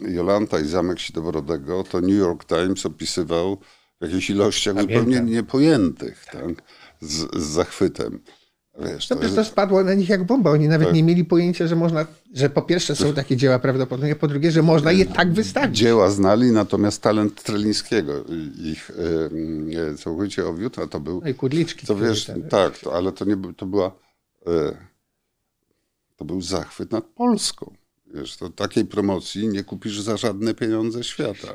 Jolanta i Zamek Sidoworodego to New York Times opisywał w jakichś ilościach Pamiętam. zupełnie niepojętych, tak? z, z zachwytem. Wiesz, to, to, to spadło na nich jak bomba. Oni nawet tak. nie mieli pojęcia, że można, że po pierwsze są takie dzieła prawdopodobnie, po drugie, że można je tak wystawić. Dzieła znali, natomiast talent Trelińskiego ich e, całkowicie owiódł, a to był... No i Kudliczki. To wiesz, tak, to, ale to nie to była... E, to był zachwyt nad Polską. Wiesz, to takiej promocji nie kupisz za żadne pieniądze świata.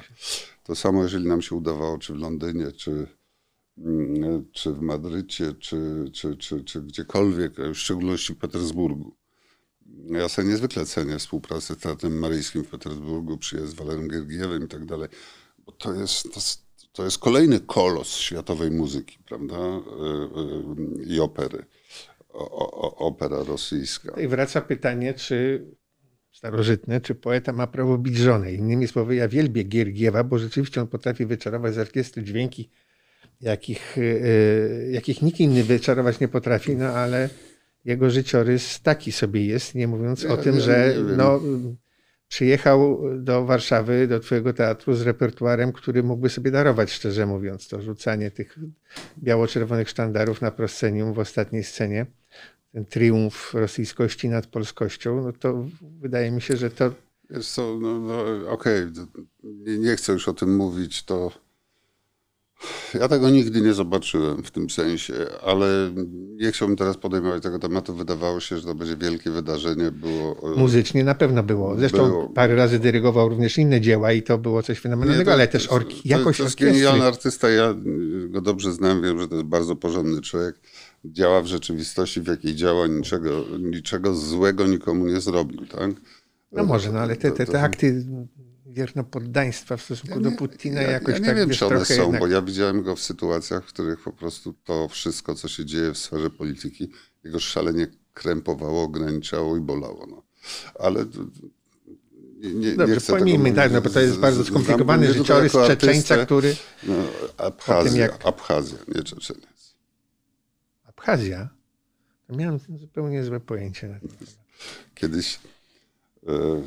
To samo, jeżeli nam się udawało, czy w Londynie, czy czy w Madrycie, czy, czy, czy, czy gdziekolwiek, w szczególności w Petersburgu. Ja sobie niezwykle cenię współpracę z Teatrem Maryjskim w Petersburgu, przyjazd z Walerem Gergiewem i tak dalej, bo to jest, to, to jest kolejny kolos światowej muzyki, prawda, e, e, i opery. O, o, opera rosyjska. I wraca pytanie, czy starożytne, czy poeta ma prawo bić żonę. Innymi słowy, ja wielbię Giergiewa, bo rzeczywiście on potrafi wyczarować z orkiestry dźwięki jakich, y, y, jakich nikt inny wyczarować nie potrafi, no ale jego życiorys taki sobie jest, nie mówiąc ja, o tym, ja że no, przyjechał do Warszawy, do twojego teatru z repertuarem, który mógłby sobie darować, szczerze mówiąc. To rzucanie tych biało-czerwonych sztandarów na proscenium w ostatniej scenie, ten triumf rosyjskości nad polskością, no to wydaje mi się, że to... Jest to, no, no okej, okay. nie, nie chcę już o tym mówić, to ja tego nigdy nie zobaczyłem w tym sensie, ale nie chciałbym teraz podejmować tego tematu. Wydawało się, że to będzie wielkie wydarzenie. Było, e, Muzycznie na pewno było. Zresztą było. parę razy dyrygował również inne dzieła i to było coś fenomenalnego, nie, ale też orki, jakoś To jest genialny artysta, ja go dobrze znam, wiem, że to jest bardzo porządny człowiek. działa w rzeczywistości, w jakiej działa, niczego, niczego złego nikomu nie zrobił, tak? No może, no ale te, te, te akty wiernopoddaństwa w stosunku ja nie, do Putina ja, jakoś ja nie tak wiem, czy one są, jednak... bo ja widziałem go w sytuacjach, w których po prostu to wszystko, co się dzieje w sferze polityki, jego szalenie krępowało, ograniczało i bolało. No. Ale nie, Dobrze, nie pojmijmy, tak, no bo to jest bardzo skomplikowany życiorys Czeczeńca, który... No, Abchazja, jak... Abchazja, nie Czeczeniec. Abchazja? Miałem zupełnie złe pojęcie na ten temat. Kiedyś e,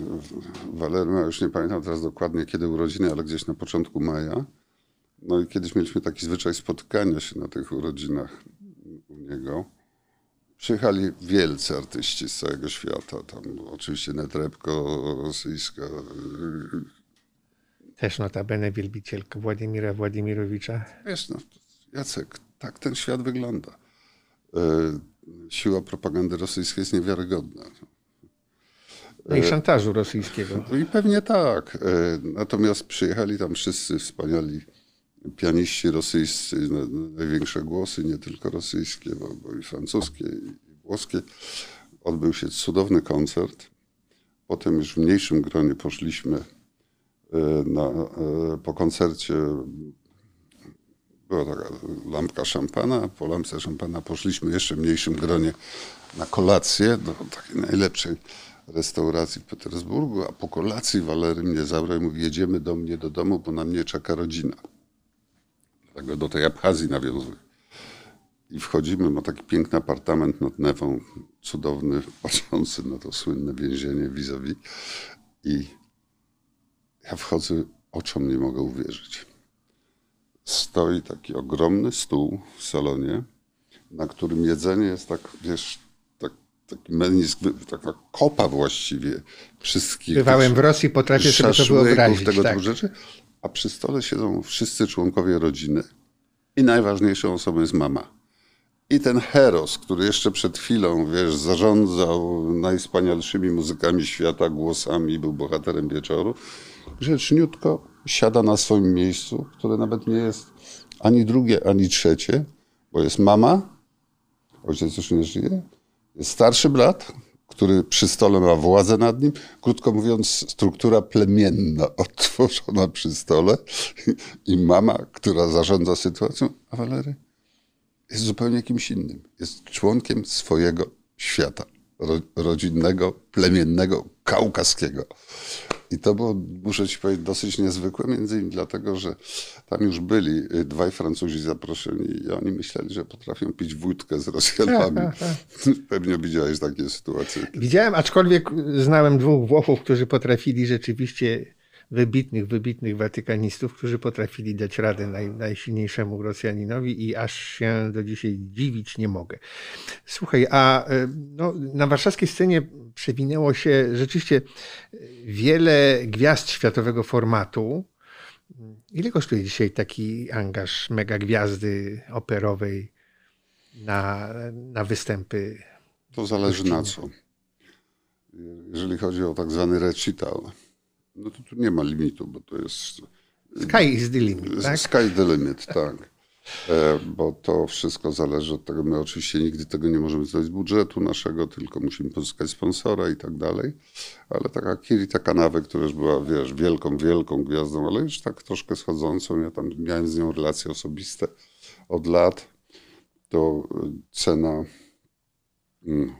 Walerma, już nie pamiętam teraz dokładnie kiedy urodziny, ale gdzieś na początku maja. No i kiedyś mieliśmy taki zwyczaj spotykania się na tych urodzinach u niego. Przyjechali wielcy artyści z całego świata. Tam oczywiście Netrebko, rosyjska. Też notabene wielbicielka Władimira Władimirowicza. Wiesz, no, Jacek, tak ten świat wygląda. Siła propagandy rosyjskiej jest niewiarygodna. I szantażu rosyjskiego. No I pewnie tak. E, natomiast przyjechali tam wszyscy wspaniali pianiści rosyjscy, największe głosy, nie tylko rosyjskie, bo, bo i francuskie, i włoskie. Odbył się cudowny koncert. Potem już w mniejszym gronie poszliśmy e, na, e, po koncercie. Była taka lampka szampana. Po lampce szampana poszliśmy jeszcze w mniejszym gronie na kolację do takiej najlepszej restauracji w Petersburgu, a po kolacji Walery mnie zabrał i mówi, jedziemy do mnie do domu, bo na mnie czeka rodzina. Dlatego do tej Abchazji nawiązuje. I wchodzimy, ma taki piękny apartament nad Newą, cudowny, patrzący na to słynne więzienie vis-a-vis. I ja wchodzę, oczom nie mogę uwierzyć. Stoi taki ogromny stół w salonie, na którym jedzenie jest tak, wiesz, taki menu, taka kopa właściwie wszystkich. Bywałem w Rosji, potrafię sobie to wyobrazić. tego tak. typu rzeczy a przy stole siedzą wszyscy członkowie rodziny i najważniejszą osobą jest mama. I ten heros, który jeszcze przed chwilą, wiesz, zarządzał najwspanialszymi muzykami świata, głosami, był bohaterem wieczoru, grzeczniutko siada na swoim miejscu, które nawet nie jest ani drugie, ani trzecie, bo jest mama, ojciec już nie żyje, starszy brat, który przy stole ma władzę nad nim. Krótko mówiąc, struktura plemienna otworzona przy stole i mama, która zarządza sytuacją, a Walery jest zupełnie kimś innym. Jest członkiem swojego świata rodzinnego, plemiennego, kaukaskiego. I to było, muszę ci powiedzieć, dosyć niezwykłe, między innymi dlatego, że tam już byli y, dwaj Francuzi zaproszeni i oni myśleli, że potrafią pić wódkę z Rosjanami. Pewnie widziałeś takie sytuacje. Widziałem, aczkolwiek znałem dwóch Włochów, którzy potrafili rzeczywiście wybitnych, wybitnych watykanistów, którzy potrafili dać radę naj, najsilniejszemu Rosjaninowi i aż się do dzisiaj dziwić nie mogę. Słuchaj, a e, no, na warszawskiej scenie przewinęło się rzeczywiście wiele gwiazd światowego formatu. Ile kosztuje dzisiaj taki angaż mega gwiazdy operowej na, na występy? To zależy na co. Jeżeli chodzi o tak zwany recital, no to tu nie ma limitu, bo to jest... Sky is the limit, tak? Sky is the limit, tak. E, bo to wszystko zależy od tego. My oczywiście nigdy tego nie możemy zrobić z budżetu naszego, tylko musimy pozyskać sponsora i tak dalej. Ale taka Kirita Kanawy, która już była, wiesz, wielką, wielką gwiazdą, ale już tak troszkę schodzącą, ja tam miałem z nią relacje osobiste od lat, to cena mm,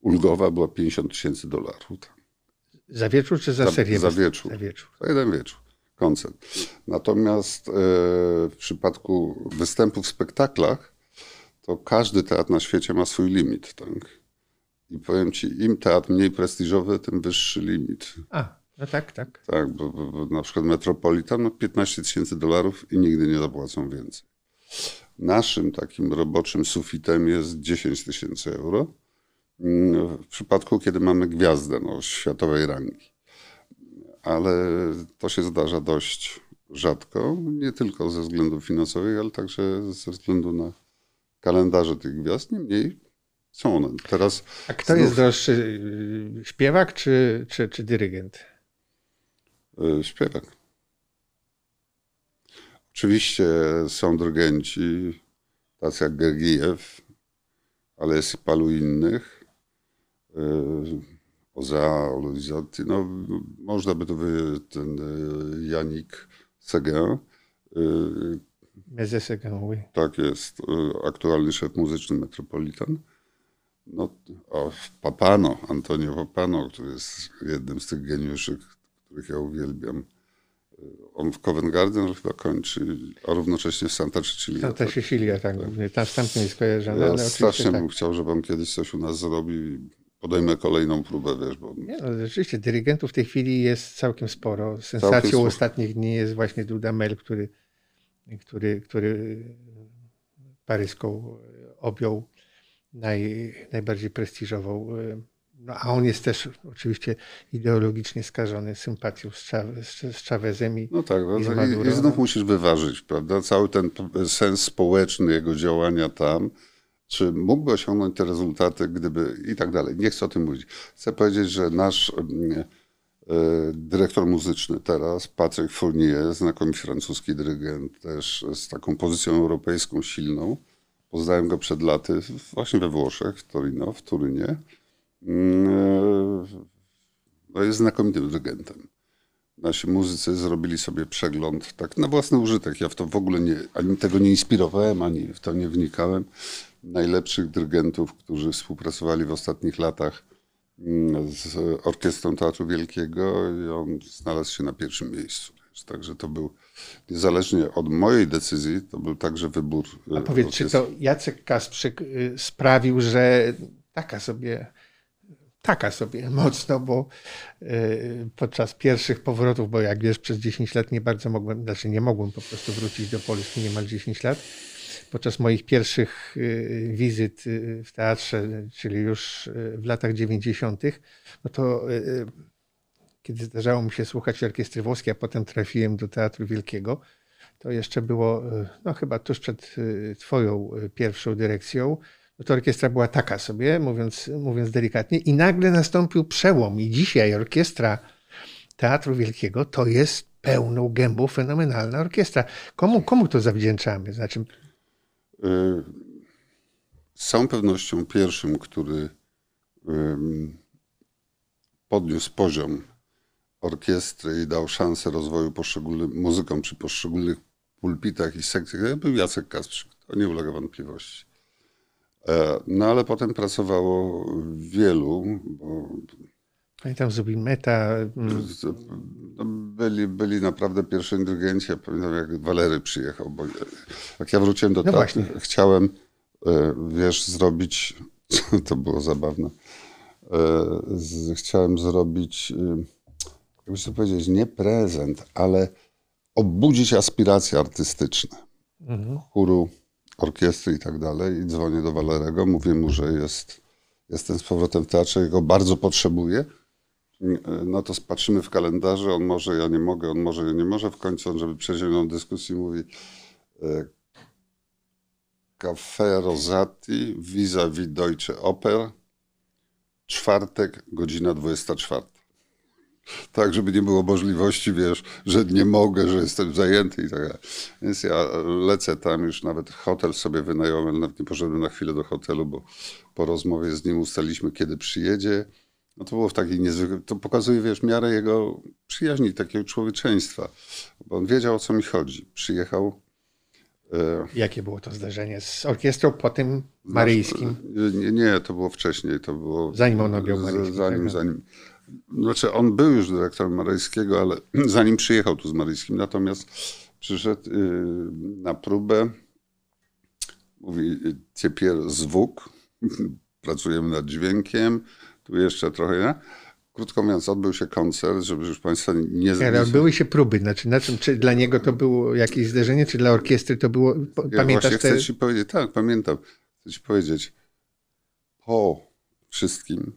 ulgowa była 50 tysięcy dolarów. Za wieczór czy za, za serię? Za wieczór. Za wieczór. Za jeden wieczór. Koncert. Natomiast e, w przypadku występów w spektaklach, to każdy teatr na świecie ma swój limit. Tak? I powiem ci, im teatr mniej prestiżowy, tym wyższy limit. A, no tak, tak. Tak, bo, bo, bo na przykład Metropolitan ma 15 tysięcy dolarów i nigdy nie zapłacą więcej. Naszym takim roboczym sufitem jest 10 tysięcy euro w przypadku, kiedy mamy gwiazdę no, światowej rangi. Ale to się zdarza dość rzadko, nie tylko ze względów finansowych, ale także ze względu na kalendarze tych gwiazd. Niemniej są one. Teraz A kto znów... jest droższy, śpiewak czy, czy, czy dyrygent? E, śpiewak. Oczywiście są dyrygenci, tacy jak Gergijew, ale jest i paru innych. Y, Oza, Oluzotti, no można by to wy, ten y, Janik Seguin. Meze Seguin, oui. Tak jest, aktualny szef muzyczny Metropolitan. No, o, Papano, Antonio Papano, który jest jednym z tych geniuszy, których ja uwielbiam. On w Covent Garden chyba kończy, a równocześnie w Santa Cecilia. Santa tak? Cecilia, tak. tak. Jest kojarzone. Ja strasznie tak. bym chciał, żeby on kiedyś coś u nas zrobił podejmę kolejną próbę, wiesz, bo... Nie, no, rzeczywiście, dyrygentów w tej chwili jest całkiem sporo. Sensacją całkiem ostatnich dni jest właśnie Dudamel, który, który, który paryską objął naj, najbardziej prestiżową. E, no, a on jest też oczywiście ideologicznie skażony sympatią z, z, Chavezem i No tak, no, i, i, i znów musisz wyważyć, prawda? Cały ten sens społeczny jego działania tam, czy mógłby osiągnąć te rezultaty, gdyby i tak dalej. Nie chcę o tym mówić. Chcę powiedzieć, że nasz e, dyrektor muzyczny teraz, Patryk Fournier, znakomity francuski dyrygent, też z taką pozycją europejską silną, Poznałem go przed laty właśnie we Włoszech, w Torino, w Turynie. Mm, e, no jest znakomitym dyrygentem. Nasi muzycy zrobili sobie przegląd tak na własny użytek. Ja w to w ogóle nie, ani tego nie inspirowałem, ani w to nie wnikałem. Najlepszych dyrygentów, którzy współpracowali w ostatnich latach mm, z Orkiestrą Teatru Wielkiego i on znalazł się na pierwszym miejscu. Także to był, niezależnie od mojej decyzji, to był także wybór. A powiedz, czy to Jacek Kasprzyk y, sprawił, że taka sobie, taka sobie mocno, bo y, podczas pierwszych powrotów, bo jak wiesz, przez 10 lat nie bardzo mogłem, znaczy nie mogłem po prostu wrócić do Polski niemal 10 lat. Podczas moich pierwszych y, wizyt w teatrze, czyli już w latach 90., no to kiedy zdarzało mi się słuchać orkiestry włoskiej, a potem trafiłem do Teatru Wielkiego, to jeszcze było, no chyba tuż przed twoją pierwszą dyrekcją, no to orkiestra była taka sobie, mówiąc, mówiąc delikatnie, i nagle nastąpił przełom i dzisiaj orkiestra Teatru Wielkiego to jest pełną gębą fenomenalna orkiestra. Komu, komu to zawdzięczamy? Znaczy... Z całą pewnością pierwszym, który podniósł poziom orkiestry i dał szansę rozwoju poszczególnym muzykom przy poszczególnych pulpitach i sekcjach, był Jacek Kasprzyk. To nie ulega wątpliwości. E, no ale potem pracowało wielu, bo... Pamiętam Zubin Meta. Mm. No, byli, byli naprawdę pierwsi dirigenci. Ja pamiętam jak Walery przyjechał, bo jak ja wróciłem do no teatru, chciałem, e, wiesz, zrobić, to było zabawne, e, chciałem zrobić jakby to powiedzieć, nie prezent, ale obudzić aspiracje artystyczne. Mhm. Chóru, orkiestry i tak dalej. I dzwonię do Walerego, mówię mu, że jest, jestem z powrotem w teatrze, jego bardzo potrzebuję. No to patrzymy w kalendarze, on może, ja nie mogę, on może, ja nie może. W końcu on, żeby przejść dyskusję, mówi e, Café Rosati vis-a-vis Deutsche Oper, czwartek, godzina 24 tak, żeby nie było możliwości, wiesz, że nie mogę, że jestem zajęty i tak dalej. Więc ja lecę tam, już nawet hotel sobie wynająłem, nawet nie poszedłem na chwilę do hotelu, bo po rozmowie z nim ustaliliśmy, kiedy przyjedzie. No to było w takiej niezwykłej, to pokazuje, wiesz, miarę jego przyjaźni, takiego człowieczeństwa, bo on wiedział, o co mi chodzi. Przyjechał. E... Jakie było to zdarzenie z orkiestrą po tym maryjskim? Nie, nie, to było wcześniej, to było... Zanim on objął maryjski. Zanim, tak? zanim. Znaczy, on był już dyrektorem Maryjskiego, ale zanim przyjechał tu z Maryjskim, natomiast przyszedł y, na próbę. Mówi, ciepier zwuk, pracujemy nad dźwiękiem, tu jeszcze trochę, nie? Krótko mówiąc, odbył się koncert, żeby już Państwa nie... Ale odbyły się próby, znaczy na czym, czy dla niego to było jakieś zdarzenie, czy dla orkiestry to było... Pamiętasz ja te... chcę Ci powiedzieć, tak, pamiętam. Chcę Ci powiedzieć, po wszystkim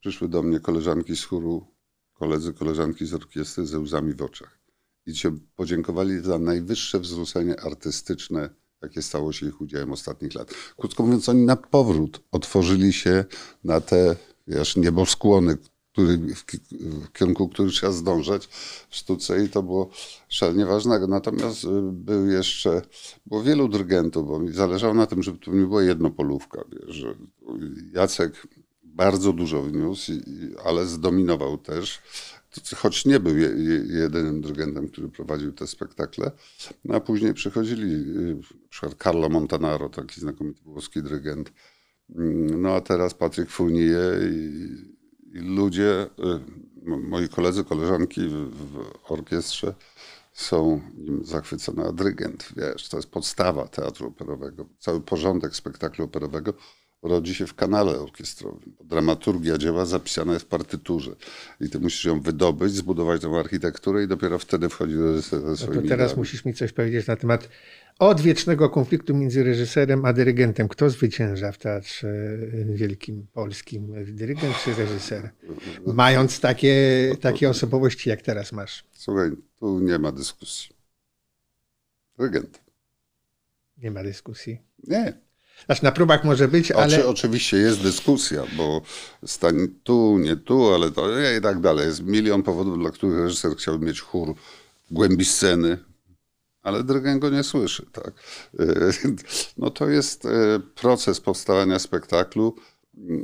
Przyszły do mnie koleżanki z chóru, koledzy, koleżanki z orkiestry ze łzami w oczach. I się podziękowali za najwyższe wzruszenie artystyczne, jakie stało się ich udziałem ostatnich lat. Krótko mówiąc, oni na powrót otworzyli się na te, wiesz, nieboskłony, który, w, w kierunku, który trzeba zdążać w sztuce i to było szalenie ważnego. Natomiast y, był jeszcze, było wielu dyrygentów, bo mi zależało na tym, żeby tu nie była jednopolówka, wiesz, Jacek bardzo dużo wniósł, ale zdominował też choć nie był jedynym dyrygentem, który prowadził te spektakle. No a później przychodzili, y, przykład Carlo Montanaro, taki znakomity włoski dyrygent. Mm, no a teraz Patryk Fournier i, i ludzie, y, moi koledzy, koleżanki w, w orkiestrze są nim zachwycone. A dyrygent, wiesz, to jest podstawa teatru operowego. Cały porządek spektaklu operowego rodzi się w kanale orkiestrowym. Dramaturgia dzieła zapisana jest w partyturze i ty musisz ją wydobyć, zbudować tą architekturę i dopiero wtedy wchodzi reżyser ze swoimi no to teraz ideami. musisz mi coś powiedzieć na temat odwiecznego konfliktu między reżyserem a dyrygentem. Kto zwycięża w Teatrze Wielkim Polskim? Dyrygent czy reżyser? Mając takie, takie osobowości, jak teraz masz. Słuchaj, tu nie ma dyskusji. Dyrygent. Nie ma dyskusji? Nie. Znaczy na próbach może być, ale... Oczy, oczywiście jest dyskusja, bo stań tu, nie tu, ale to i tak dalej. Jest milion powodów, dla których reżyser chciałby mieć chór głębi sceny, ale dyrygent go nie słyszy. Tak? No to jest e, proces powstawania spektaklu.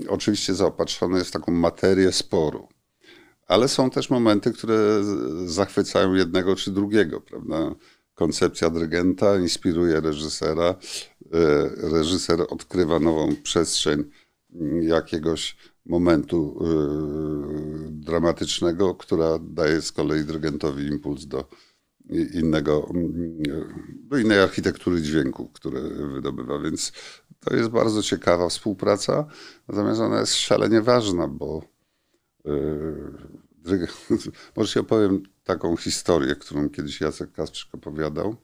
Oczywiście zaopatrzony jest w taką materię sporu. Ale są też momenty, które zachwycają jednego czy drugiego, prawda? Koncepcja dyrygenta inspiruje reżysera, E, reżyser odkrywa nową przestrzeń jakiegoś momentu e, dramatycznego, która daje z kolei dyrygentowi impuls do innego, do innej architektury dźwięku, które wydobywa. Więc to jest bardzo ciekawa współpraca, natomiast ona jest szalenie ważna, bo yy, może się opowiem taką historię, którą kiedyś Jacek Kasprzyk opowiadał.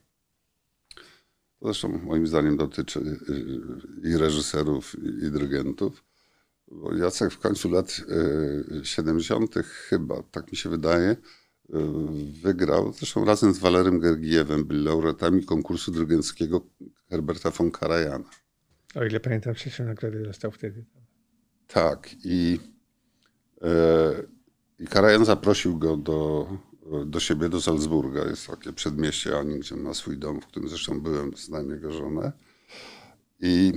Zresztą moim zdaniem dotyczy y, i reżyserów, i dyrygentów. Bo Jacek w końcu lat 70. Y, chyba, tak mi się wydaje, y, wygrał, zresztą razem z Walerem Gergijewem, byli laureatami konkursu dyrygenckiego Herberta von Karajana. O ile pamiętam, trzecią nagrodę dostał wtedy. Tak i, i Karajan zaprosił go do do siebie, do Salzburga. Jest takie przedmieście Ani, gdzie ma swój dom, w którym zresztą byłem, znam jego żonę. I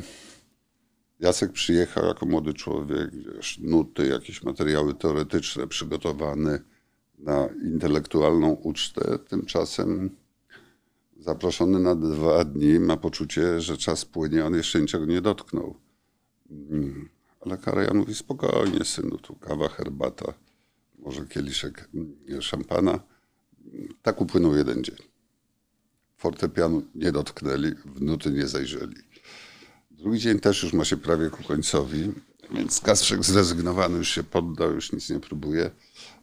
Jacek przyjechał jako młody człowiek, wiesz, nuty, jakieś materiały teoretyczne przygotowane na intelektualną ucztę. Tymczasem zaproszony na dwa dni ma poczucie, że czas płynie, on jeszcze niczego nie dotknął. Mm, ale Karajan mówi, spokojnie synu, tu kawa, herbata może kieliszek szampana. Tak upłynął jeden dzień. Fortepianu nie dotknęli, w nuty nie zajrzeli. Drugi dzień też już ma się prawie ku końcowi, więc Kastrzek zrezygnowany już się poddał, już nic nie próbuje,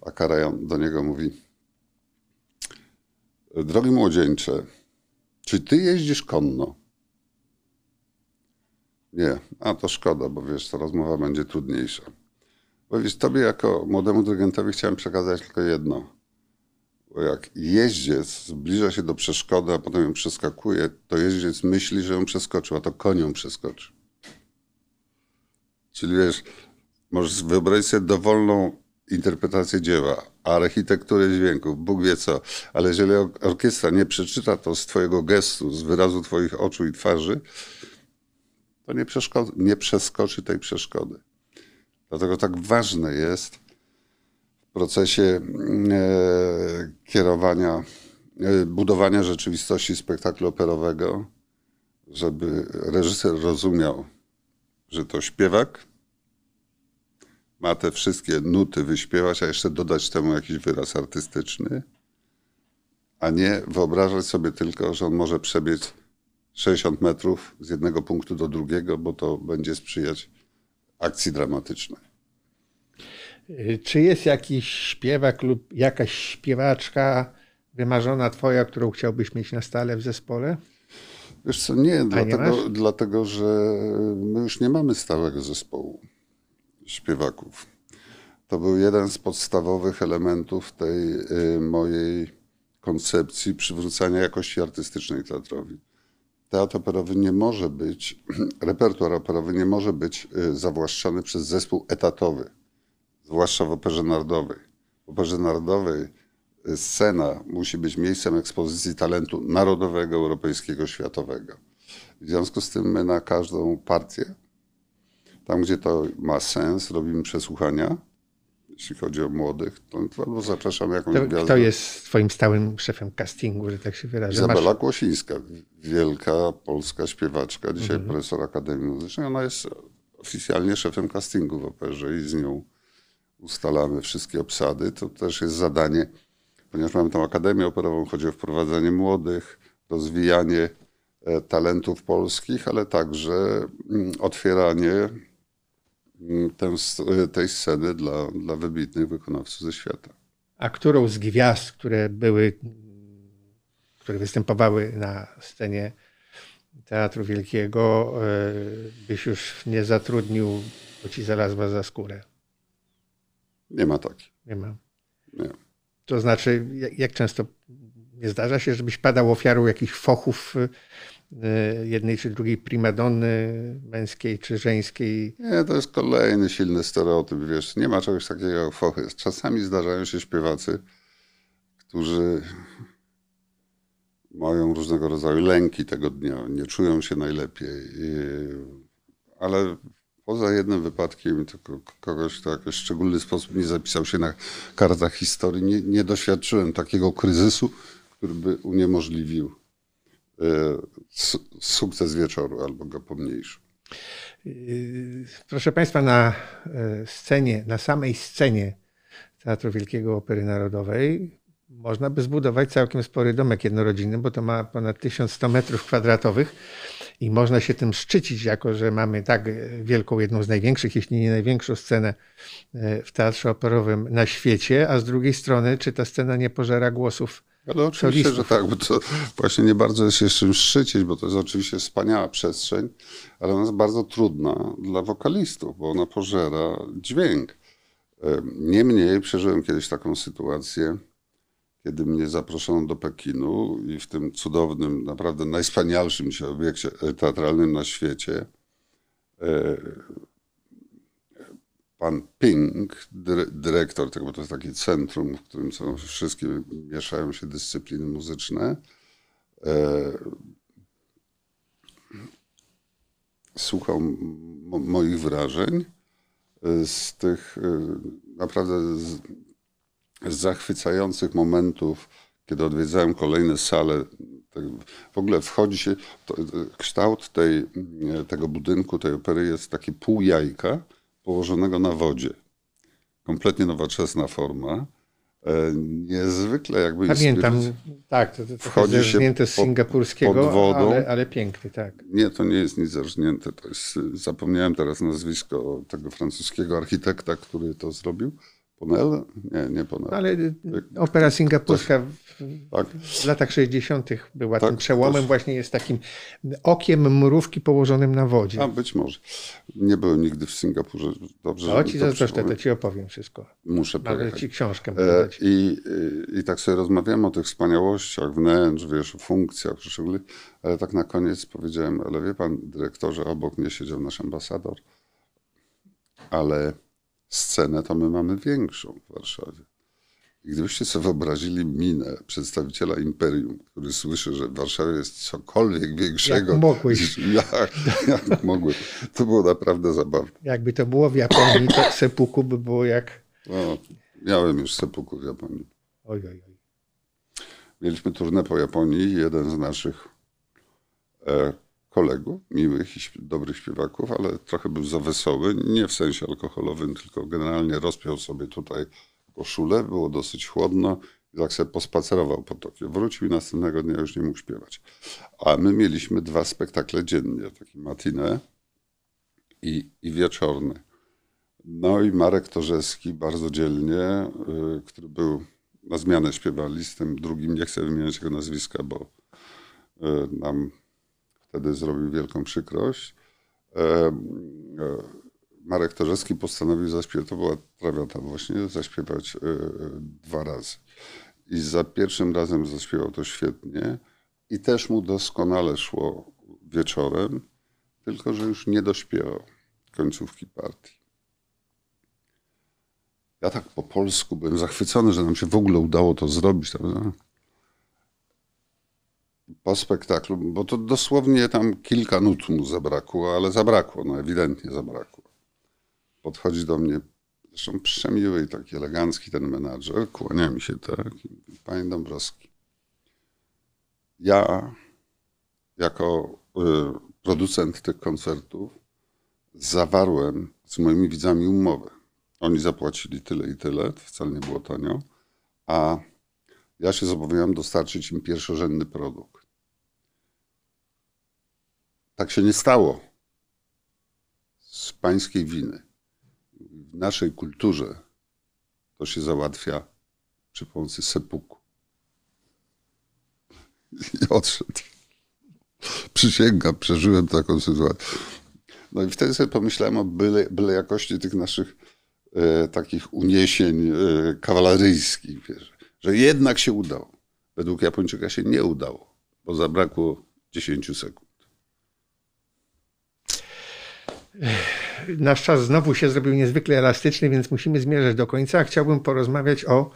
a Karajan do niego mówi Drogi młodzieńcze, czy ty jeździsz konno? Nie, a to szkoda, bo wiesz, ta rozmowa będzie trudniejsza. Bo wiesz, tobie jako młodemu dyrygentowi chciałem przekazać tylko jedno. Bo jak jeździec zbliża się do przeszkody, a potem ją przeskakuje, to jeździec myśli, że ją przeskoczył, a to konią przeskoczy. Czyli wiesz, możesz wyobrazić sobie dowolną interpretację dzieła, architekturę dźwięków, Bóg wie co, ale jeżeli orkiestra nie przeczyta to z twojego gestu, z wyrazu twoich oczu i twarzy, to nie, nie przeskoczy tej przeszkody. Dlatego tak ważne jest w procesie e, kierowania, e, budowania rzeczywistości spektaklu operowego, żeby reżyser rozumiał, że to śpiewak ma te wszystkie nuty wyśpiewać, a jeszcze dodać temu jakiś wyraz artystyczny, a nie wyobrażać sobie tylko, że on może przebiec 60 metrów z jednego punktu do drugiego, bo to będzie sprzyjać akcji dramatycznej. Czy jest jakiś śpiewak lub jakaś śpiewaczka wymarzona twoja, którą chciałbyś mieć na stale w zespole? Wiesz co, nie, dlatego, dlatego że my już nie mamy stałego zespołu śpiewaków. To był jeden z podstawowych elementów tej y, mojej koncepcji przywrócenia jakości artystycznej teatrowi teatr operowy nie może być, repertuar operowy nie może być y, zawłaszczony przez zespół etatowy. zwłaszcza w Operze Narodowej. W Operze Narodowej scena musi być miejscem ekspozycji talentu narodowego, europejskiego, światowego. W związku z tym my na każdą partię, tam gdzie to ma sens, robimy przesłuchania. Jeśli chodzi o młodych, to albo zapraszamy jakąś To, gwiazdę. kto jest twoim stałym szefem castingu, że tak się wyrażę? Izabela Masz- Kłosińska, wielka polska śpiewaczka, dzisiaj Mhm. profesor Akademii Muzycznej. Ona jest oficjalnie szefem castingu w operze i z nią ustalamy wszystkie obsady. To też jest zadanie, ponieważ mamy tą Akademię Operową, chodzi o wprowadzanie młodych, rozwijanie e, talentów polskich, ale także mm, otwieranie mm, tę, tej sceny dla, dla wybitnych wykonawców ze świata. A którą z gwiazd, które były, które występowały na scenie Teatru Wielkiego, e, byś już nie zatrudnił, bo ci znalazła za skórę? Nie ma takiej. Nie ma. Nie. To znaczy, jak, jak często nie zdarza się, żebyś padał ofiarą jakichś fochów jednej czy drugiej primadonny męskiej czy żeńskiej? Nie, to jest kolejny silny stereotyp, wiesz, nie ma czegoś takiego jak fochy. Czasami zdarzają się śpiewacy, którzy mają różnego rodzaju lęki tego dnia, nie czują się najlepiej, I- ale poza jednym wypadkiem, tylko kogoś, kto w szczególny sposób nie zapisał się na kartach historii, nie, nie doświadczyłem takiego kryzysu, który by uniemożliwił sukces wieczoru albo go pomniejszył. Yy, Proszę Państwa, na e, scenie, na samej scenie Teatru Wielkiego Opery Narodowej można by zbudować całkiem spory domek jednorodzinny, bo to ma ponad 1100 metrów kwadratowych i można się tym szczycić, jako że mamy tak wielką, jedną z największych, jeśli nie największą scenę w Teatrze Operowym na świecie, a z drugiej strony, czy ta scena nie pożera głosów Ale oczywiście, że tak, bo to właśnie nie bardzo jest się czym szczycić, bo to jest oczywiście wspaniała przestrzeń, ale ona jest bardzo trudna dla wokalistów, bo ona pożera dźwięk. Niemniej przeżyłem kiedyś taką sytuację, kiedy mnie zaproszono do Pekinu i w tym cudownym, naprawdę najwspanialszym obiekcie teatralnym na świecie e, pan Ping, dyre- dyrektor tego, bo to jest takie centrum, w którym są wszystkie, mieszają się dyscypliny muzyczne, e, słuchał mo- moich wrażeń e, z tych e, naprawdę z, zachwycających momentów, kiedy odwiedzałem kolejne sale. Te- W ogóle wchodzi się, to, kształt tej, tego budynku, tej opery jest taki pół jajka położonego na wodzie. Kompletnie nowoczesna forma. E, Niezwykle jakby Pamiętam, tak, to, to Wchodzi trochę się zerżnięte z pod- singapurskiego, pod wodą. ale, ale piękny, tak. Nie, to nie jest nic zerżnięte. To jest, zapomniałem teraz nazwisko tego francuskiego architekta, który to zrobił. Ponel? Nie, nie Ponel. No, ale y, opera singapurska w, Tak. w latach 60. była Tak, tym przełomem, też. właśnie jest takim okiem mrówki położonym na wodzie. A być może. Nie byłem nigdy w Singapurze. Dobrze, No ci to zazdroszczę, to ci opowiem wszystko. Muszę Nawet pojechać. ci książkę E. I, i, I tak sobie rozmawiamy o tych wspaniałościach wnętrz, wiesz, o funkcjach ale tak na koniec powiedziałem, ale wie pan, dyrektorze, obok mnie siedział nasz ambasador, ale scenę to my mamy większą w Warszawie. I gdybyście sobie wyobrazili minę przedstawiciela imperium, który słyszy, że w Warszawie jest cokolwiek większego. Jak mogłeś. Jak, jak mogłem. To było naprawdę zabawne. Jakby to było w Japonii, to sepuku by było jak... No, miałem już sepuku w Japonii. Oj, oj, oj. Mieliśmy turnę po Japonii. Jeden z naszych e, kolegów, miłych i dobrych śpiewaków, ale trochę był za wesoły. Nie w sensie alkoholowym, tylko generalnie rozpiął sobie tutaj koszulę. Było dosyć chłodno. I tak sobie pospacerował po Tokio. Wrócił i następnego dnia już nie mógł śpiewać. A my mieliśmy dwa spektakle dziennie. Taki matinę i, i wieczorny. No i Marek Torzewski bardzo dzielnie, y, który był na zmianę śpiewali drugim, nie chcę wymieniać jego nazwiska, bo y, nam wtedy zrobił wielką przykrość. E, e, Marek Torzewski postanowił zaśpiewać, to była trawiata właśnie, zaśpiewać e, dwa razy. I za pierwszym razem zaśpiewał to świetnie i też mu doskonale szło wieczorem, tylko że już nie dośpiewał końcówki partii. Ja tak po polsku byłem zachwycony, że nam się w ogóle udało to zrobić. Po spektaklu, bo to dosłownie tam kilka nut mu zabrakło, ale zabrakło, no ewidentnie zabrakło. Podchodzi do mnie, zresztą przemiły i taki elegancki ten menadżer, kłania mi się tak, panie Dąbrowski, ja jako y, producent tych koncertów zawarłem z moimi widzami umowę. Oni zapłacili tyle i tyle, to wcale nie było tanio, a ja się zobowiązałem dostarczyć im pierwszorzędny produkt. Tak się nie stało z pańskiej winy. W naszej kulturze to się załatwia przy pomocy sepuku. I odszedł. Przysięgam, przeżyłem taką sytuację. No i wtedy sobie pomyślałem o byle, byle jakości tych naszych e, takich uniesień e, kawaleryjskich, wiesz, że jednak się udało. Według Japończyka się nie udało, bo zabrakło 10 sekund. Nasz czas znowu się zrobił niezwykle elastyczny, więc musimy zmierzać do końca. Chciałbym porozmawiać o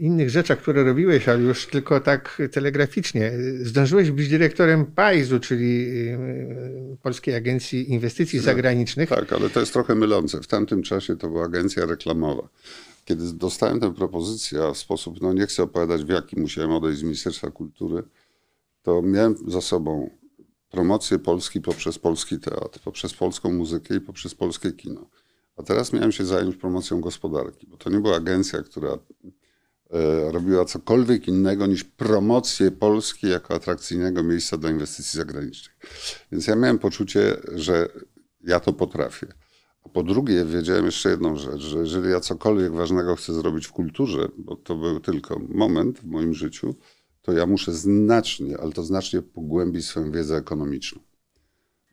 innych rzeczach, które robiłeś, ale już tylko tak telegraficznie. Zdążyłeś być dyrektorem PAIZ-u, czyli y, Polskiej Agencji Inwestycji tak, Zagranicznych. Tak, ale to jest trochę mylące. W tamtym czasie to była agencja reklamowa. Kiedy dostałem tę propozycję, a w sposób, no nie chcę opowiadać w jaki musiałem odejść z Ministerstwa Kultury, to miałem za sobą promocję Polski poprzez polski teatr, poprzez polską muzykę i poprzez polskie kino. A teraz miałem się zająć promocją gospodarki, bo to nie była agencja, która E, robiła cokolwiek innego niż promocję Polski jako atrakcyjnego miejsca dla inwestycji zagranicznych. Więc ja miałem poczucie, że ja to potrafię. A po drugie, wiedziałem jeszcze jedną rzecz, że jeżeli ja cokolwiek ważnego chcę zrobić w kulturze, bo to był tylko moment w moim życiu, to ja muszę znacznie, ale to znacznie pogłębić swoją wiedzę ekonomiczną.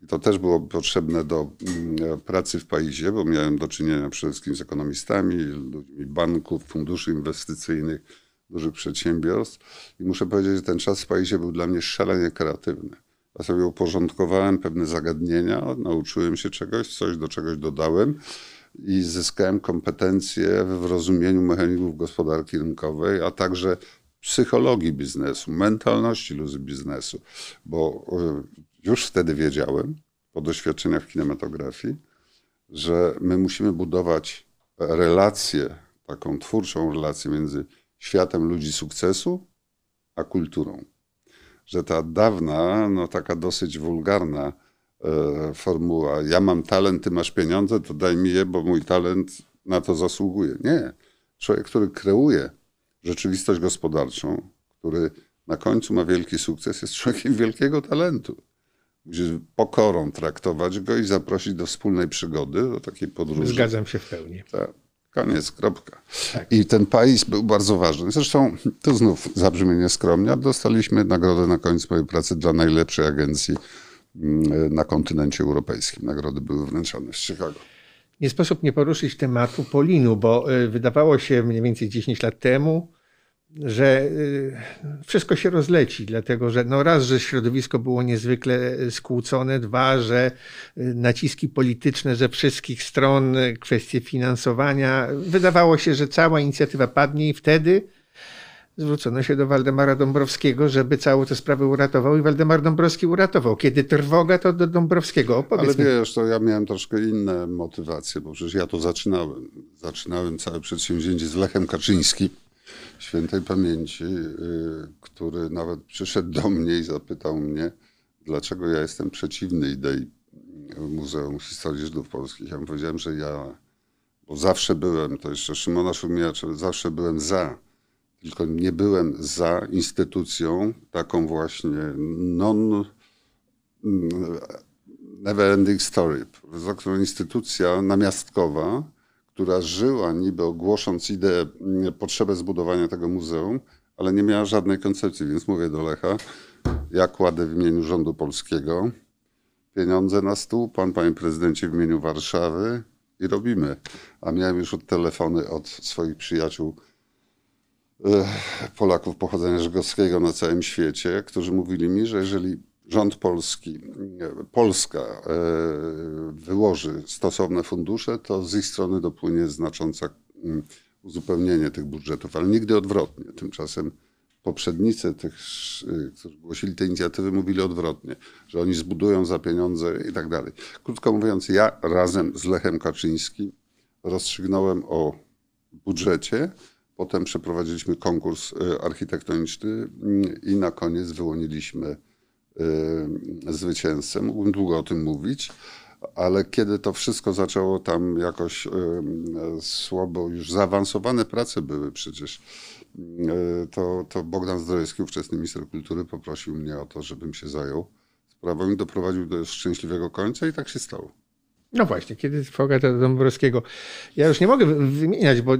I to też było potrzebne do mm, pracy w Paizie, bo miałem do czynienia przede wszystkim z ekonomistami, ludźmi banków, funduszy inwestycyjnych, dużych przedsiębiorstw. I muszę powiedzieć, że ten czas w Paizie był dla mnie szalenie kreatywny. Ja sobie uporządkowałem pewne zagadnienia, nauczyłem się czegoś, coś do czegoś dodałem i zyskałem kompetencje w rozumieniu mechanizmów gospodarki rynkowej, a także psychologii biznesu, mentalności ludzi biznesu, bo y, już wtedy wiedziałem, po doświadczeniach w kinematografii, że my musimy budować relację, taką twórczą relację między światem ludzi sukcesu a kulturą. Że ta dawna, no taka dosyć wulgarna e, formuła, ja mam talent, ty masz pieniądze, to daj mi je, bo mój talent na to zasługuje. Nie. Człowiek, który kreuje rzeczywistość gospodarczą, który na końcu ma wielki sukces, jest człowiekiem wielkiego talentu pokorą traktować go i zaprosić do wspólnej przygody, do takiej podróży. Zgadzam się w pełni. Tak. Koniec, kropka. Tak. I ten país był bardzo ważny. Zresztą to znów zabrzmi nieskromnie, dostaliśmy nagrodę na końcu mojej pracy dla najlepszej agencji mm, na kontynencie europejskim. Nagrody były wręczane w Chicago. Nie sposób nie poruszyć tematu Polinu, bo y, wydawało się mniej więcej 10 lat temu, że y, wszystko się rozleci, dlatego że no raz, że środowisko było niezwykle skłócone, dwa, że y, naciski polityczne ze wszystkich stron, kwestie finansowania. Wydawało się, że cała inicjatywa padnie i wtedy zwrócono się do Waldemara Dąbrowskiego, żeby całą tę sprawę uratował i Waldemar Dąbrowski uratował. Kiedy trwoga, to do Dąbrowskiego. Opowiedz Ale wiesz, to ja miałem troszkę inne motywacje, bo przecież ja to zaczynałem. Zaczynałem całe przedsięwzięcie z Lechem Kaczyńskim świętej pamięci, y, który nawet przyszedł do mnie i zapytał mnie, dlaczego ja jestem przeciwny idei Muzeum Historii Żydów Polskich. Ja mu powiedziałem, że ja, bo zawsze byłem, to jeszcze Szymona Szumiacz, zawsze byłem za, tylko nie byłem za instytucją taką właśnie non never ending story. Którą instytucja namiastkowa, która żyła niby ogłosząc ideę, mm, potrzebę zbudowania tego muzeum, ale nie miała żadnej koncepcji, więc mówię do Lecha, ja kładę w imieniu rządu polskiego pieniądze na stół, pan, panie prezydencie w imieniu Warszawy i robimy. A miałem już od telefony od swoich przyjaciół Polaków pochodzenia żydowskiego na całym świecie, którzy mówili mi, że jeżeli rząd polski, Polska e, wyłoży stosowne fundusze, to z ich strony dopłynie znacząca mm, uzupełnienie tych budżetów, ale nigdy odwrotnie. Tymczasem poprzednicy tych, y, którzy głosili te inicjatywy, mówili odwrotnie, że oni zbudują za pieniądze i tak dalej. Krótko mówiąc, ja razem z Lechem Kaczyńskim rozstrzygnąłem o budżecie, potem przeprowadziliśmy konkurs y, architektoniczny mm, i na koniec wyłoniliśmy y, zwycięzcę. Mógłbym długo o tym mówić, ale kiedy to wszystko zaczęło tam jakoś słabo, już zaawansowane prace były przecież, to, to Bogdan Zdrojewski, ówczesny minister kultury, poprosił mnie o to, żebym się zajął sprawą i doprowadził do szczęśliwego końca i tak się stało. No właśnie, kiedy Foga do Dąbrowskiego. Ja już nie mogę wymieniać, bo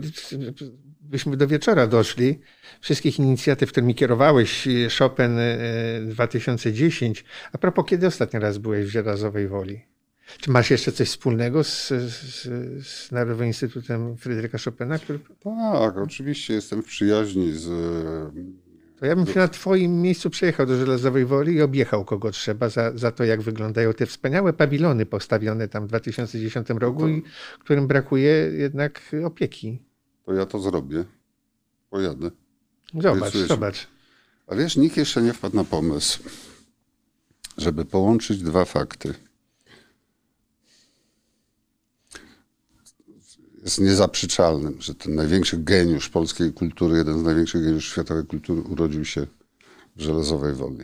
byśmy do wieczora doszli. Wszystkich inicjatyw, którymi kierowałeś, Chopin 2010. E, A propos, kiedy ostatni raz byłeś w Żelazowej Woli? Czy masz jeszcze coś wspólnego z, z, z Narodowym Instytutem Fryderyka Chopina? Który... Tak, oczywiście jestem w przyjaźni z. To ja bym się na Twoim miejscu przyjechał do Żelazowej Woli i objechał kogo trzeba za, za to, jak wyglądają te wspaniałe pawilony postawione tam w 2010 roku, to... i którym brakuje jednak opieki. To ja to zrobię. Pojadę. Zobacz, zobacz. A wiesz, nikt jeszcze nie wpadł na pomysł, żeby połączyć dwa fakty jest niezaprzeczalnym, że ten największy geniusz polskiej kultury, jeden z największych geniuszy światowej kultury urodził się w Żelazowej Woli.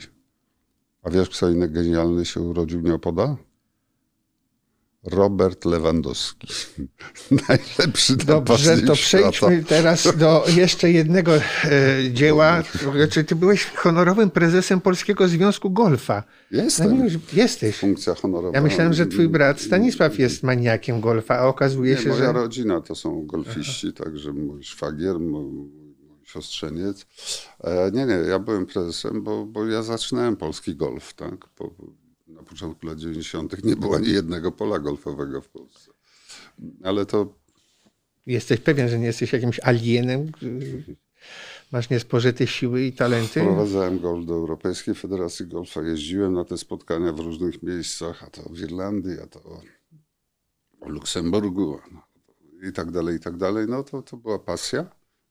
A wiesz, kto inny genialny się urodził nieopodal? Robert Lewandowski. Najlepszy Dobrze, to przejdźmy teraz do jeszcze jednego e, dzieła. Czy ty byłeś honorowym prezesem Polskiego Związku Golfa? Jestem. No, jesteś. Funkcja honorowa. Ja myślałem, że twój brat Stanisław jest maniakiem golfa, a okazuje Nie, się, moja że... Moja rodzina to są golfiści, Aha. także mój szwagier, mój, siostrzeniec. E, nie, nie, ja byłem prezesem, bo, bo ja zaczynałem polski golf, tak? Po, na początku lat 90. nie było ani jednego pola golfowego w Polsce. Ale to. Jesteś pewien, że nie jesteś jakimś alienem? Masz niespożyte siły i talenty? Wprowadzałem golf do Europejskiej Federacji Golfa. Jeździłem na te spotkania w różnych miejscach, a to w Irlandii, a to w Luksemburgu i tak dalej, i tak dalej. No to, to była pasja.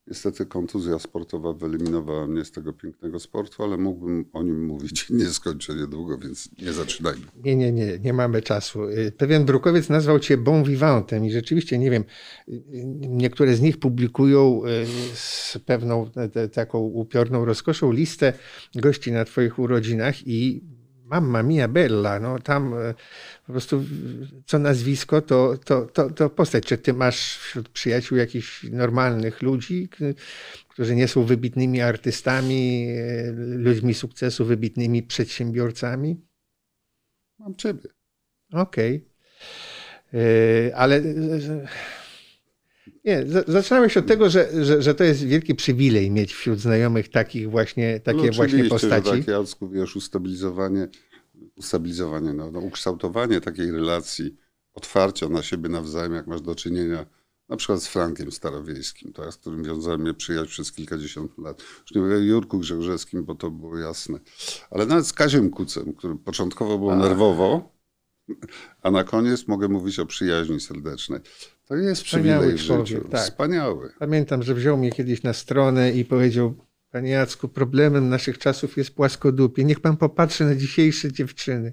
Niestety kontuzja sportowa wyeliminowała mnie z tego pięknego sportu, ale mógłbym o nim mówić nieskończenie długo, więc nie zaczynajmy. Nie, nie, nie, nie mamy czasu. Y, pewien brukowiec nazwał cię bon vivantem i rzeczywiście, nie wiem, y, niektóre z nich publikują y, z pewną taką upiorną rozkoszą listę gości na twoich urodzinach i Mamma mia bella, no tam e, po prostu co nazwisko, to, to, to, to postać. Czy ty masz wśród przyjaciół jakichś normalnych ludzi, którzy nie są wybitnymi artystami, e, ludźmi sukcesu, wybitnymi przedsiębiorcami? Mam ciebie. Okej. Okay. E, ale nie, zaczynałeś od tego, że, że, że, to jest wielki przywilej mieć wśród znajomych takich właśnie, takie no właśnie postaci. Że tak, Jacku, wiesz, ustabilizowanie, ustabilizowanie no, no, ukształtowanie takiej relacji, otwarcia na siebie nawzajem, jak masz do czynienia na przykład z Frankiem Starowiejskim, tak, z którym wiązałem mnie przyjaźń przez kilkadziesiąt lat. Już nie mówię o Jurku Grzegorzewskim, bo to było jasne. Ale nawet z Kaziem Kucem, który początkowo było nerwowo, a na koniec mogę mówić o przyjaźni serdecznej. To jest przywilej w życiu. Tak. Wspaniały. Pamiętam, że wziął mnie kiedyś na stronę i powiedział, Panie Jacku, problemem naszych czasów jest płaskodupie. Niech pan popatrzy na dzisiejsze dziewczyny.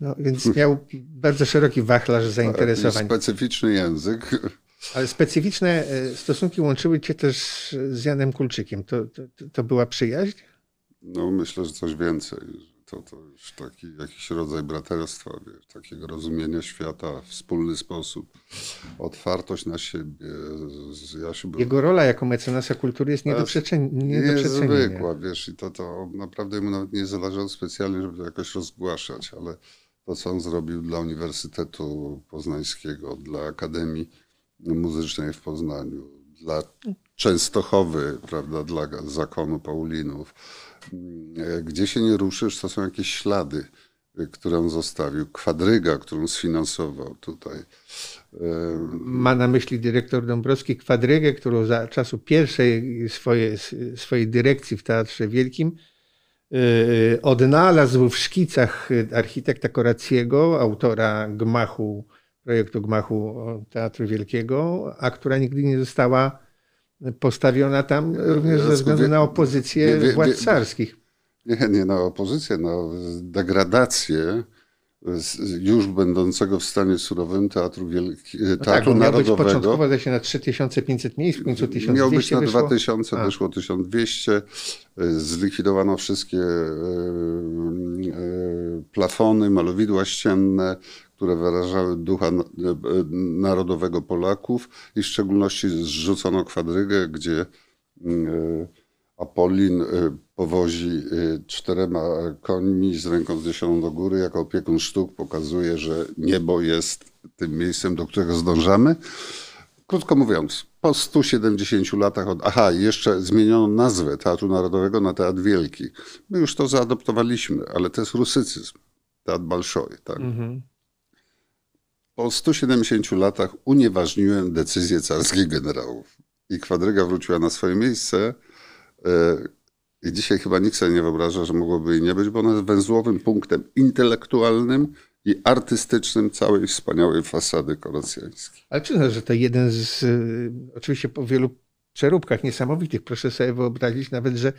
No, więc miał bardzo szeroki wachlarz zainteresowań. Specyficzny język. Ale specyficzne e, stosunki łączyły cię też z Janem Kulczykiem. To, to, to była przyjaźń? No myślę, że coś więcej to, to już taki jakiś rodzaj braterstwa, wiesz, takiego rozumienia świata w wspólny sposób, otwartość na siebie. Ja się Jego rola jako mecenasa kultury jest nie do przecenienia. Niezwykła, wiesz, i to, to naprawdę mu nawet nie zależało specjalnie, żeby to jakoś rozgłaszać, ale to, co on zrobił dla Uniwersytetu Poznańskiego, dla Akademii Muzycznej w Poznaniu, dla Częstochowy, prawda, dla zakonu Paulinów, gdzie się nie ruszysz, to są jakieś ślady, e, które on zostawił. Kwadryga, którą sfinansował tutaj. E, Ma na myśli dyrektor Dąbrowski kwadrygę, którą za czasu pierwszej swojej, swojej dyrekcji w Teatrze Wielkim odnalazł w szkicach architekta Koraciego, autora gmachu projektu gmachu Teatru Wielkiego, a która nigdy nie została postawiona tam również ze względu na opozycję wie, władz carskich. Nie, nie na opozycję, na degradację już będącego w stanie surowym Teatru, Wielki, no Teatru tak, Narodowego. Miał być początkowo się na 3500 miejsc, w końcu 1200 Miał być na wyszło. 2000, A. wyszło 1200. Zlikwidowano wszystkie e, e, plafony, malowidła ścienne, które wyrażały ducha e, narodowego Polaków i w szczególności zrzucono kwadrygę, gdzie Apolin powozi y, czterema końmi z ręką zniesioną do góry, jako opiekun sztuk pokazuje, że niebo jest tym miejscem, do którego zdążamy. Krótko mówiąc, po 170 latach od. Aha, jeszcze zmieniono nazwę Teatru Narodowego na Teatr Wielki. My już to zaadoptowaliśmy, ale to jest rusycyzm. Teatr Balszoj, tak? Mhm. Po 170 latach unieważniłem decyzję carskich generałów. I kwadryga wróciła na swoje miejsce. E, i dzisiaj chyba nikt sobie nie wyobraża, że mogłoby jej nie być, bo ona jest węzłowym punktem intelektualnym i artystycznym całej wspaniałej fasady korocjańskiej. Ale przyznam, że to jeden z, y, oczywiście po wielu przeróbkach niesamowitych, proszę sobie wyobrazić nawet, że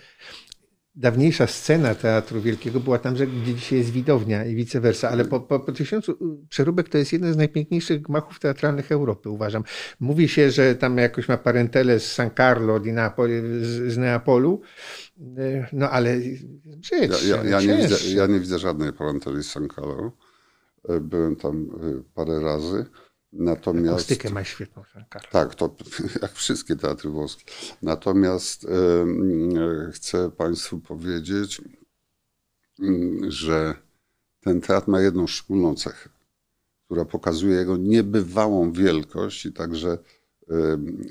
dawniejsza scena Teatru Wielkiego była tam, że, gdzie dzisiaj jest widownia i vice versa, ale po, po, po tysiącu y, przeróbek to jest jeden z najpiękniejszych gmachów teatralnych Europy, uważam. Mówi się, że tam jakoś ma parentelę z San Carlo di Napoli, z, z Neapolu, y, no ale brzydź, ja, ja, ja, nie widzę, ja nie widzę żadnej parenteli z San Carlo. Y, byłem tam parę razy. Natomiast, Akustykę ma świetną Tak, to jak wszystkie teatry włoskie. Natomiast chcę Państwu powiedzieć, że ten teatr ma jedną szczególną cechę, która pokazuje jego niebywałą wielkość i także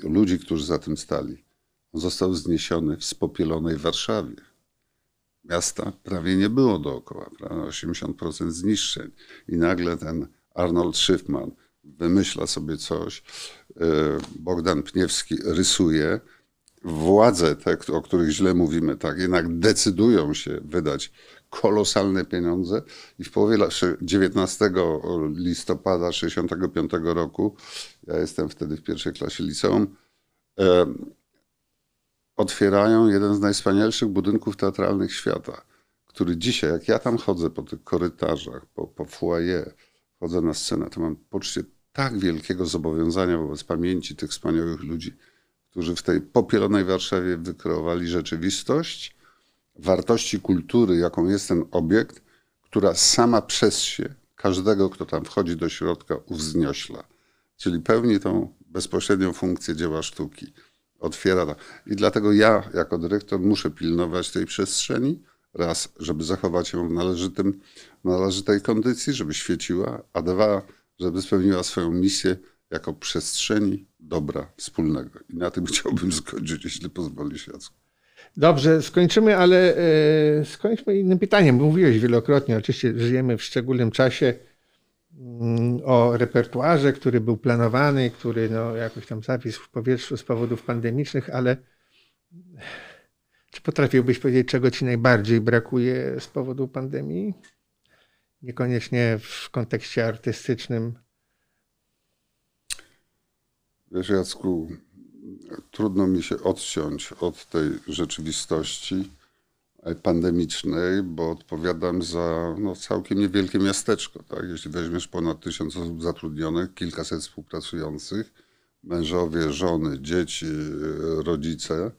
ludzi, którzy za tym stali. On został zniesiony w spopielonej Warszawie. Miasta prawie nie było dookoła, prawda? 80% zniszczeń. I nagle ten Arnold Schiffman, wymyśla sobie coś, e, Bogdan Pniewski rysuje, władze te, o których źle mówimy, tak, jednak decydują się wydać kolosalne pieniądze i w połowie 19 listopada 65 roku, ja jestem wtedy w pierwszej klasie liceum, e, otwierają jeden z najwspanialszych budynków teatralnych świata, który dzisiaj, jak ja tam chodzę po tych korytarzach, po, po foyer, chodzę na scenę, to mam poczucie tak wielkiego zobowiązania wobec pamięci tych wspaniałych ludzi, którzy w tej popielonej Warszawie wykreowali rzeczywistość, wartości kultury, jaką jest ten obiekt, która sama przez się każdego, kto tam wchodzi do środka, uwzniośla. Czyli pełni tą bezpośrednią funkcję dzieła sztuki. Otwiera. I dlatego ja, jako dyrektor, muszę pilnować tej przestrzeni. Raz, żeby zachować ją w należytym, należytej kondycji, żeby świeciła, a dwa, żeby spełniła swoją misję jako przestrzeni dobra wspólnego. I na tym chciałbym skończyć, jeśli pozwolisz, Jacku. Dobrze, skończymy, ale e, skończmy innym pytaniem. Mówiłeś wielokrotnie, oczywiście żyjemy w szczególnym czasie mm, o repertuarze, który był planowany, który no, jakoś tam zawisł w powietrzu z powodów pandemicznych, ale czy potrafiłbyś powiedzieć, czego ci najbardziej brakuje z powodu pandemii? Niekoniecznie w kontekście artystycznym. Wiesz, Jacku, trudno mi się odciąć od tej rzeczywistości pandemicznej, bo odpowiadam za no, całkiem niewielkie miasteczko. Tak? Jeśli weźmiesz ponad tysiąc osób zatrudnionych, kilkaset współpracujących, mężowie, żony, dzieci, rodzice,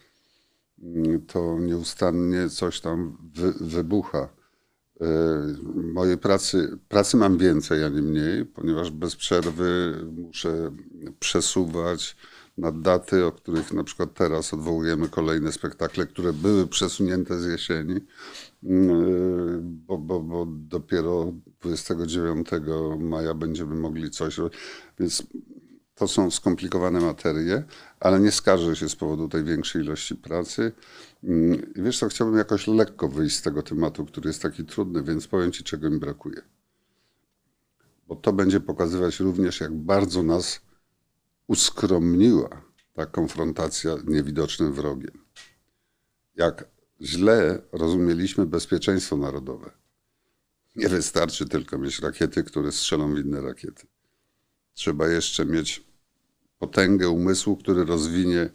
to nieustannie coś tam wy, wybucha. E, mojej pracy, pracy mam więcej, a nie mniej, ponieważ bez przerwy muszę przesuwać na daty, o których na przykład teraz odwołujemy kolejne spektakle, które były przesunięte z jesieni, mm, e, bo, bo, bo dopiero 29 maja będziemy mogli coś robić. Więc to są skomplikowane materie, ale nie skarżę się z powodu tej większej ilości pracy. Mm, wiesz co, chciałbym jakoś lekko wyjść z tego tematu, który jest taki trudny, więc powiem Ci, czego mi brakuje. Bo to będzie pokazywać również, jak bardzo nas uskromniła ta konfrontacja niewidocznym wrogiem. Jak źle rozumieliśmy bezpieczeństwo narodowe. Nie wystarczy tylko mieć rakiety, które strzelą w inne rakiety. Trzeba jeszcze mieć potęgę umysłu, który rozwinie e,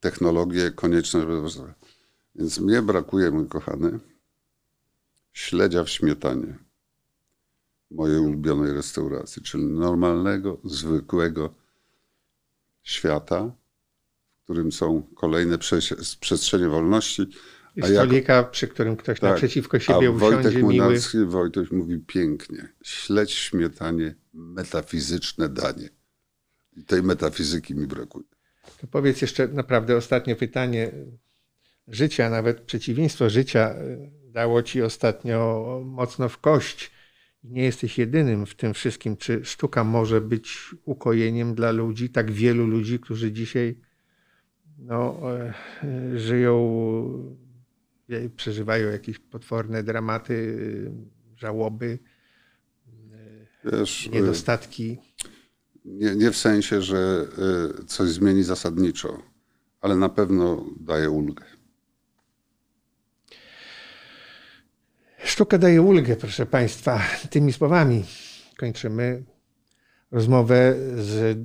technologie konieczne. Więc mnie brakuje, mój kochany, śledzia w śmietanie mojej ulubionej restauracji, czyli normalnego, zwykłego świata, w którym są kolejne przestrzenie wolności. I A jak- stolika, przy którym ktoś Tak. naprzeciwko A siebie Wojtek usiądzie, miły. Wojtek mówi pięknie, śledź śmietanie metafizyczne danie. I tej metafizyki mi brakuje. To powiedz jeszcze naprawdę ostatnie pytanie. Życia, nawet przeciwieństwo życia y, dało ci ostatnio mocno w kość. I Nie jesteś jedynym w tym wszystkim. Czy sztuka może być ukojeniem dla ludzi, tak wielu ludzi, którzy dzisiaj no, e, e, żyją, e, przeżywają jakieś potworne dramaty, e, żałoby, Wiesz, y, niedostatki. nie, nie w sensie, że y, coś zmieni zasadniczo, ale na pewno daje ulgę. Sztuka daje ulgę, proszę Państwa. Tymi słowami kończymy rozmowę z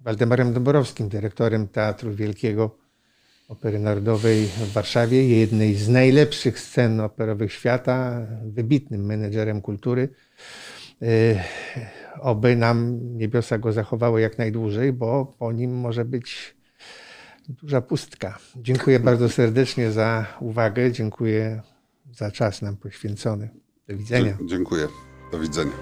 Waldemarem Dąbrowskim, dyrektorem Teatru Wielkiego Opery Narodowej w Warszawie, jednej z najlepszych scen operowych świata, wybitnym menedżerem kultury. Yy, Oby nam niebiosa go zachowały jak najdłużej, bo po nim może być duża pustka. Dziękuję bardzo serdecznie za uwagę. Dziękuję za czas nam poświęcony. Do widzenia. Dziękuję. Do widzenia.